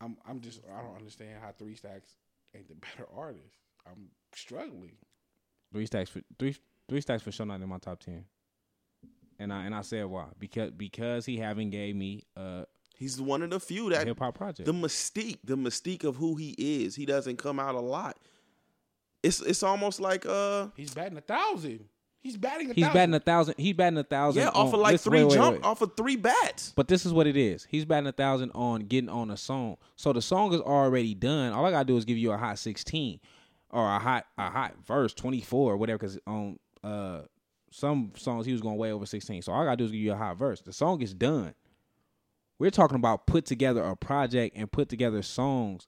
I'm, I'm just, I don't understand how Three Stacks ain't the better artist. I'm struggling. Three stacks for three three stacks for sure not in my top ten. And I and I said why because because he haven't gave me a He's one of the few that hip hop project. the mystique, the mystique of who he is. He doesn't come out a lot. It's it's almost like uh He's batting a thousand. He's batting a He's thousand. batting a thousand. He's batting a thousand. yeah, off on- of like listen, three wait, wait, jump, wait. off of three bats. But this is what it is. He's batting a thousand on getting on a song. So the song is already done. All I gotta do is give you a hot sixteen or a hot a hot verse twenty four or whatever. Because on uh some songs he was going way over sixteen. So all I gotta do is give you a hot verse. The song is done. We're talking about put together a project and put together songs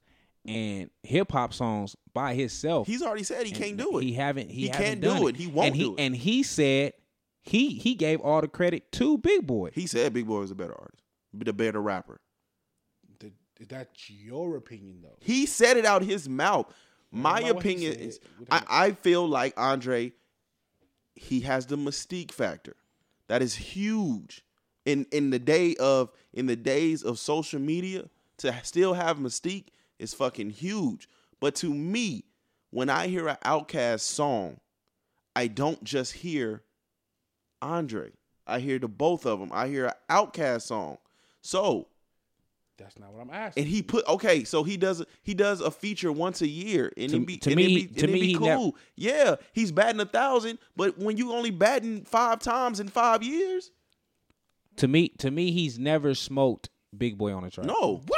and hip hop songs by himself. He's already said he can't do it. He haven't. He, He haven't can't do it. He won't and he, do it. And he said he he gave all the credit to Big Boy. He said Big Boy was a better artist, the better rapper. Th- That's your opinion, though. He said it out his mouth. My about what he opinion is, I, I feel like Andre, he has the mystique factor. That is huge. In in the day of in the days of social media, to still have mystique is fucking huge. But to me, when I hear an Outkast song, I don't just hear Andre. I hear the both of them. I hear an Outkast song. So That's not what I'm asking. and he put okay, so he does he does a feature once a year, and To- it be to me, it he- be, to and it me, be cool. nev- yeah, he's batting a thousand, but when you only batting five times in five years, To me, to me, he's never smoked Big Boy on a track. no, what?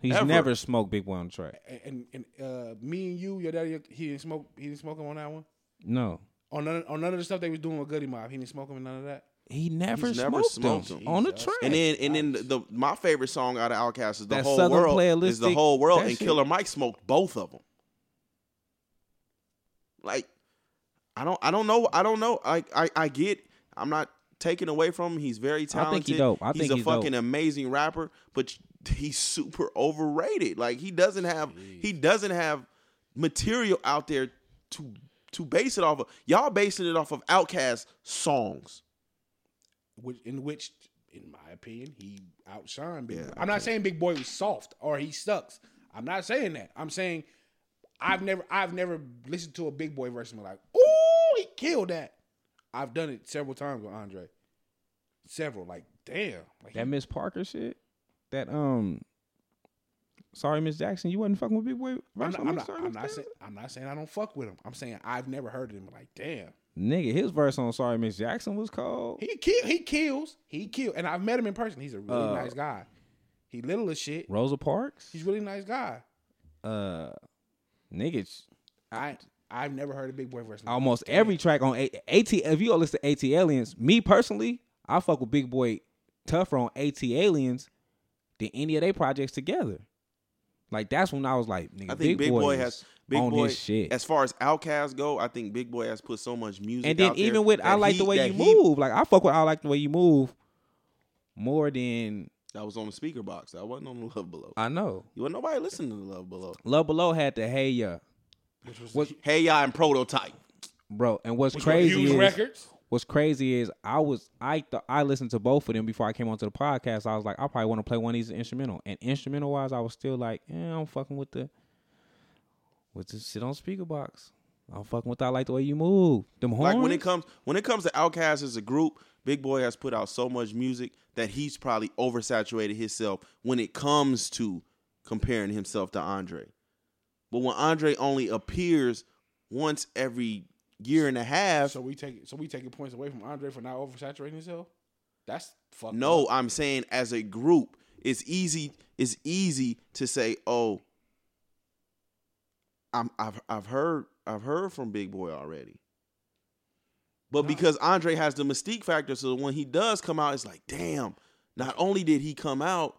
He's ever. never smoked Big Boy on the track. And and uh, me and you, your daddy, he didn't smoke. He didn't smoke him on that one. No, On none, on none of the stuff they was doing with Goodie Mob, he didn't smoke him in none of that. he never He's smoked, never smoked them him. on the Jesus. track. and then and then the, the my favorite song out of Outkast is the That whole Southern world is the whole world, that and shit. Killer Mike smoked both of them. Like, I don't I don't know I don't know I I, I get I'm not taken away from him. He's very talented. I talented. think he dope. I he's think a he's fucking dope. amazing rapper, but he's super overrated. Like he doesn't have he doesn't have material out there to to base it off of. Y'all basing it off of Outkast songs. Which in which, in my opinion, he outshined Big Yeah, Boy. I'm not saying Big Boy was soft or he sucks. I'm not saying that. I'm saying I've never I've never listened to a Big Boy verse and been like, ooh, he killed that. I've done it several times with Andre. Several, like, damn. Like that he- Miss Parker shit. That um, sorry, Miss Jackson, you wasn't fucking with Big Boy. I'm not, I'm not, Sorry I'm not saying I'm not saying I don't fuck with him. I'm saying I've never heard of him. Like, damn. Nigga, his verse on Sorry Miss Jackson was cold. He kill he kills. He kills. And I've met him in person. He's a really Uh, nice guy. He little as shit. Rosa Parks. He's a really nice guy. Uh, niggas. I I've never heard a big boy verse. almost every track on A- AT. If you go listen to ATLiens, me personally, I fuck with Big Boy tougher on ATLiens than any of their projects together. Like that's when I was like, nigga, I think Big, Boy, has Big on Boy his shit. as far as Outkast go. I think Big Boy has put so much music. and then out there even with I like he- the way you he- move. Like I fuck with I like the way you move more than That was on the Speakerboxxx. That wasn't on the Love Below. I know. You wasn't nobody listening to the Love Below. Love Below had the Hey Ya, which was what- Hey, y'all, and Prototype. bro. And what's which crazy huge is records. What's crazy is I was I th- I listened to both of them before I came onto the podcast. I was like, I probably want to play one of these instrumental. And instrumental wise, I was still like, yeah, I'm fucking with the with the shit on Speakerboxxx. I'm fucking with I like the way you move. Them horns. Like when it comes when it comes to Outkast as a group, Big Boy has put out so much music that he's probably oversaturated himself when it comes to comparing himself to Andre. But when Andre only appears once every year and a half, So we take so we taking points away from Andre for not oversaturating himself. That's fucked. no, up. I'm saying as a group, it's easy. It's easy to say, "Oh, I'm, I've I've heard I've heard from Big Boy already." But because Andre has the mystique factor, so when he does come out, it's like, damn. Not only did he come out,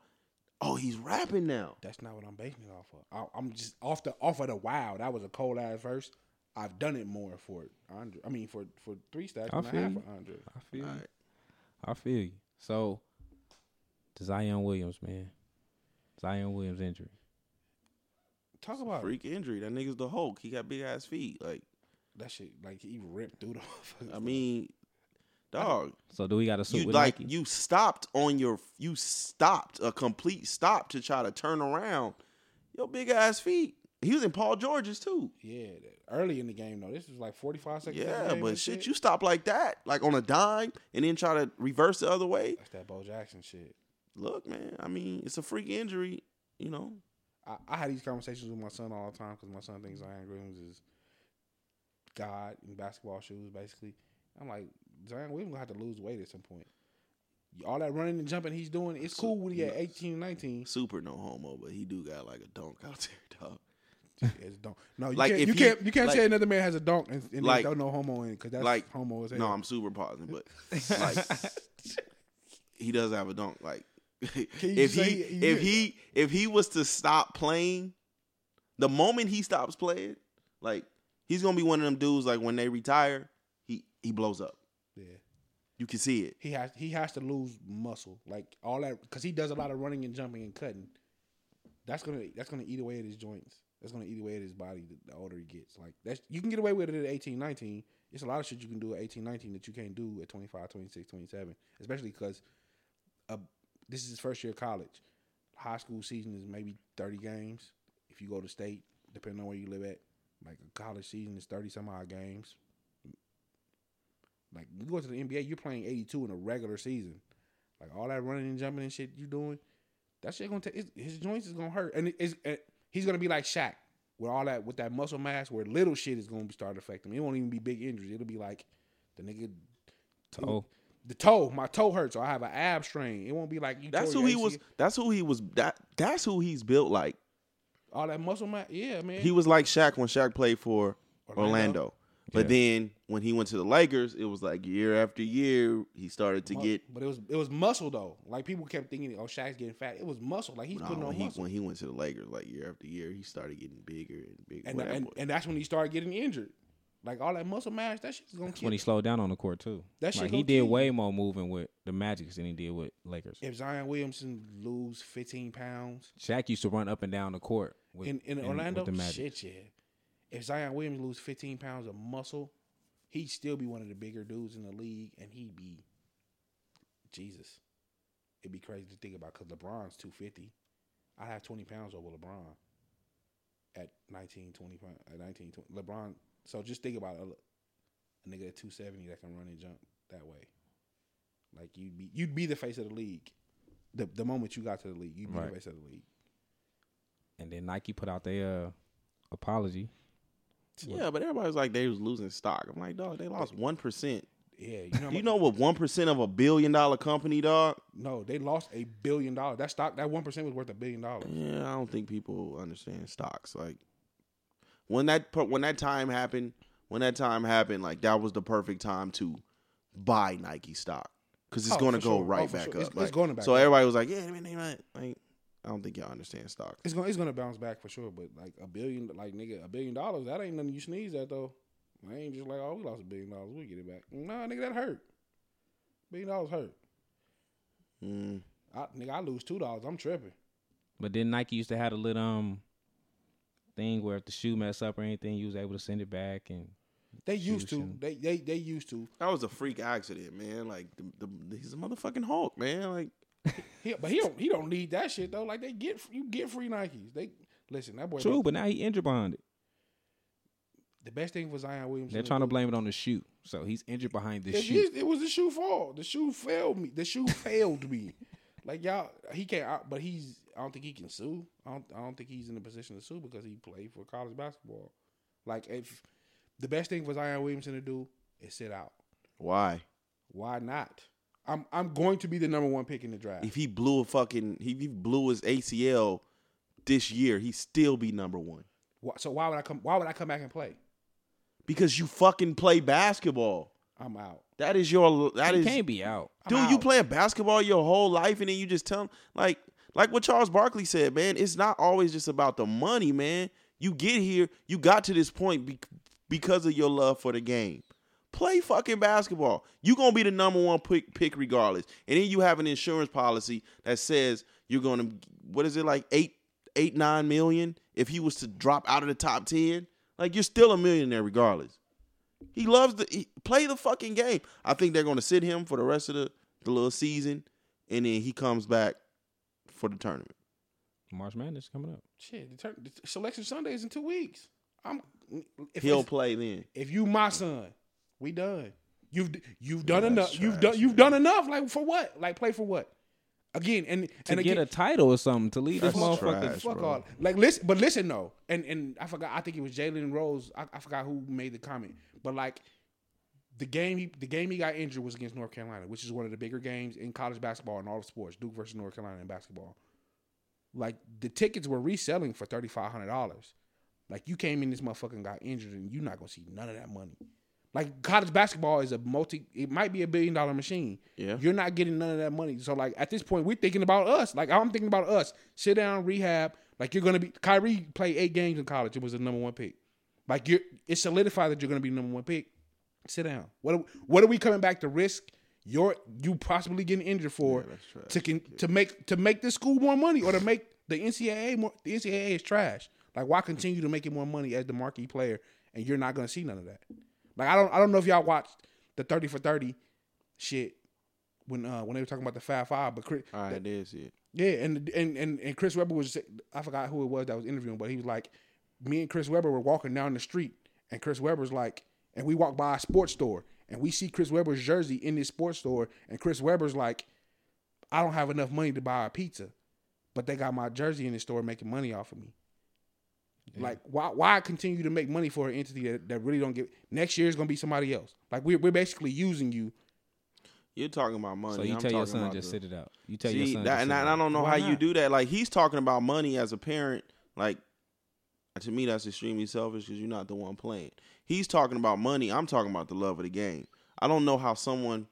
oh, he's rapping now. That's not what I'm basing it off of. I, I'm just off the off of the wow. That was a cold ass verse. I've done it more for Andre. I mean, for for three stacks I and a half you. for Andre. I feel you. Alright. I feel you. So, Zion Williams, man. Zion Williams injury. Talk about Freak injury. That nigga's the Hulk. He got big ass feet. Like, that shit. Like he ripped through the. motherfuckers. I mean, dog. So do we got to suit You with like Nike? you stopped on your you stopped a complete stop to try to turn around your big ass feet. He was in Paul George's too. yeah, early in the game though. This was like 45 seconds. Yeah, but shit, you stop like that, like on a dime, and then try to reverse the other way. That's that Bo Jackson shit. Look, man. I mean, it's a freak injury. You know, I, I had these conversations with my son all the time because my son thinks Zion Williams is God in basketball shoes, basically. I'm like, Zion Williams gonna have to lose weight at some point. All that running and jumping he's doing, it's cool when he at 18, 19. super no homo, but he do got like a dunk out there, dog. It's don't. No, you Like, can't. You can't. You can't like- say another man has a dunk and, and Like- don't know homo in because that's like- homo as hell. No, I'm super pausing, but like he does have a dunk. Like if he if he if he was to stop playing, the moment he stops playing, like he's gonna be one of them dudes. Like when they retire, he he blows up. yeah. You can see it. He has he has to lose muscle, like all that, because he does a lot of running and jumping and cutting. That's gonna that's gonna eat away at his joints. That's gonna eat away at his body the, older he gets. Like that's you can get away with it at 18, 19. It's a lot of shit you can do at 18, 19 that you can't do at 25, 26, 27. Especially because uh, this is his first year of college. High school season is maybe 30 games. If you go to state, depending on where you live at, like a college season is 30 some odd games. Like you go to the NBA, you're playing 82 in a regular season. Like all that running and jumping and shit you're doing, that shit gonna take his, his joints is gonna hurt, and it, it's, it, he's gonna be like Shaq with all that with that muscle mass, where little shit is gonna be start affecting him. It won't even be big injuries. It'll be like the nigga Toe. the toe, my toe hurts, or I have an ab strain. It won't be like you. That's who your he was. That's who he was. That that's who he's built like. All that muscle mass, yeah, man. He was like Shaq when Shaq played for Orlando. Orlando. But Yeah. then when he went to the Lakers, it was like year after year he started to Mu- get. but it was it was muscle though. Like people kept thinking, oh, Shaq's getting fat. It was muscle. Like he's No, putting on he, muscle. when he went to the Lakers, like year after year, he started getting bigger and bigger. and, and, and that's when he started getting injured. Like all that muscle mass, that shit's gonna That's kill. when he slowed down on the court too. That shit like he did kill way more moving with the Magic than he did with Lakers. if Zion Williamson lose 15 pounds Shaq used to run up and down the court with, in, in with the Magic. shit, yeah. If Zion Williams lose 15 pounds of muscle, he'd still be one of the bigger dudes in the league, and he'd be Jesus. It'd be crazy to think about because LeBron's 250. I have 20 pounds over LeBron at 19, 20 pounds, at 19, 20. LeBron. So just think about a, a nigga at 270 that can run and jump that way. Like you'd be you'd be the face of the league. The the moment you got to the league, you'd be Right. the face of the league. And then Nike put out their uh, apology. Yeah, but everybody's like they was losing stock. I'm like, dog, they lost one percent. Yeah, you know, You know what one percent of a billion dollar company, dog? no, they lost a billion dollars. That stock, that one percent was worth a billion dollars. Yeah, I don't think people understand stocks. Like when that when that time happened, when that time happened, like that was the perfect time to buy Nike stock because it's Oh, going to go sure. right Oh, back sure. up. It's- it's Like, going back so up. everybody was like, yeah, I mean, they might, like I don't think y'all understand stocks. It's gonna it's gonna bounce back for sure. But like a billion, like nigga, a billion dollars, that ain't nothing you sneeze at though. I ain't just like, oh, we lost a billion dollars, we get it back. Nah, nigga, that hurt. Billion dollars hurt. Mm. I, nigga, I lose two dollars. I'm tripping. But then Nike used to have a little um thing where if the shoe mess up or anything, you was able to send it back and They used to. They they they used to. That was a freak accident, man. Like the, the, he's a motherfucking Hulk, man. Like He, but he don't he don't need that shit though. Like they get you get free Nikes. They listen that boy. true. But now he injured behind it. The best thing for Zion Williams. They're trying to blame it on the shoe, so he's injured behind the It, shoe. is- it was the shoe fault. The shoe failed me. The shoe failed me. Like y'all, he can't. out- But he's. I don't think he can sue. I don't. I don't think he's in a position to sue because he played for college basketball. Like if the best thing for Zion Williamson to do is sit out. why? Why not? I'm I'm going to be the number one pick in the draft. If he blew a fucking, if he blew his ACL this year, he'd still be number one so why would I come? Why would I come back and play? because you fucking play basketball. I'm out. That is your. That He is. can't be out. I'm Dude, you out. playing basketball your whole life, and then you just tell him like like what Charles Barkley said, man. It's not always just about the money, man. You get here, you got to this point be- because of your love for the game. Play fucking basketball. You gonna be the number one pick, pick regardless, and then you have an insurance policy that says you're gonna what is it like eight eight nine million if he was to drop out of the top ten. Like you're still a millionaire regardless. He loves the he, play the fucking game. I think they're going to sit him for the rest of the, the little season, and then he comes back for the tournament. March Madness coming up. Shit, the, tur- the selection Sunday is in two weeks. I'm. If He'll play then. if you my son, we done. You've you've done Yeah, enough. that's You've done you've done enough. Like for what? Like play for what? Again and To and get a title or something to lead this motherfucker. trash. fuck bro. all. Like listen, but listen though, and and I forgot. I think it was Jalen Rose. I, I forgot who made the comment, but like the game he the game he got injured was against North Carolina, which is one of the bigger games in college basketball and all of sports. Duke versus North Carolina in basketball. Like the tickets were reselling for thirty five hundred dollars. Like you came in this motherfucker and got injured, and you're not gonna see none of that money. Like college basketball is a multi. It might be a billion dollar machine. Yeah. you're not getting none of that money. So like at this point, we're thinking about us. Like I'm thinking about us. Sit down, rehab. Like you're gonna be. Kyrie played eight games in college. It was the number one pick. Like you're. It's solidified that you're gonna be the number one pick. Sit down. What are, what are we coming back to risk? Your you possibly getting injured for Yeah, to can, to make to make this school more money or to make the NCAA more. The NCAA is trash. Like why continue to make it more money as the marquee player and you're not gonna see none of that. Like I don't I don't know if y'all watched the thirty for thirty shit when uh when they were talking about the Fab Five, but Chris, All right, there's it. yeah, and and and and Chris Webber was I forgot who it was that was interviewing, but he was like, me and Chris Webber were walking down the street, and Chris Webber's like, and we walked by a sports store, and we see Chris Webber's jersey in this sports store, and Chris Webber's like, I don't have enough money to buy a pizza, but they got my jersey in the store making money off of me. Like why why continue to make money for an entity that, that really don't get next year is gonna be somebody else. Like we're we're basically using you. You're talking about money. So you I'm tell your son just the- sit it out. You tell See, your son. that, just and, sit I, it and I don't know Why how you do that. Like he's talking about money as a parent. Like to me, that's extremely selfish because you're not the one playing. He's talking about money. I'm talking about the love of the game. I don't know how someone,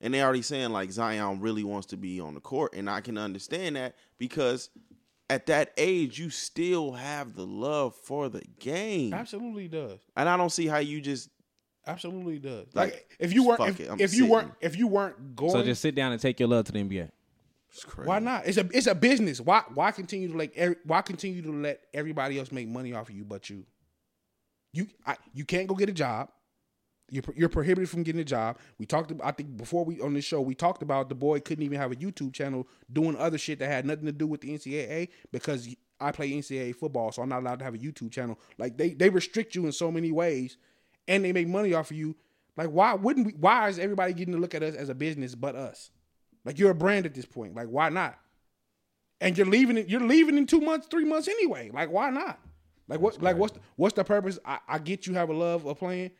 and they already saying like Zion really wants to be on the court, and I can understand that because at that age you still have the love for the game, Absolutely does. and I don't see how you just Absolutely does. Like, Like, if you weren't, fuck if, it, I'm if you weren't, if you weren't going, So just sit down and take your love to the NBA. it's crazy. why not? It's a it's a business. Why why continue to like every, why continue to let everybody else make money off of you but you? You I, you can't go get a job. You're you're prohibited from getting a job. We talked. About, I think before we on this show we talked about the boy couldn't even have a YouTube channel doing other shit that had nothing to do with the NCAA because I play NCAA football, so I'm not allowed to have a YouTube channel. Like they they restrict you in so many ways, and they make money off of you. Like why wouldn't we? Why is everybody getting to look at us as a business but us? Like you're a brand at this point. Like why not? And you're leaving it. You're leaving in two months, three months anyway. Like why not? Like what? Like what's the, what's the purpose? I, I get you have a love of playing.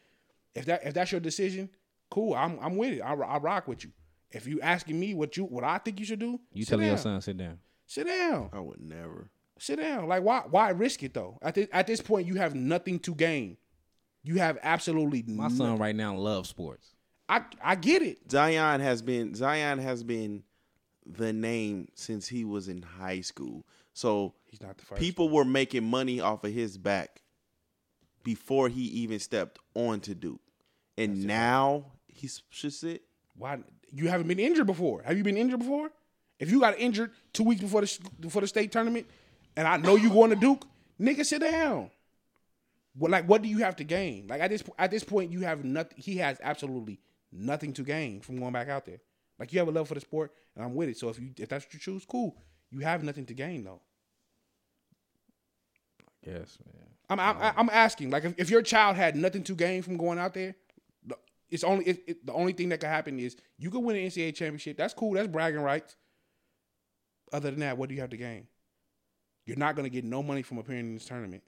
If that if that's your decision, cool. I'm I'm with it. I, I rock with you. If you asking me what you what I think you should do, You sit tell your son sit down. sit down, I would never. sit down. Like why why risk it though? At this at this point, you have nothing to gain. You have absolutely My nothing. son right now loves sports. I I get it. Zion has been Zion has been the name since he was in high school. So He's not the first. people were making money off of his back before he even stepped on to Duke. And now he should sit. Why you haven't been injured before? Have you been injured before? If you got injured two weeks before the before the state tournament, and I know you going to Duke, nigga, sit down. What like what do you have to gain? Like at this at this point, you have nothing. He has absolutely nothing to gain from going back out there. Like you have a love for the sport, and I'm with it. So if you if that's what you choose, cool. You have nothing to gain though. Yes, man. I'm I'm, I'm asking like if, if your child had nothing to gain from going out there, the- it's only it, it, the only thing that could happen is you could win an NCAA championship. That's cool. That's bragging rights. Other than that, what do you have to gain? You're not gonna get no money from appearing in this tournament.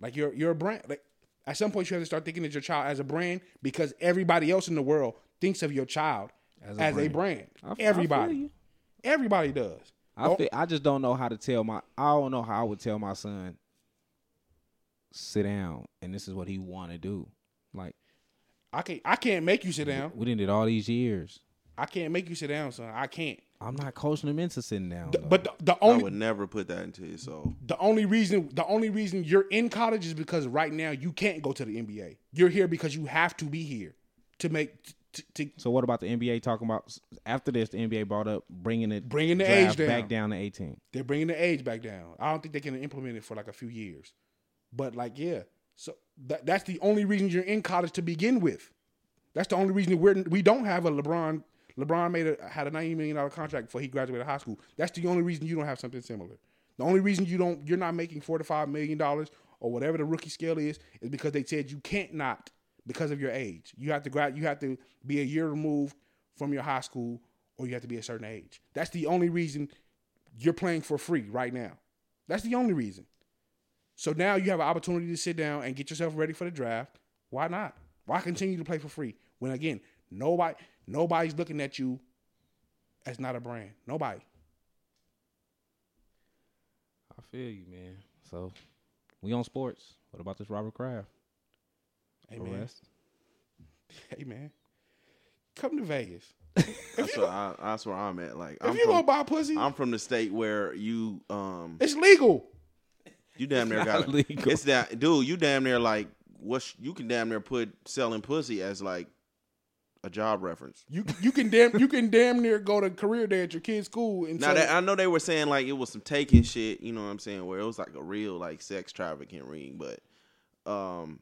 Like you're you're a brand. Like at some point, you have to start thinking of your child as a brand because everybody else in the world thinks of your child As as a a brand. brand. I f- I Everybody, everybody does. I feel, I just don't know how to tell my I don't know how I would tell my son sit down and this is what he want to do. Like I can't. I can't make you sit down. we didn't did all these years. I can't make you sit down, son. I can't. I'm not coaching him into sitting down. The- but the, the I only would never put that into his soul. the only reason the only reason you're in college is because right now you can't go to the NBA. You're here because you have to be here to make to, to so what about the NBA talking about after this? The NBA brought up bringing it Bringing the draft age down. back down to 18. they're bringing the age back down. I don't think they can implement it for like a few years. But like yeah, so that that's the only reason you're in college to begin with. That's the only reason we're we don't have a LeBron. LeBron made a had a ninety million dollar contract before he graduated high school. That's the only reason you don't have something similar. The only reason you don't you're not making four to five million dollars or whatever the rookie scale is is because they said you can't not because of your age. You have to grad you have to be a year removed from your high school or you have to be a certain age. That's the only reason you're playing for free right now. That's the only reason. So now you have an opportunity to sit down and get yourself ready for the draft. Why not? Why continue to play for free when again nobody nobody's looking at you as not a brand. Nobody. I feel you, man. So we on sports. What about this Robert Kraft Hey man. Hey man. Come to Vegas. That's what I, that's where I'm at. Like I'm if you from, gonna buy pussy, I'm from the state where you um it's legal. You damn near got legal. It's that dude. You damn near like what you can damn near put selling pussy as like a job reference. You you can damn you can damn near go to career day at your kid's school and Now say, that I know they were saying like it was some taking shit, you know what I'm saying, where it was like a real like sex trafficking ring, but um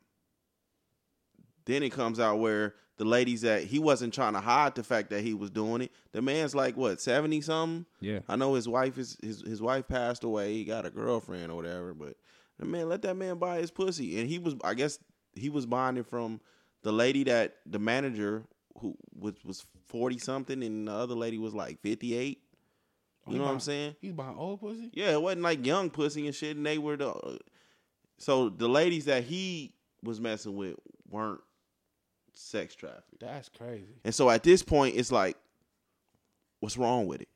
then it comes out where the ladies that he wasn't trying to hide the fact that he was doing it. The man's like what, seventy something? Yeah. I know his wife is his his wife passed away. He got a girlfriend or whatever, but the man let that man buy his pussy, and he was I guess he was buying it from the lady that the manager who was was forty something, and the other lady was like fifty eight. Oh, You he know what I'm saying? He's buying old pussy. Yeah, it wasn't like young pussy and shit, and they were the. Uh, so the ladies that he was messing with weren't sex trafficking. That's crazy. and so at this point, it's like, what's wrong with it?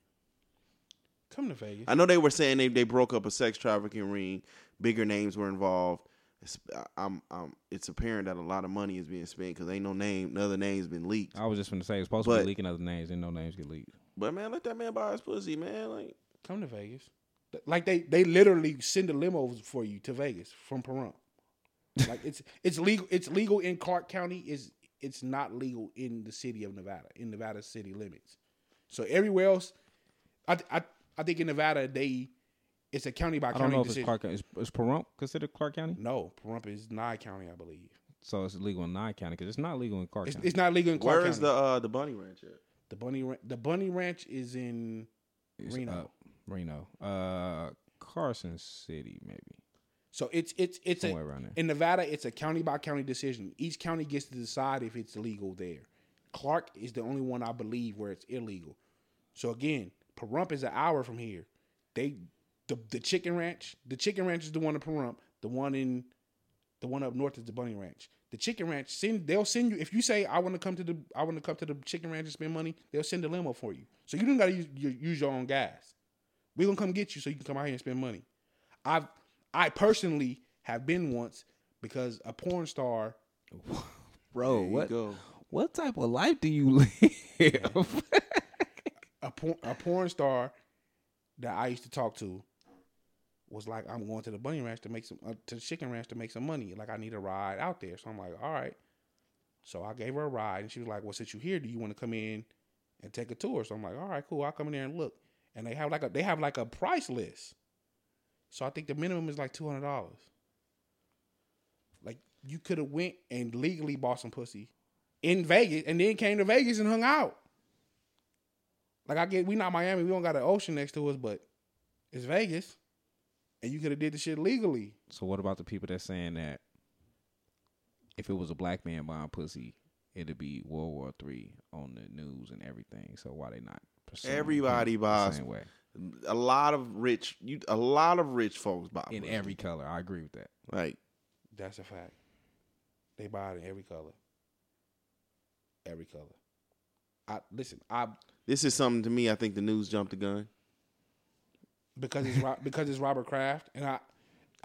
Come to Vegas. I know they were saying they, they broke up a sex trafficking ring. Bigger names were involved. It's, I- I'm, I'm, it's apparent that a lot of money is being spent because ain't no name, no other names been leaked. I was just gonna say it's supposed to be leaking other names and no names get leaked. But man, let that man buy his pussy, man. Like, Come to Vegas. Like they they literally send the limos for you to Vegas from Pahrump. Like it's it's legal it's legal in Clark County is it's not legal in the city of Nevada in Nevada city limits. So everywhere else, I I I think in Nevada they it's a county by I don't county know if it's decision. Clark Is, is Pahrump considered Clark County? No, Pahrump is Nye County, I believe. So it's legal in Nye County because it's not legal in Clark It's, County. it's not legal in Clark where County. is the uh, the bunny ranch at? the bunny Ran- the bunny ranch is in It's Reno. up Reno. Uh, Carson City, maybe. So it's it's it's Somewhere a, around there. in Nevada. It's a county by county decision. Each county gets to decide if it's legal there. Clark is the only one I believe where it's illegal. So again, Pahrump is an hour from here. They the the chicken ranch. The chicken ranch is the one in Pahrump. The one in the one up north is the bunny ranch. The chicken ranch send they'll send you if you say I want to come to the I want to come to the chicken ranch and spend money. They'll send a limo for you. So you don't got to use, use your own gas. We're gonna come get you so you can come out here and spend money. I've I personally have been once because a porn star Bro, what go. what type of life do you live? a porn a porn star that I used to talk to was like, I'm going to the bunny ranch to make some uh, to the chicken ranch to make some money. Like I need a ride out there. So I'm like, all right. So I gave her a ride, and she was like, "Well, since you're here, do you want to come in and take a tour?" So I'm like, "All right, cool. I'll come in there and look." And they have like a they have like a price list. So I think the minimum is like two hundred dollars. Like you could have went and legally bought some pussy in Vegas, and then came to Vegas and hung out. Like I get, we not Miami, we don't got an ocean next to us, but it's Vegas, and you could have did the shit legally. so what about the people that's saying that if it was a black man buying pussy, it'd be World War Three on the news and everything. So why they not? Pursuing Everybody buys same way A lot of rich, you, a lot of rich folks buy in pussy. every color. I agree with that. like That's a fact. They buy it in every color. Every color. I listen. I This is something to me. I think the news jumped the gun, because it's because it's Robert Kraft, and I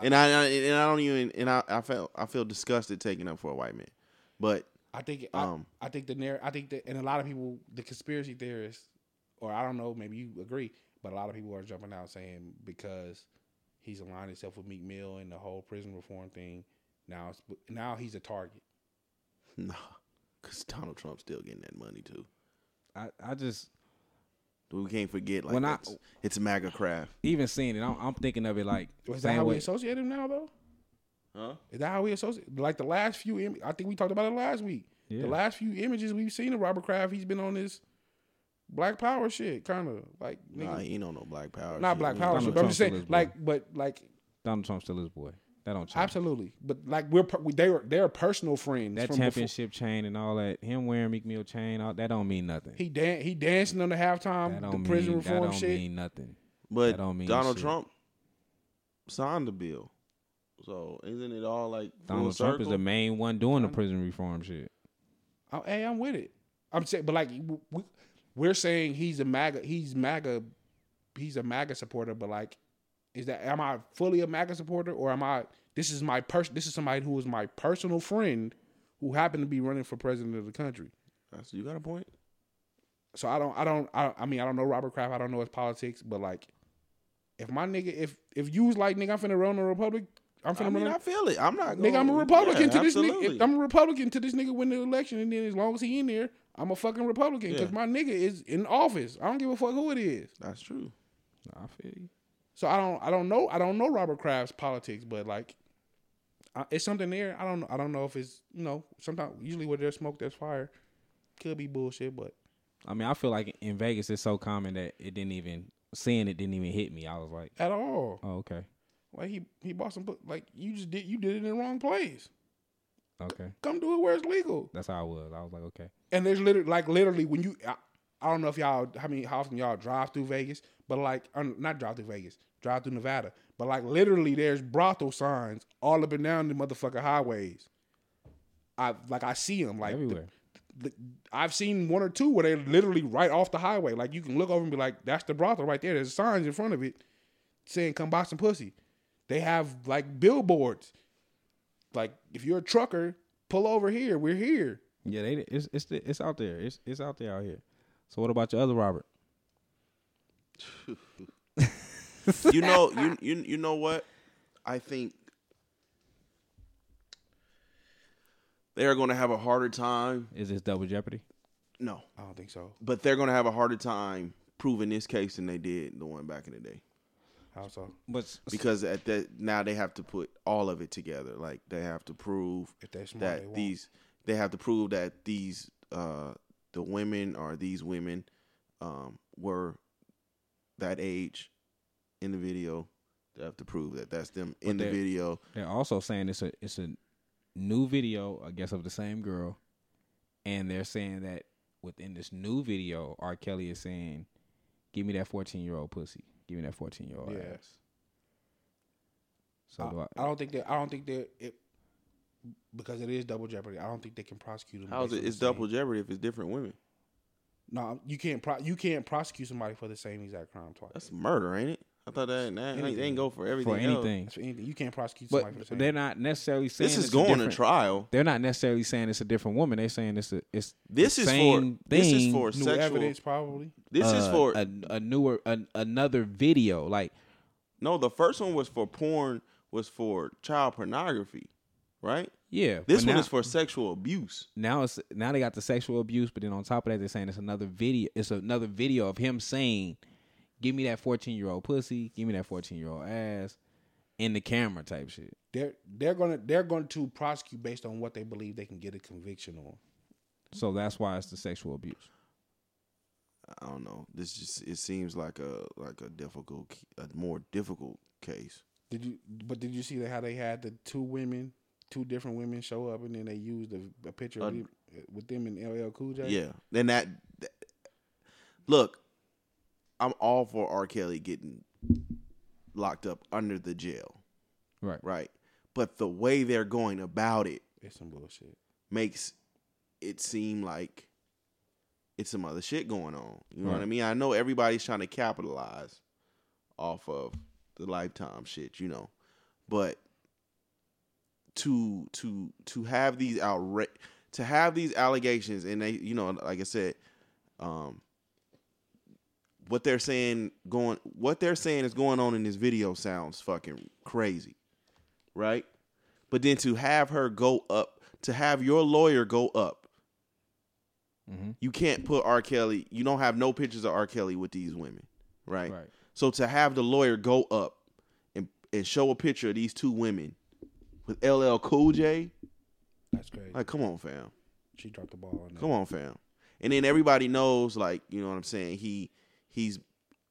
and I, I and I don't even and I, I felt I feel disgusted taking up for a white man, but I think Um, I, I think the narr- I think that and a lot of people the conspiracy theorists or I don't know maybe you agree but a lot of people are jumping out saying because he's aligned himself with Meek Mill and the whole prison reform thing now it's, now he's a target. nah, because Donald Trump's still getting that money too. I, I just We can't forget like When I- it's, it's MAGA Kraft, even seeing it, I'm, I'm thinking of it like Is that same how we associate him now though? huh? Is that how we associate? Like the last few, Im- I think we talked about it last week. Yeah. The last few images we've seen of Robert Kraft, he's been on this Black Power shit, kind of like Nah, nigga, he ain't on no Black Power. not shit. Black Power ain't shit. But I'm just saying, like, but like Donald Trump still his boy. That don't change. Absolutely, but like we're per- we, they were they're personal friends. That from before- championship chain and all that, him wearing Meek Mill chain, all, that don't mean nothing. He dan- he dancing on the that halftime, don't the prison mean, that don't shit. mean nothing. But That don't mean Donald shit. Trump signed the bill, so isn't it all like full Donald Trump is the main one doing the prison reform shit. Oh, hey, I'm with it. I'm saying, but like we, we're saying he's a MAGA, he's MAGA, he's a MAGA supporter. But like, is that am I fully a MAGA supporter or am I? This is my person. This is somebody who is my personal friend who happened to be running for president of the country. That's- you got a point. So I don't, I don't, I, I mean, I don't know Robert Kraft. I don't know his politics, but like, if my nigga, if if you was like nigga, I'm finna run the Republic. I'm finna I mean, run. I feel it. I'm not. Nigga, gonna, I'm a Republican yeah, to this absolutely. nigga. I'm a Republican to this nigga win the election, and then as long as he in there, I'm a fucking Republican because Yeah. my nigga is in office. I don't give a fuck who it is. That's true. I feel you. So I don't, I don't know, I don't know Robert Kraft's politics, but like, I, it's something there. I don't, know. I don't know if it's you know, sometimes usually where there's smoke, there's fire. Could be bullshit, but I mean, I feel like in Vegas it's so common that it didn't even seeing it didn't even hit me. I was like, at all, oh okay, like he he bought some, like you just did, you did it in the wrong place. okay. Come do it where it's legal. That's how I was. I was like, okay. And there's literally like literally when you I, I don't know if y'all how many how often y'all drive through Vegas, but like not drive through Vegas, drive through Nevada, but like literally there's brothel signs all up and down the motherfucking highways. I like I see them like the- Everywhere. the- I've seen one or two where they're literally right off the highway. Like you can look over and be like, "That's the brothel right there." There's signs in front of it saying "Come buy some pussy." They have like billboards. Like if you're a trucker, pull over here. We're here. Yeah, they it's it's it's out there. It's it's out there out here. So what about your other Robert? you know, you you you know what? I think they are going to have a harder time. Is this double jeopardy? No, I don't think so. but they're going to have a harder time proving this case than they did the one back in the day. How so? But Because at that now they have to put all of it together. Like they have to prove If they're smart, that they these they have to prove that these uh the women or these women um were that age in the video. They have to prove that that's them in the video. they're also saying it's a it's a new video, I guess, of the same girl, and they're saying that within this new video, R. Kelly is saying, "Give me that fourteen year old pussy. Give me that fourteen year old Yeah. ass." So I, do I, I don't think that. I don't think that it because it is double jeopardy. I don't think they can prosecute him. How's it? It's double jeopardy if it's different women. No, you can't. Pro, you can't prosecute somebody for the same exact crime twice. That's murder, ain't it? I thought that, that they ain't go for everything. for anything. That's for anything. You can't prosecute But somebody for the they're not necessarily saying This is it's a going to trial. They're not necessarily saying it's a different woman. They're saying it's a it's This the is for same this is for New sexual. evidence, probably. This is uh, for a, a newer a, another video. Like no. The first one was for porn. Was for child pornography, right? yeah, This one now- is for sexual abuse. now it's now they got the sexual abuse, but then on top of that, they're saying it's another video. It's another video of him saying, "Give me that fourteen year old pussy. Give me that fourteen year old ass." In the camera type shit. They're they're gonna they're going to prosecute based on what they believe they can get a conviction on. So that's why it's the sexual abuse. I don't know. This just it seems like a like a difficult, a more difficult case. Did you? But did you see how they had the two women, two different women show up, and then they used a, a picture Uh, of them, with them in LL Cool J? Yeah, and that, that- look, I'm all for R. Kelly getting locked up under the jail, Right. right? But the way they're going about it it's some bullshit. makes it seem like it's some other shit going on. You know what I mean? I know everybody's trying to capitalize off of the lifetime shit, you know. But to to to have these outra- to have these allegations and they you know like I said um what they're saying going what they're saying is going on in this video sounds fucking crazy. Right? But then to have her go up to have your lawyer go up Mm-hmm. you can't put R. Kelly. You don't have no pictures of R. Kelly with these women, right? Right. So to have the lawyer go up and and show a picture of these two women with LL Cool J, That's crazy. like, come on, fam, she dropped the ball. On that. come on, fam. And then everybody knows, like, you know what I'm saying? He he's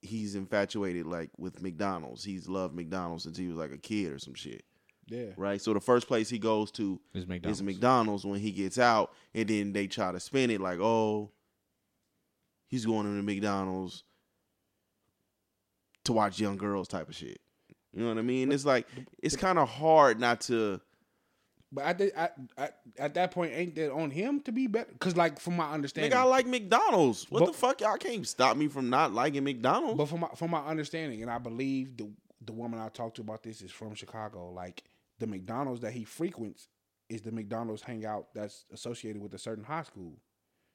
he's infatuated like with McDonald's. He's loved McDonald's since he was like a kid or some shit, Yeah. right? So the first place he goes to It's McDonald's. is McDonald's when he gets out, and then they try to spin it like, oh, he's going to McDonald's to watch young girls type of shit. You know what I mean? It's like it's kind of hard not to. But at, the, at, at, at that point, ain't that on him to be better? Because, like, from my understanding, Nigga, I like McDonald's. What But- the fuck? Y'all can't stop me from not liking McDonald's. But from my from my understanding, and I believe the the woman I talked to about this is from Chicago. Like the McDonald's that he frequents is the McDonald's hangout that's associated with a certain high school.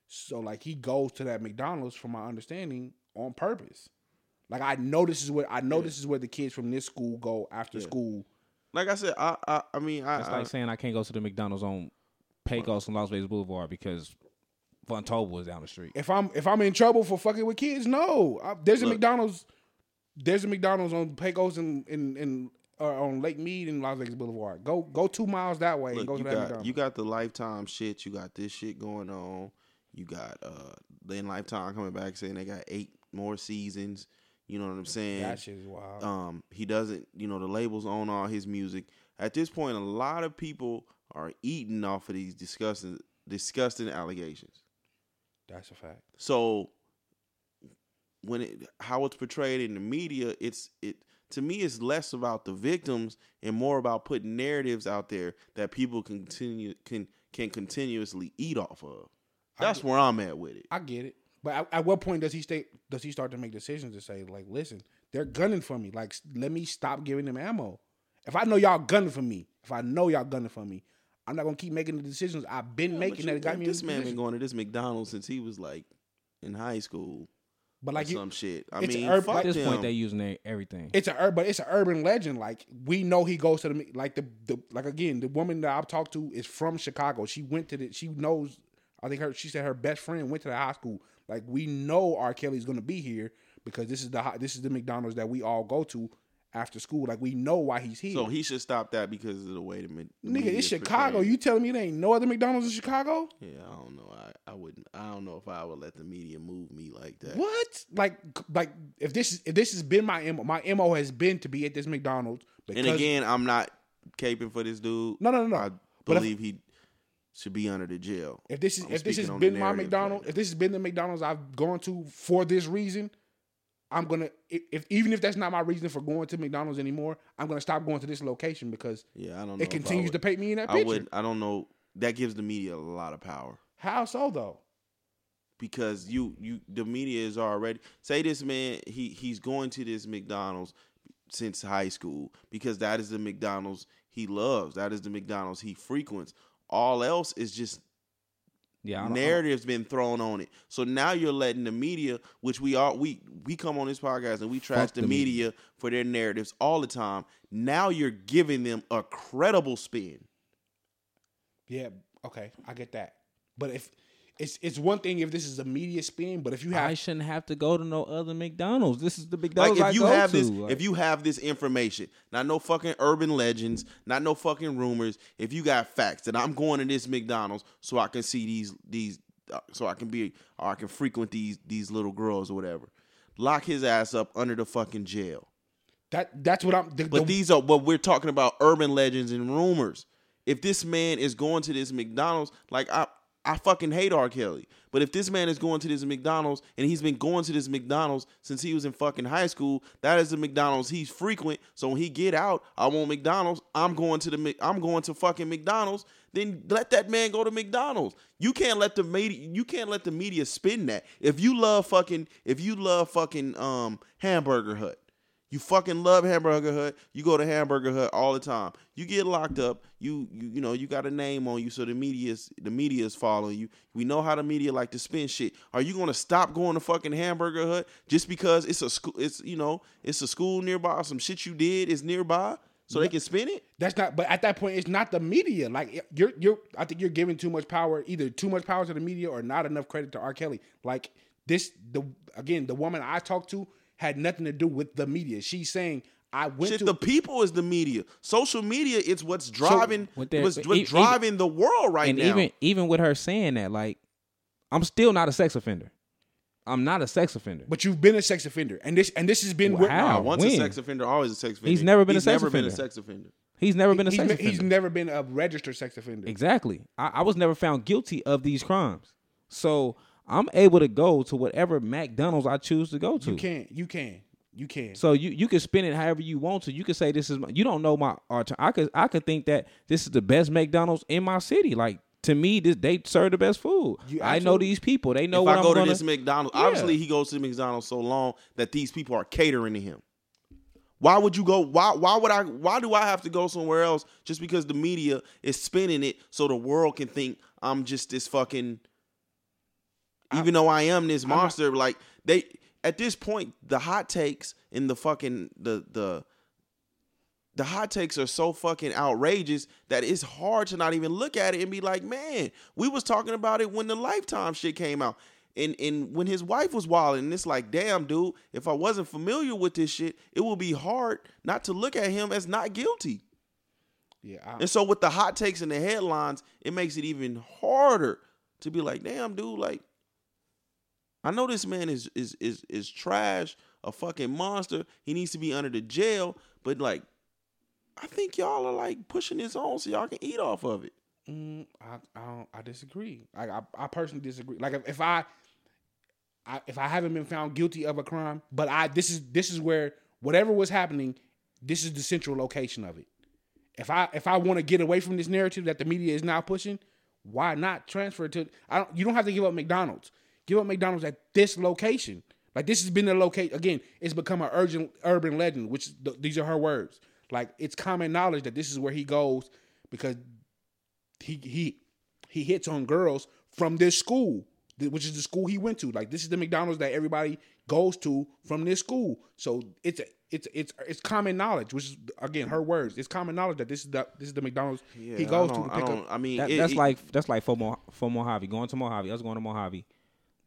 So like he goes to that McDonald's, from my understanding, on purpose. Like I know this is where I know this is where the kids from this school go after Yeah. school. Like I said, I I, I mean, I, It's I like saying I can't go to the McDonald's on Pecos and Las Vegas Boulevard because Von Tobel was down the street. If I'm if I'm in trouble for fucking with kids, no. I, there's a McDonald's. There's a McDonald's on Pecos and in in uh, on Lake Mead and Las Vegas Boulevard. Go go two miles that way and Look, go you to that got McDonald's. you got the lifetime shit. You got this shit going on. You got uh then lifetime coming back saying they got eight more seasons. You know what I'm saying? that shit is wild. Um, he doesn't. You know the labels own all his music. At this point, a lot of people are eating off of these disgusting disgusting allegations. That's a fact. So when it how it's portrayed in the media, it's it to me it's less about the victims and more about putting narratives out there that people can continue can can continuously eat off of. That's where I'm at with it. I get it, but at, at what point does he stay? Does he start to make decisions to say like, listen, they're gunning for me. Like, let me stop giving them ammo. If I know y'all gunning for me, if I know y'all gunning for me, I'm not gonna keep making the decisions I've been But making you- that got me this this man been going to this McDonald's since he was like in high school But or like you, some shit. I mean, urban- fuck At this them. point, they using everything. it's a urban, it's an urban legend. Like we know he goes to the like the, the like again the woman that I've talked to is from Chicago. She went to the she knows. I think her she said her best friend went to the high school. Like we know R. Kelly's gonna be here because this is the this is the McDonald's that we all go to after school. Like we know why he's here. so he should stop that because of the way the, the Nigga, it's Chicago. portrayed. You telling me there ain't no other McDonald's in Chicago? Yeah, I don't know. I, I wouldn't. I don't know if I would let the media move me like that. What? Like, like if this is if this has been my mo, my mo has been to be at this McDonald's. Because, And again, I'm not caping for this dude. No, no, no, no. I But if- believe he should be under the jail. if this is I'm if this has speaking on the been my McDonald's, right if this has been the McDonald's I've gone to for this reason, I'm gonna if, if even if that's not my reason for going to McDonald's anymore, I'm gonna stop going to this location because Yeah, I don't know. it continues would- to paint me in that I picture. would. I don't know. That gives the media a lot of power How so though? because you you the media is already say this man he he's going to this McDonald's since high school because that is the McDonald's he loves. That is the McDonald's he frequents. All else is just Yeah, I don't- narrative's been thrown on it. So now you're letting the media, which we are we we come on this podcast and we trash Fuck the, the media, for their narratives all the time. Now you're giving them a credible spin. Yeah, okay, I get that. But if it's it's one thing if this is a media spin, but if you have I shouldn't have to go to no other McDonald's. This is the Like McDonald's if I you go have to. this, Like, if you have this information, not no fucking urban legends, not no fucking rumors. If you got facts that I'm going to this McDonald's so I can see these these, uh, so I can be or I can frequent these these little girls or whatever, lock his ass up under the fucking jail. that that's what I'm. The, But the- these are what we're talking about urban legends and rumors. If this man is going to this McDonald's, like I I fucking hate R. Kelly. But if this man is going to this McDonald's and he's been going to this McDonald's since he was in fucking high school, that is the McDonald's he's frequent. So when he get out, I want McDonald's. I'm going to the I'm going to fucking McDonald's. then let that man go to McDonald's. You can't let the media you can't let the media spin that. If you love fucking if you love fucking um hamburger hut, you fucking love Hamburger Hut. You go to Hamburger Hut all the time. You get locked up. You you you know you got a name on you, so the media's the media is following you. We know how the media like to spin shit. Are you gonna stop going to fucking Hamburger Hut just because it's a school? It's you know it's a school nearby. Some shit you did is nearby, so they can spin it. That's not. But at that point, it's not the media. Like you're, you're. I think you're giving too much power, either too much power to the media or not enough credit to R. Kelly. Like this, the again, the woman I talked to had nothing to do with the media. She's saying I went Shit, to the people is the media. Social media is what's driving with that- what's, what's e- driving the world right and now. even even with her saying that, like, I'm still not a sex offender. I'm not a sex offender. But you've been a sex offender, and this and this has been where- Wow. Nah, once a sex offender, always a sex offender. He's never been a He's sex never been a offender. sex offender. He's never been a he's, sex ne- offender. he's never been a registered sex offender. Exactly. I, I was never found guilty of these crimes. So I'm able to go to whatever McDonald's I choose to go to. You can't. you can, you can. So you you can spin it however you want to. You can say this is my, you don't know my uh, art. I could I could think that this is the best McDonald's in my city. Like to me, this they serve the best food. You I know these people. They know if what I I'm go to gonna, this McDonald's, Yeah. obviously he goes to McDonald's so long that these people are catering to him. Why would you go? Why why would I? Why do I have to go somewhere else just because the media is spinning it so the world can think I'm just this fucking. Even though I am this monster, like they at this point, the hot takes in the fucking the the the hot takes are so fucking outrageous that it's hard to not even look at it and be like, man, we was talking about it when the lifetime shit came out. And and when his wife was wilding, and it's like, damn, dude, if I wasn't familiar with this shit, it would be hard not to look at him as not guilty. yeah, I, And so with the hot takes and the headlines, it makes it even harder to be like, damn, dude, like, I know this man is is is is trash, a fucking monster. He needs to be under the jail, but like, I think y'all are like pushing this on so y'all can eat off of it. Mm, I, I. I disagree. I, I personally disagree. Like if, if I, I, if I haven't been found guilty of a crime, but I, this is this is where whatever was happening, this is the central location of it. If I if I want to get away from this narrative that the media is now pushing, why not transfer to? I don't. You don't have to give up McDonald's. Give up McDonald's at this location. Like this has been the location again. It's become an urgent urban legend, which th- these are her words. Like it's common knowledge that this is where he goes because he he he hits on girls from this school, th- which is the school he went to. Like this is the McDonald's that everybody goes to from this school. So it's a, it's it's it's common knowledge, which is again her words. It's common knowledge that this is the this is the McDonald's he I goes to to I pick don't. up. I mean, That, it- that's it- like that's like for Mo, for Mojave going to Mojave. I was going to Mojave.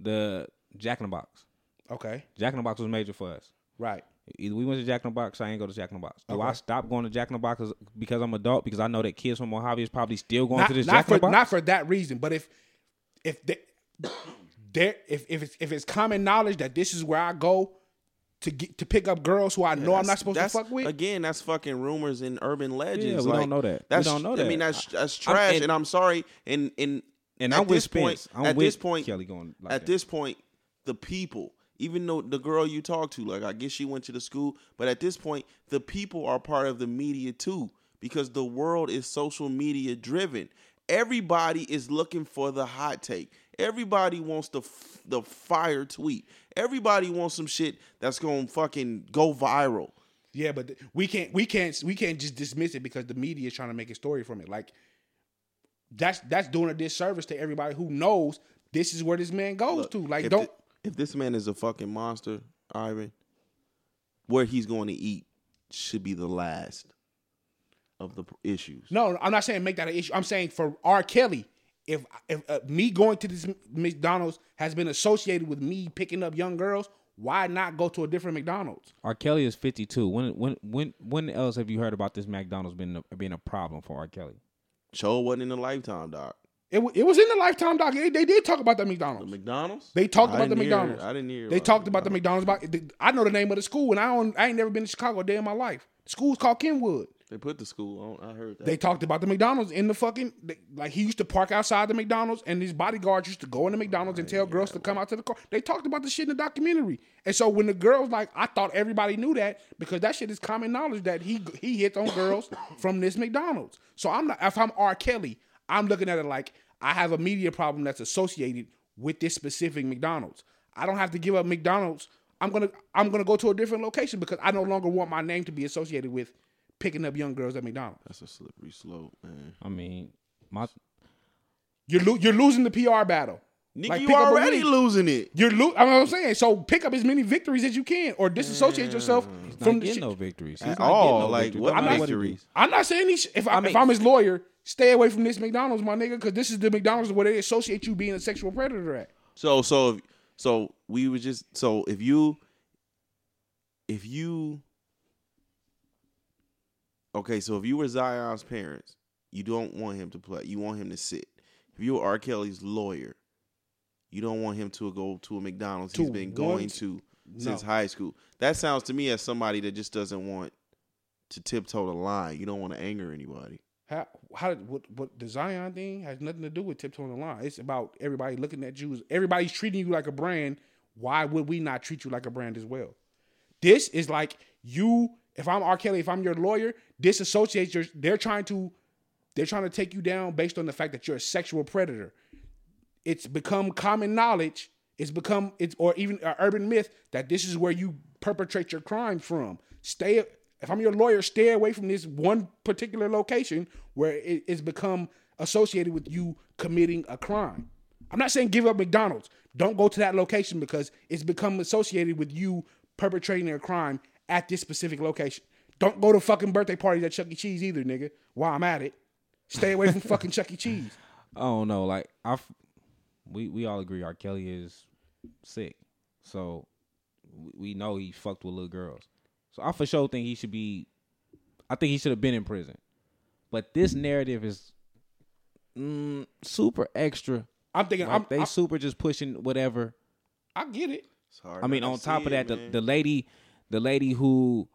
The Jack in the Box. Okay, Jack in the Box was major for us. right. Either we went to Jack in the Box, I ain't go to Jack in the Box. Do I Okay. stop going to Jack in the Box because I'm adult? Because I know that kids from Mojave is probably still going Not, to this Jack for in the Box. not for that reason, but if if they, there if if it's if it's common knowledge that this is where I go to get to pick up girls who I know I'm not supposed to that's- fuck with. Again, that's fucking rumors and urban legends. Yeah, we like, don't know that. We That's, don't know that. I mean, that. that's that's I'm- trash, and- and, I'm sorry. And and and at I'm with this point, Spence. I'm at with this point, Kelly going like at that. this point, the people, even though the girl you talked to, like I guess she went to the school, but at this point, the people are part of the media too, because the world is social media driven. Everybody is looking for the hot take. Everybody wants the f- the fire tweet. Everybody wants some shit that's gonna fucking go viral. Yeah, but th- we can't we can't we can't just dismiss it because the media is trying to make a story from it. Like that's that's doing a disservice to everybody who knows this is where this man goes to. Like if don't thi- if this man is a fucking monster, Ivan, where he's going to eat should be the last of the issues. no, I'm not saying make that an issue. I'm saying for R. Kelly, if if uh, me going to this McDonald's has been associated with me picking up young girls, why not go to a different McDonald's? R. Kelly is 52. When when when when else have you heard about this McDonald's being a, being a problem for R. Kelly? Show wasn't in the lifetime, doc. It, it was in the Lifetime doc. They, they did talk about the The McDonald's. McDonald's. They talked I about the hear- McDonald's. I didn't hear. They talked about the McDonald's. About I know the name of the school, and I don't. I ain't never been to Chicago a day in my life. The school's called Kenwood. They put the school on. I heard that. They talked about the McDonald's in the fucking they- like he used to park outside the McDonald's, and his bodyguards used to go in the McDonald's and tell girls to come out to the car. They talked about the shit in the documentary, and so when the girls like, I thought everybody knew that because that shit is common knowledge that he he hits on girls from this McDonald's. So I'm not if I'm R. Kelly, I'm looking at it like I have a media problem that's associated with this specific McDonald's. I don't have to give up McDonald's. I'm gonna I'm gonna go to a different location because I no longer want my name to be associated with picking up young girls at McDonald's. That's a slippery slope, man. I mean, my You're lo- you're losing the PR battle. Nigga, Like, you pick up a already winning- losing it. You're lo- I know what I'm saying. So pick up as many victories as you can, or disassociate yourself he's from not the getting shit. no victories. He's At not all. no Like, victories. what Don't matter he victories? do. I'm not saying he. Sh- if I, mean- if I'm his lawyer, stay away from this McDonald's, my nigga, because this is the McDonald's where they associate you being a sexual predator at. So so so we would just so if you if you okay, so if you were Zion's parents, you don't want him to play. You want him to sit. If you were R. Kelly's lawyer, you don't want him to go to a McDonald's He's been going to since No. high school. That sounds to me as somebody that just doesn't want to tiptoe the line. You don't want to anger anybody. How how what what the Zion thing has nothing to do with tiptoeing the line. It's about everybody looking at you. Everybody's treating you like a brand. Why would we not treat you like a brand as well? This is like you. If I'm R. Kelly, if I'm your lawyer, disassociate your. They're trying to, they're trying to take you down based on the fact that you're a sexual predator. It's become common knowledge. It's become it's or even an urban myth that this is where you perpetrate your crime from. Stay. If I'm your lawyer, stay away from this one particular location where it, it's become associated with you committing a crime. I'm not saying give up McDonald's. Don't go to that location because it's become associated with you perpetrating a crime at this specific location. Don't go to fucking birthday parties at Chuck E. Cheese either, nigga. While I'm at it, stay away from fucking Chuck E. Cheese. I don't know. Like I, f- we we all agree R. Kelly is sick, so we- we know he fucked with little girls. So I for sure think he should be. I think he should have been in prison, but this narrative is mm, super extra. I'm thinking. Like I'm, they I, super just pushing whatever. I get it. It's hard. I mean, on top of that, it, the, the lady, the lady who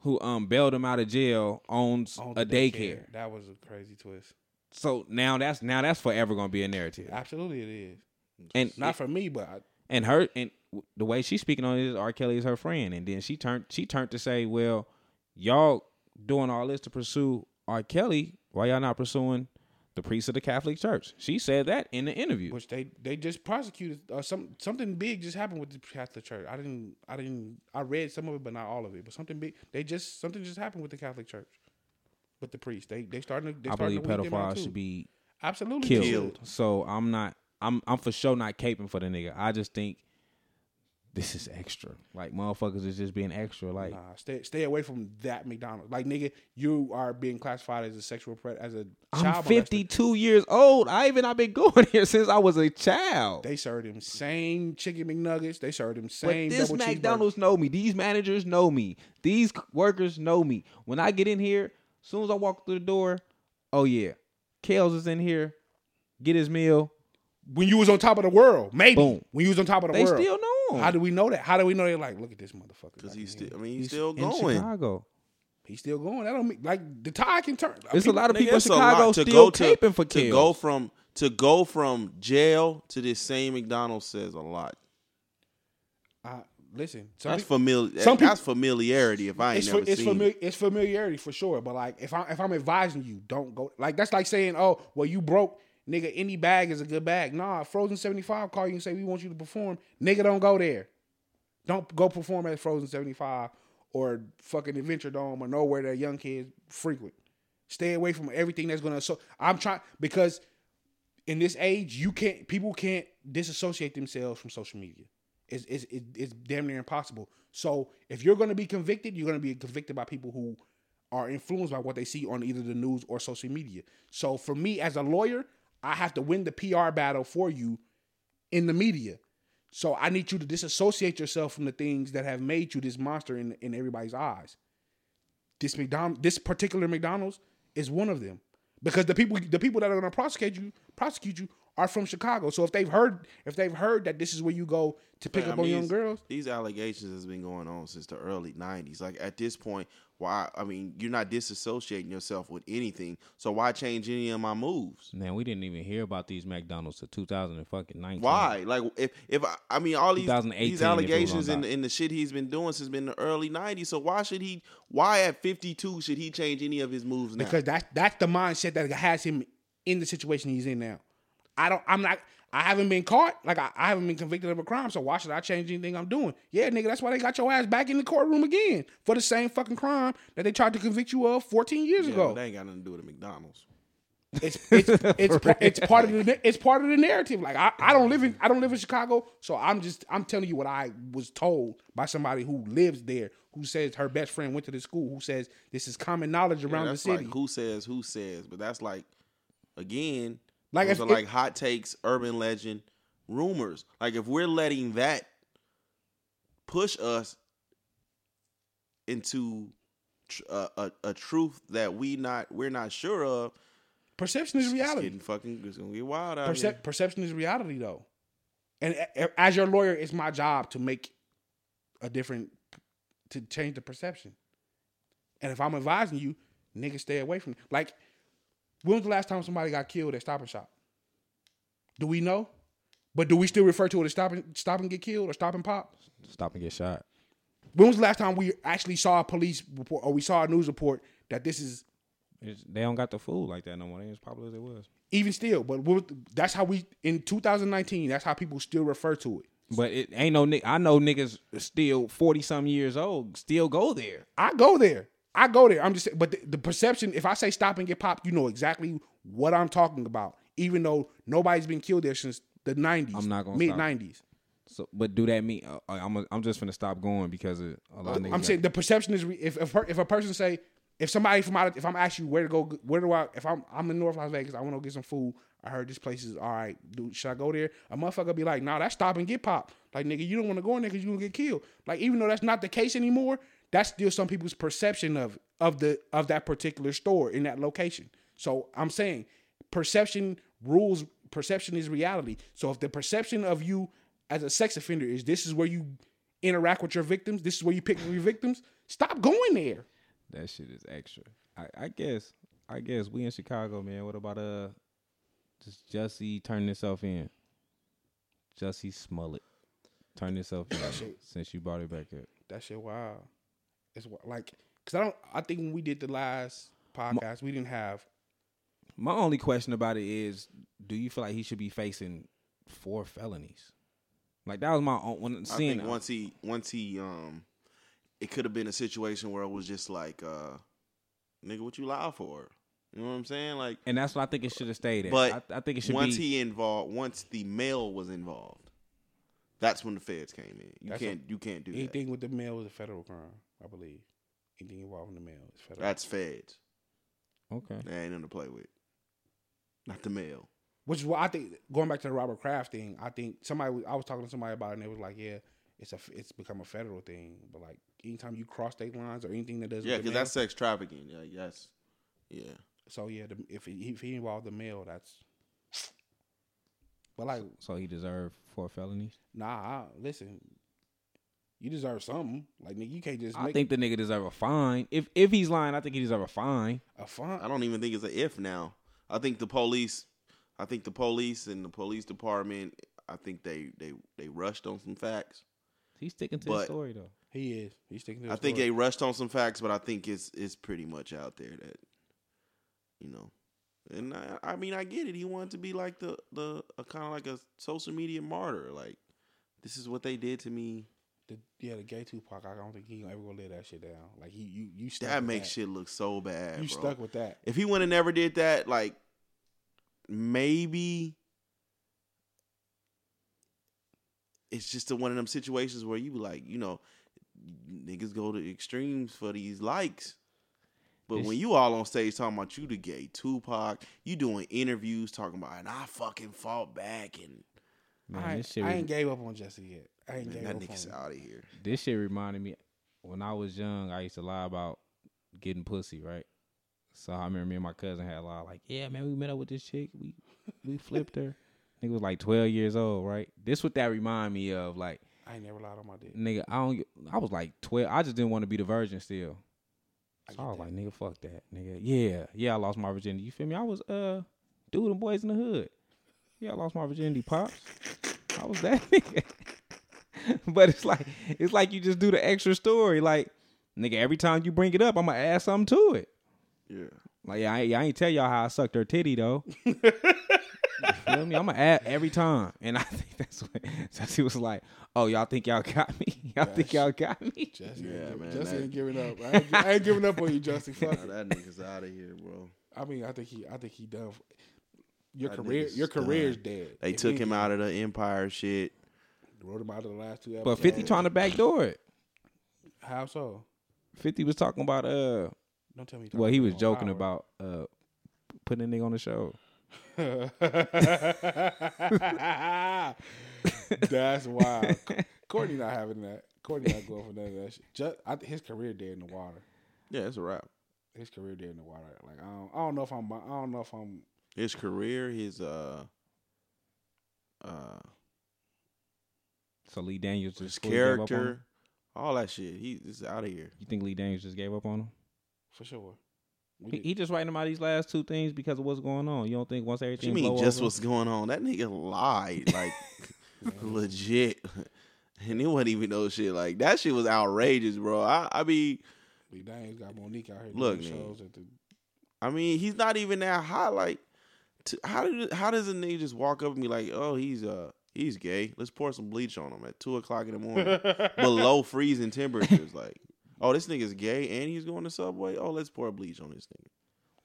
who um bailed him out of jail owns On a the daycare. That was a crazy twist. So now that's now that's forever gonna be a narrative. Absolutely, it is. And Not for me, but I, and her and the way she's speaking on it is R. Kelly is her friend, and then she turned she turned to say, "Well, y'all doing all this to pursue R. Kelly, why y'all not pursuing the priest of the Catholic Church?" She said that in the interview. which they they just prosecuted uh, some something big just happened with the Catholic Church. I didn't I didn't I read some of it, but not all of it. But something big they just something just happened with the Catholic Church, with the priest. They they starting to they I starting believe to weed them out pedophiles should be absolutely killed. killed. So I'm not. I'm I'm for sure not caping for the nigga. I just think this is extra. Like motherfuckers is just being extra. Like Nah, stay stay away from that McDonald's. Like nigga, you are being classified as a sexual pred as a child. I'm molester. 52 years old. I even I've been going here since I was a child. They serve them same chicken McNuggets. They serve them But same this double McDonald's know me. These managers know me. These workers know me. When I get in here, as soon as I walk through the door, oh yeah, Kells is in here. Get his meal. When you was on top of the world, maybe Boom. when you was on top of the They world. still know him. How do we know that? How do we know they're like, look at this motherfucker? Because Like, he's still, I mean, he's, He's still in going. Chicago. He's still going. That don't mean like the tide can turn. There's a lot of people in Chicago to still go to, caping for to go from to go from jail to this same McDonald's says a lot. Uh, listen, some That's people- familiar. some that's familiarity. If I ain't it's, never it's, seen. famili- it's familiarity for sure. But like, if I if I'm advising you, don't go. Like that's like saying, oh, well, you broke, nigga. Any bag is a good bag. Nah, Frozen seventy five call you and say we want you to perform. Nigga, don't go there. Don't go perform at Frozen seventy five or fucking Adventure Dome or nowhere that young kids frequent. Stay away from everything that's gonna. So I'm trying because in this age, you can't. People can't disassociate themselves from social media. It's it's, it's damn near impossible. So if you're gonna be convicted, you're gonna be convicted by people who are influenced by what they see on either the news or social media. So for me as a lawyer, I have to win the PR battle for you in the media. So I need you to disassociate yourself from the things that have made you this monster in in everybody's eyes. This McDonald, this particular McDonald's is one of them because the people the people that are going to prosecute you prosecute you are from Chicago. So if they've heard if they've heard that this is where you go to pick I up mean, on young girls, These allegations has been going on since the early '90s. Like at this point, why? I mean, you're not disassociating yourself with anything. So why change any of my moves? Man, we didn't even hear about these McDonald's till 2019. Why? Like if if I, I mean all these these allegations on and in the shit he's been doing since been the early '90s. So why should he? Why at 52 should he change any of his moves now? because that's that's the mindset that has him in the situation he's in now. I don't. I'm not. I haven't been caught. Like I, I haven't been convicted of a crime. So why should I change anything I'm doing? Yeah, nigga. That's why they got your ass back in the courtroom again for the same fucking crime that they tried to convict you of 14 years Yeah, ago. but that ain't got nothing to do with the McDonald's. It's it's it's, pa- it's part of the it's part of the narrative. Like I, I don't live in I don't live in Chicago, so I'm just I'm telling you what I was told by somebody who lives there, who says her best friend went to the school, who says this is common knowledge Yeah, around the city. like who says who says, but that's like again, Like like if- those are like hot takes, urban legend, rumors. Like if we're letting that push us into a, a, a truth that we not we're not sure of, Perception is it's reality. getting fucking it's gonna get wild out Percep- here. perception is reality, though. And as your lawyer, it's my job to make a different, to change the perception. And if I'm advising you, nigga, stay away from. Like, when was the last time somebody got killed at Stop and Shop? Do we know? But do we still refer to it as stop and stop and get killed or stop and pop? Stop and get shot. When was the last time we actually saw a police report or we saw a news report that this is It's, they don't got the food like that no more. They ain't as popular as it was. even still? But what- that's how we in 2019. That's how people still refer to it. But it ain't no. I know niggas still forty some years old still go there. I go there. I go there. I'm just saying, but the, the perception, if I say stop and get popped, you know exactly what I'm talking about. Even though nobody's been killed there since the 90s, I'm not gonna mid stop. 90s. So, but do that mean uh, I'm a, I'm just gonna stop going because of a lot of niggas. I'm saying the perception is re- if if, if a person say if somebody from out of, if I'm asking you where to go, where do I if I'm I'm in North Las Vegas, I want to get some food. I heard this place is all right. Dude, should I go there? A motherfucker be like, nah, that's stop and get popped. Like nigga, you don't want to go in there because you gonna get killed. Like even though that's not the case anymore, that's still some people's perception of of the of that particular store in that location. So I'm saying perception rules. Perception is reality. So if the perception of you as a sex offender is this is where you interact with your victims, this is where you pick your victims, stop going there. that shit is extra. I, I guess. I guess we in Chicago, man. What about uh, just Jussie turning himself in? Jussie Smollett turn himself in since you brought it back up. That shit wild. It's wi- like because I don't. I think when we did the last podcast, we didn't have. My only question about it is, do you feel like he should be facing four felonies? Like that was my own when I seeing think once he once he um it could have been a situation where it was just like uh nigga what you lie for? You know what I'm saying? Like and that's what I think it should have stayed at. But I, I think it should once be. he involved once the mail was involved, that's when the feds came in. You can't you can't do that. Anything with the mail is a federal crime, I believe. Anything involving the mail is federal. That's feds. okay. That ain't nothing to play with. Not the mail. Which is why I think going back to the Robert Kraft thing, I think somebody I was talking to somebody about it and they was like, yeah, it's a it's become a federal thing. But like anytime you cross state lines or anything that does Yeah, because that's sex trafficking. Yeah, yes. Yeah. so yeah, the, if he, if he involved the mail, that's. But like, So he deserved four felonies. nah, I, listen, you deserve something. Like nigga, you can't just I make think the nigga deserve a fine. If if he's lying, I think he deserve a fine. a fine. I don't even think it's an if now. I think the police I think the police and the police department I think they they they rushed on some facts. He's sticking to But- his story though. He is. He's sticking to. I his think they rushed on some facts, but I think it's it's pretty much out there that you know. And I, I mean, I get it. He wanted to be like the the kind of like a social media martyr. Like this is what they did to me. The, yeah, the gay Tupac. I don't think he ever gonna let that shit down. Like he, you, you stuck. That with makes that. shit look so bad. You bro. stuck with that. If he would have never did that, like maybe it's just a, one of them situations where you be like, you know, niggas go to extremes for these likes. But This- when you all on stage talking about you the gay Tupac, you doing interviews talking about and I fucking fought back and Man, I, shit. I ain't gave up on Jussie yet. I ain't man, that nigga's out of here. this shit reminded me when I was young. I used to lie about getting pussy, right? So I remember me and my cousin had a lie like, yeah, man, we met up with this chick. We we flipped her. Nigga was like twelve years old, right? This what that remind me of, like. I ain't never lied on my dick. nigga, I don't. get- I was like twelve. I just didn't want to be the virgin still. I So get I was that. like, nigga, fuck that, nigga. Yeah, yeah, I lost my virginity. You feel me? I was uh, dude, and boys in the hood. Yeah, I lost my virginity, pops. I was that nigga. but it's like, it's like you just do the extra story. Like, nigga, every time you bring it up, I'm gonna add something to it. Yeah. Like yeah, I, ain't- I ain't tell y'all how I sucked her titty though. you feel me? I'm gonna add every time, and I think that's what Jussie was like. Oh, y'all think y'all got me? Y'all think y'all got me? Jussie, Yeah, ain't, man, Jussie that- ain't giving up. I ain't, I ain't giving up on you, Jussie. Fuck Nah, that nigga's out of here, bro. I mean, I think he, I think he done. f- Your That career, your career's done. dead. They If took him out of the Empire shit. Wrote him out of the last two But. Fifty trying to backdoor it. How so? Fifty was talking about uh, Don't tell me. well, he was joking Howard. about uh, putting a nigga on the show. That's wild. Courtney not having that. Courtney not going for none of that shit. Just, I, his career dead in the water. Yeah, it's a wrap. His career dead in the water. Like I don't, I don't know if I'm. I don't know if I'm. His career, his uh, uh, So Lee Daniels his just fully gave up on him? character, all that shit. He is out of here. You think Lee Daniels just gave up on him? For sure. He, he just writing about these last two things because of what's going on. You don't think once What everything you mean just over- what's going on? That nigga lied, like legit. And it wasn't even no shit like that. Shit was outrageous, bro. I, I mean, Lee Daniels got Mo'Nique out here Look, doing man. shows at the. I mean, he's not even that hot. Like, to, how did how does a nigga just walk up and be like, "Oh, he's uh he's gay. Let's pour some bleach on him at two o'clock in the morning, below freezing temperatures." Like, oh, this nigga's gay and he's going to Subway. Oh, let's pour bleach on this nigga.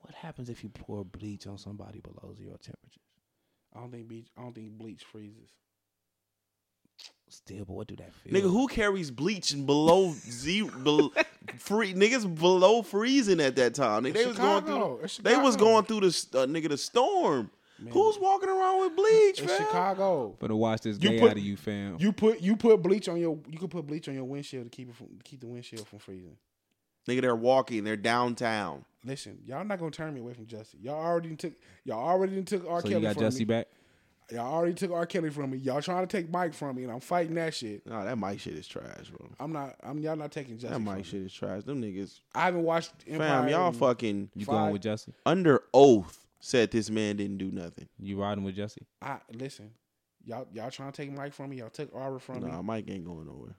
What happens if you pour bleach on somebody below zero temperatures? I don't think bleach. I don't think bleach freezes. Still, but what do that feel? Nigga, who carries bleach and below zero, below, free niggas below freezing at that time? Nigga, It's they was going through. They was going through the uh, nigga the storm. Man, Who's walking around with bleach, It's fam? Chicago. For to watch this You gay put- out of you, fam. You put you put bleach on your you could put bleach on your windshield to keep it from keep the windshield from freezing. Nigga, they're walking. They're downtown. Listen, y'all not gonna turn me away from Jussie. Y'all already took y'all already took R. so Kelly you got from Jussie me. back. Y'all already took R. Kelly from me. Y'all trying to take Mike from me, and I'm fighting that shit. Nah, that Mike shit is trash, bro. I'm not. I'm y'all not taking Jussie. That from mic me. shit is trash. Them niggas, I haven't watched Empire. fam, y'all fucking You Five. going with Jussie? under oath said this man didn't do nothing. You riding with Jussie? I listen. Y'all y'all trying to take Mike from me. Y'all took Arbor from Nah, me. Mike ain't going nowhere.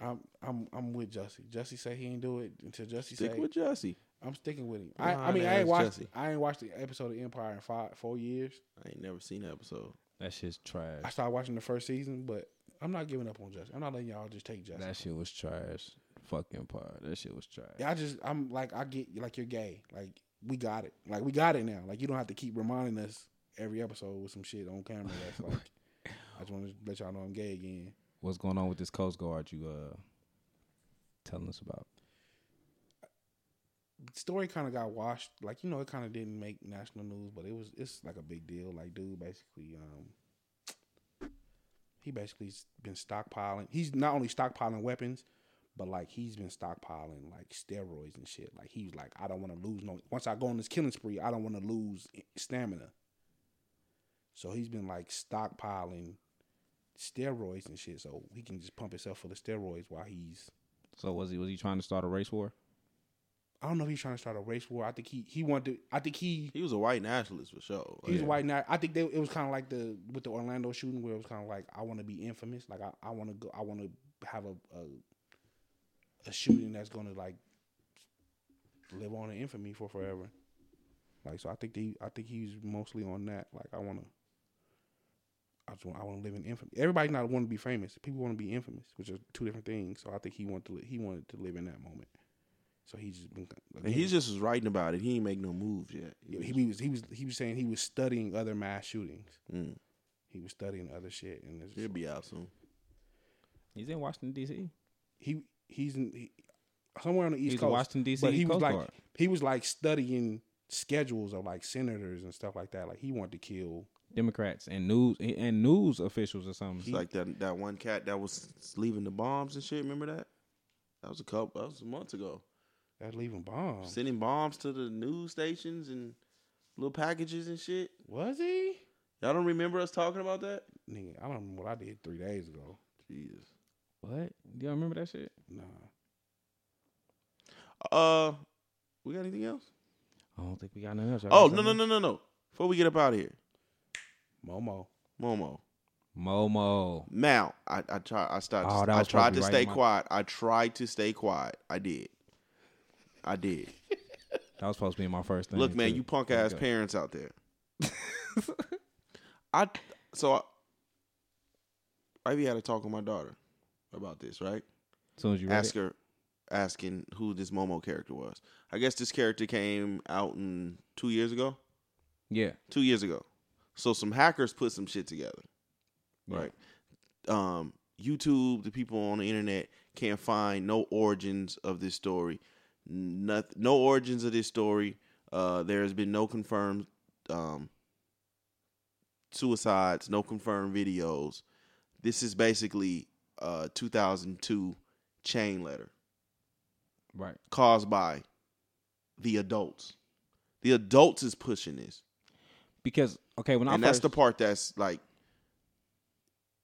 I'm I'm I'm with Jussie. Jussie say he ain't do it until Jussie Stick say with Jussie. I'm sticking with him. I, I mean I ain't watched Jussie. I ain't watched the episode of Empire in five four years. I ain't never seen that episode. That shit's trash. I started watching the first season, but I'm not giving up on Jussie. I'm not letting y'all just take Jussie. That shit was trash. Fuck Empire. That shit was trash. Yeah, I just I'm like I get like you're gay. Like we got it. Like we got it now. Like you don't have to keep reminding us every episode with some shit on camera. That's like I just want to let y'all know I'm gay again. What's going on with this Coast Guard you uh telling us about? The story kind of got washed. Like you know, it kind of didn't make national news, but it was it's like a big deal. Like dude, basically, um, he basically's been stockpiling. He's not only stockpiling weapons, but like he's been stockpiling like steroids and shit. Like he's like, I don't want to lose no. Once I go on this killing spree, I don't want to lose stamina. So he's been like stockpiling steroids and shit, so he can just pump himself full of steroids while he's. So was he was he trying to start a race war? I don't know if he's trying to start a race war. I think he he wanted. To, I think he He was a white nationalist for sure. He's Like, white now. I think they, it was kind of like the with the Orlando shooting, where it was kind of like I want to be infamous. Like I, I want to go. I want to have a, a a shooting that's going to like live on in infamy for forever. Like so, I think he, I think he's mostly on that. Like I want to. I just want, I want to live in infamy. Everybody not want to be famous. People want to be infamous, which are two different things. So I think he wanted to. He wanted to live in that moment. So he's just been. And he just was writing about it. He ain't make no moves yet. Yeah, he was he was he was saying he was studying other mass shootings. Mm. He was studying other shit, and it's He'll be out soon. He's in Washington D.C. he he's in he, somewhere on the east He's a coast. Washington D.C. but he was like Guard. he was like studying schedules of like senators and stuff like that. Like he wanted to kill. Democrats and news and news officials or something. It's like that that one cat that was leaving the bombs and shit. Remember that? That was a couple. That was months ago. That's leaving bombs. Sending bombs to the news stations and little packages and shit. Was he? Y'all don't remember us talking about that? Nigga, I don't remember what I did three days ago. Jesus. What? Do y'all remember that shit? Nah. Uh, we got anything else? I don't think we got nothing else. Y'all Oh got no no something no no no! Before we get up out of here, Momo. Momo. Momo. Now I I try I started Oh, that I was supposed tried to to be right stay in my- quiet. I tried to stay quiet. I did. I did. That was supposed to be my first thing. Look, man, too. you punk ass go. parents out there. I so I, Ivy had a talk with my daughter about this, right? As soon as you Ask her, asking who this Momo character was. I guess this character came out in two years ago. Yeah. Two years ago. So some hackers put some shit together, Yeah. right? Um, YouTube, the people on the internet can't find no origins of this story. Noth- no origins of this story. Uh, there has been no confirmed um, suicides, no confirmed videos. This is basically Uh, a 2002 chain letter Right. caused by the adults. The adults is pushing this, Because okay, when I and first that's the part that's like.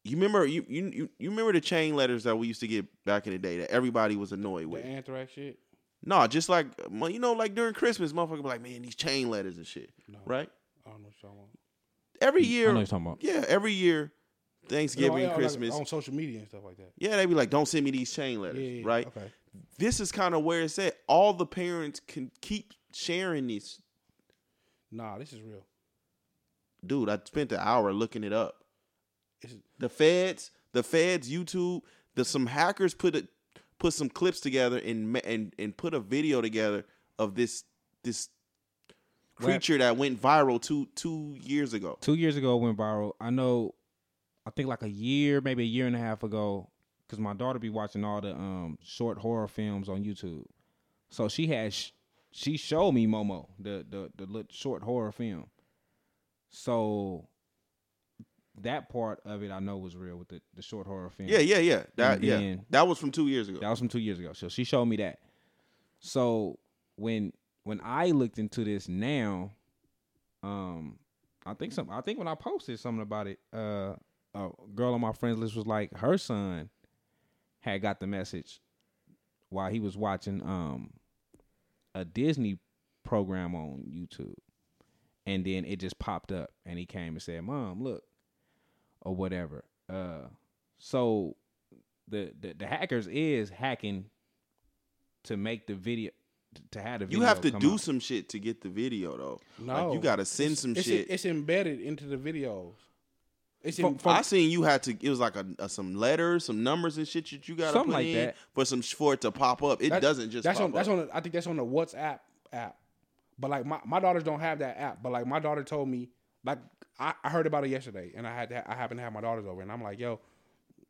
You remember you, you you you remember the chain letters that we used to get back in the day that everybody was annoyed The with. anthrax shit. No, just like you know, like during Christmas, motherfucker be like, man, these chain letters and shit, No, right? I don't know what you're talking about. Every I year, know what you're talking about. yeah, every year, Thanksgiving, No, yeah, like Christmas, on social media and stuff like that. yeah, they be like, don't send me these chain letters, Yeah, yeah, right? Okay. This is kind of where it's at. All the parents can keep sharing these. Nah, this is real. Dude, I spent an hour looking it up. It's, the feds, the feds, YouTube, the some hackers put it put some clips together and and and put a video together of this this What? creature that went viral two two years ago. two years ago it went viral. I know, I think like a year, maybe a year and a half ago, because my daughter be watching all the um short horror films on YouTube. So she had sh- she showed me Momo the the the little short horror film. So that part of it I know was real with the the short horror film. Yeah, yeah, yeah. That And yeah, that was from two years ago. That was from two years ago. So she showed me that. So when when I looked into this now, um, I think some I think when I posted something about it, uh, a girl on my friends list was like her son had got the message while he was watching um a Disney program on YouTube. And then it just popped up and he came and said, Mom, look, or whatever. Uh so the, the the hackers is hacking to make the video to have the video. you have to do out. some shit to get the video though. no, like you got to send It's- some it's, shit. It's embedded into the videos. From- from, I seen you had to. It was like a, a some letters, some numbers and shit that you got to Something put like in that. for some for it to pop up. It that- doesn't just. that's pop on that's on. I think that's on the WhatsApp app. But like my, my daughters don't have that app. But like my daughter told me, like I, I heard about it yesterday, and I had to, I happened to have my daughters over, and I'm like, yo,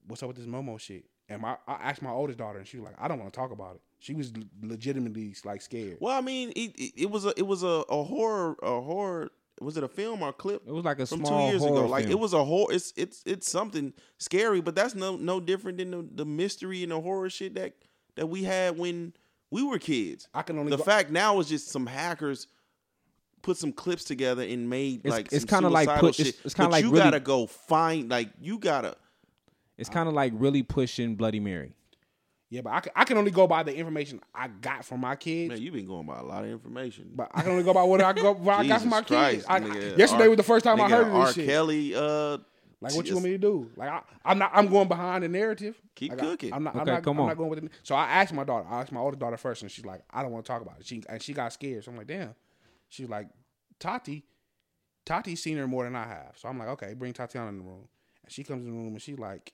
what's up with this Momo shit? And my I asked my oldest daughter, and she was like, I don't want to talk about it. She was legitimately like scared. Well, I mean, it, it, it was a it was a, a horror a horror. Was it a film or a clip? It was like a from small two years horror ago. Like it was a horror. It's it's it's something scary, but that's no no different than the, the mystery and the horror shit that that we had when we were kids. I can only The go- fact now is just some hackers put some clips together and made It's- like it's kinda like suicidal put- it's- shit. it's kinda like you really- gotta go find like you gotta. It's kind of like really pushing Bloody Mary. Yeah, but I can, I can only go by the information I got from my kids. Man, you've been going by a lot of information. But I can only go by what I go what I got from my Christ, kids. I, nigga. yesterday R- was the first time I heard of R. this shit. Kelly, uh, Like, what you want me to do? Like, I, I'm not. I'm going behind the narrative. Keep Like, cooking. I'm not. I'm not, come I'm on. not going with it. So I asked my daughter. I asked my older daughter first, and she's like, I don't want to talk about it. She and she got scared. So I'm like, damn. She's like, Tati. Tati's seen her more than I have. So I'm like, okay, bring Tatiana in the room. And she comes in the room and she's like,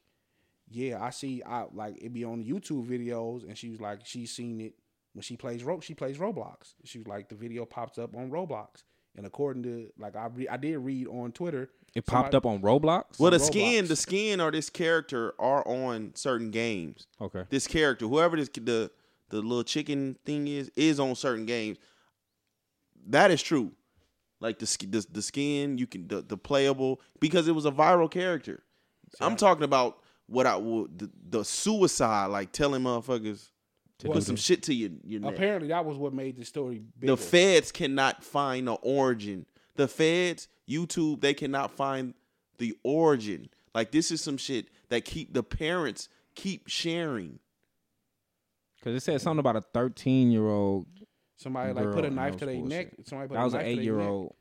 yeah, I see. I like it be on YouTube videos, and she was like, she's seen it when she plays Ro- she plays Roblox. She was like, the video pops up on Roblox. And according to like I re- I did read on Twitter, It popped up on Roblox. well, the Roblox. skin, the skin, or this character are on certain games. Okay. This character, whoever this the the little chicken thing is, is on certain games. That is true. Like the the, the skin, you can the, the playable because it was a viral character. I'm talking about what I would the, the suicide, like telling motherfuckers to Well, put some shit to your your neck. Apparently, that was what made the story bigger. The feds cannot find the origin. The feds, YouTube, they cannot find the origin. Like this is some shit that keep the parents keep sharing. Because it said something about a 13 year old. Somebody like put a knife to their neck. Somebody put That a was an knife to eight year old.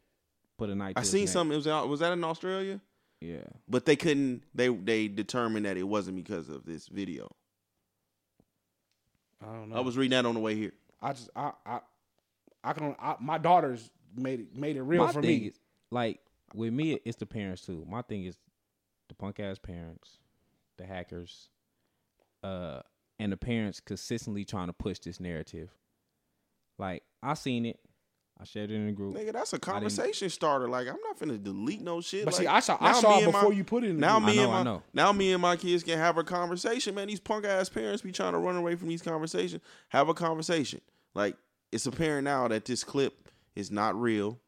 Put a knife. I to seen neck. something. It was out, was that in Australia? Yeah. But they couldn't. They they determined that it wasn't because of this video. I don't know. I was reading that on the way here. I just I I I can. I, my daughters made it made it real my for thing me. is like with me, it's the parents too. My thing is the punk ass parents, the hackers, uh, and the parents consistently trying to push this narrative. Like I seen it, I shared it in the group. Nigga, that's a conversation starter. Like I'm not finna delete no shit. But like, see, I saw I saw it and my- before you put it in. the Now group. me and know, I my now me and my kids can have a conversation, man. These punk ass parents be trying to run away from these conversations. Have a conversation. Like it's apparent now that this clip is not real.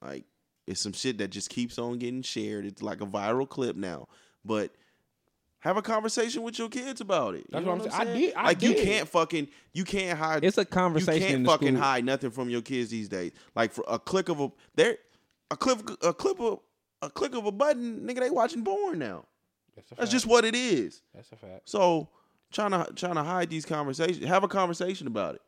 Like it's some shit that just keeps on getting shared. It's like a viral clip now. But have a conversation with your kids about it. You That's know what I'm I'm saying. I did- I like you can't fucking you can't hide It's a conversation You can't the fucking school. hide nothing from your kids these days. Like for a click of a there a clip a clip of a click of a button, nigga, they watching porn now. That's, That's just what it is. That's a fact. So trying to trying to hide these conversations, have a conversation about it.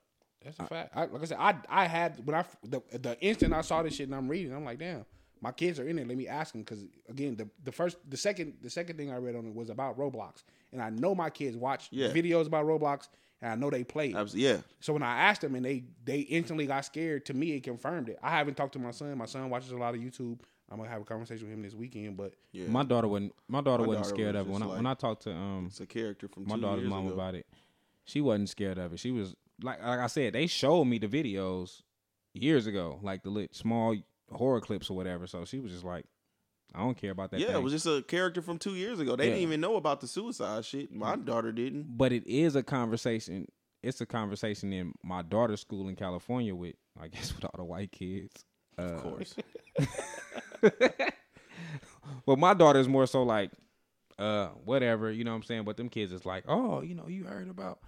That's a fact. I, like I said, I I had when I the the instant I saw this shit and I'm reading, I'm like, damn, my kids are in it. Let me ask them because again, the the first, the second, the second thing I read on it was about Roblox, and I know my kids watch Yeah. videos about Roblox, and I know they play. it. Abs- Yeah, So when I asked them and they they instantly got scared, to me it confirmed it. I haven't talked to my son. My son watches a lot of YouTube. I'm gonna have a conversation with him this weekend, but yeah. My daughter wasn't. My daughter My wasn't daughter scared was of it when I when I talked to um it's a character from my two daughter's years mom ago. about it. She wasn't scared of it. She was like like I said, they showed me the videos years ago, like the lit small horror clips or whatever. So she was just like, I don't care about that. Yeah, thing. it was just a character from two years ago. They Yeah. didn't even know about the suicide shit. My daughter didn't. but it is a conversation. It's a conversation in my daughter's school in California with, I guess, with all the white kids. Uh, Of course. well, my daughter's more so like, uh, whatever, you know what I'm saying? But them kids is like, oh, you know, you heard about,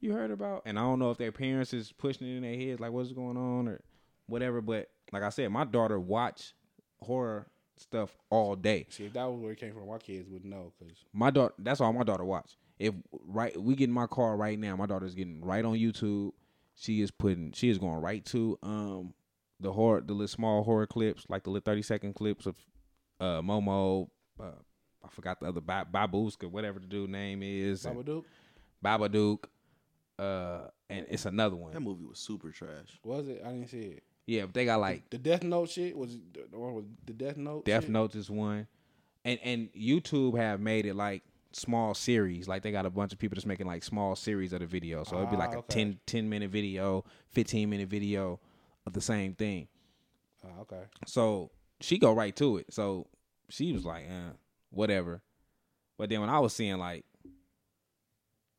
you heard about, and I don't know if their parents is pushing it in their heads, like what's going on or whatever. But like I said, my daughter watch horror stuff all day. see if that was where it came from, my kids would know because My daughter, that's all my daughter watch. If right, we get in my car right now. My daughter's getting right on YouTube. She is putting, she is going right to um the horror, the little small horror clips, like the little thirty second clips of uh Momo. Uh, I forgot the other ba- Babuska, whatever the dude name is, and Babadook Babadook. Uh, and it's another one. That movie was super trash. was it? I didn't see it. Yeah, but they got like The Death Note shit was or was the Death Note. Death shit? Notes is one, and and YouTube have made it like small series. Like they got a bunch of people just making like small series of the video. So it'd be like Ah, a okay. 10, 10 minute video, fifteen minute video of the same thing. Oh, okay. So she go right to it. So she was like, eh, whatever. But then when I was seeing like,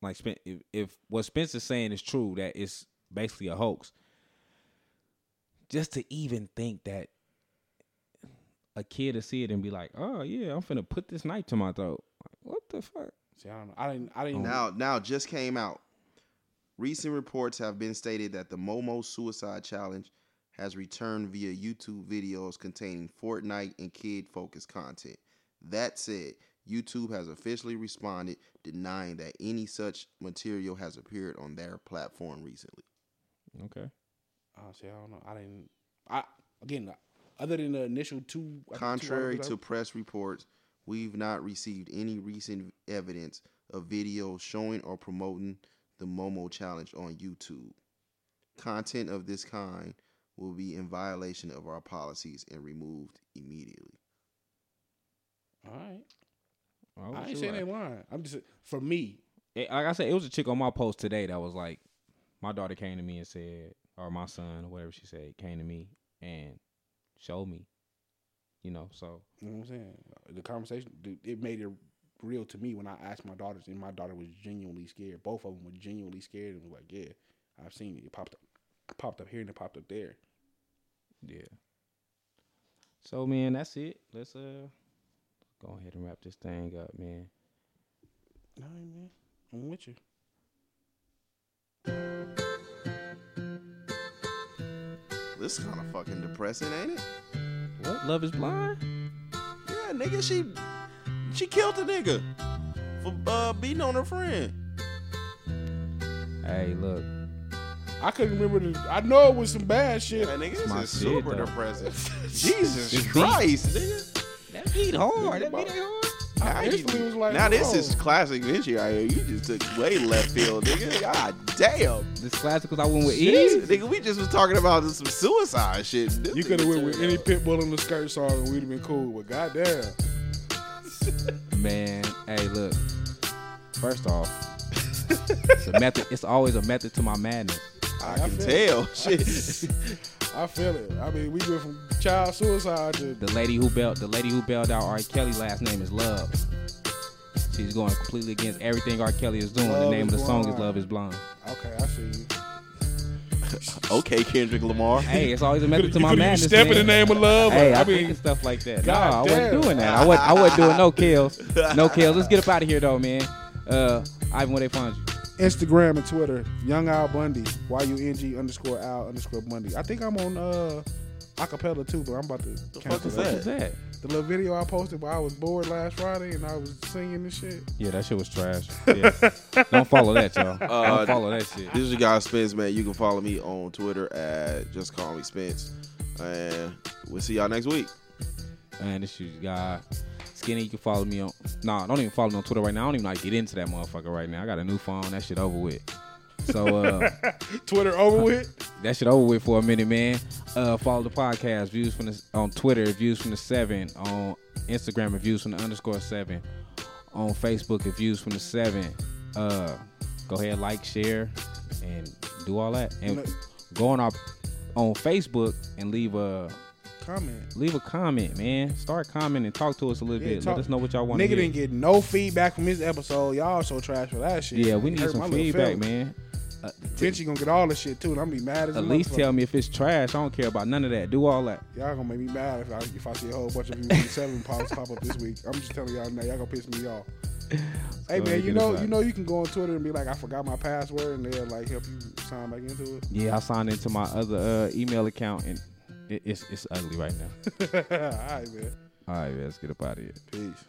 like if, if what Spencer's saying is true, that it's basically a hoax. Just to even think that a kid to see it and be like, oh yeah, I'm finna put this knife to my throat. Like, what the fuck? See, I don't know. I didn't. I didn't. Now, now just came out. Recent reports have been stated that the Momo Suicide Challenge has returned via YouTube videos containing Fortnite and kid-focused content. That said, YouTube has officially responded, denying that any such material has appeared on their platform recently. Okay. Oh, see, I don't know. I didn't. I again, other than the initial two. I think two Contrary to I- press reports, we've not received any recent evidence of videos showing or promoting the Momo challenge on YouTube. Content of this kind will be in violation of our policies and removed immediately. all right. Oh, I ain't saying I- they lying. I'm just for me. it, like I said, it was a chick on my post today that was like, my daughter came to me and said, or my son, or whatever she said, came to me and showed me, you know. So You know what I'm saying? The conversation, it made it real to me when I asked my daughters, and my daughter was genuinely scared. Both of them were genuinely scared and was like, "Yeah, I've seen it. It popped up, it popped up here and it popped up there." yeah. So man, that's it. Let's uh go ahead and wrap this thing up, man. All right, man. I'm with you. This is kind of fucking depressing, ain't it? What? Love is blind? Yeah, nigga, she she killed a nigga for uh, beating on her friend. Hey, look. I couldn't remember the. I know it was some bad shit. Yeah, nigga, this my is shit, super though. depressing. Jesus Christ, nigga. That beat hard. That beat hard. Now, you- like, now this is classic Vinci right here. You just took way left field, nigga. God damn. This classic because I went with Shit, E. nigga, we just was talking about some suicide shit. This You could have went with turned any up. Pitbull in the skirt song and we'd have been cool. But goddamn, Man, hey, look. First off, it's a method. It's always a method to my madness. I I can feel tell. Shit. I feel it. I mean, we went from child suicide to The lady who bailed, the lady who bailed out R. Kelly last name is Love. She's going completely against everything R. Kelly is doing. the name of is the song is Love is Blind. okay. I see you. okay, Kendrick Lamar. Hey, it's always a method to my could've madness. Step in the name of love. Hey, I, I mean, stuff like that. No, God I wasn't damn. doing that. I wasn't. I wasn't doing no kills. No kills. Let's get up out of here though, man. Uh, Ivan, where they find you? Instagram and Twitter, Young Al Bundy, Y U N G underscore Al underscore Bundy. I think I'm on uh acapella too, but I'm about to fuck cancel is that. That? The little video I posted where I was bored last Friday and I was singing and shit. Yeah, that shit was trash. Yeah. Don't follow that, y'all. Uh, Don't follow that shit. This is your guy Spence, man. You can follow me on Twitter at just call me Spence. And we'll see y'all next week. And this is your guy. Skinny, you can follow me on. Nah, don't even follow me on Twitter right now. I don't even like get into that motherfucker right now. I got a new phone. That shit over with. So uh Twitter over with. that shit over with for a minute, man. Uh follow the podcast, views from the on Twitter, views from the seven, on Instagram, views from the underscore seven, on Facebook, views from the seven. Uh go ahead, like, share, and do all that. And go on our on Facebook and leave a Comment. leave a comment, man. Start commenting, talk to us a little Yeah, bit. talk- Let us know what y'all want to Nigga didn't get no feedback from his episode. Y'all so trash for that shit. yeah, we need some feedback, man. Uh, Vinci gonna get all the shit too, and I'm gonna be mad as at least tell me if it's trash. I don't care about none of that. Do all that. Y'all gonna make me mad if I if I see a whole bunch of from seven pops pop up this week. I'm just telling y'all now, y'all gonna piss me off. hey man, you know you know you can go on Twitter and be like, I forgot my password, and they'll like help you sign back into it. Yeah, I signed into my other uh, email account and it, it's it's ugly right now. all right, man. All right, man, let's get up out of here. Peace.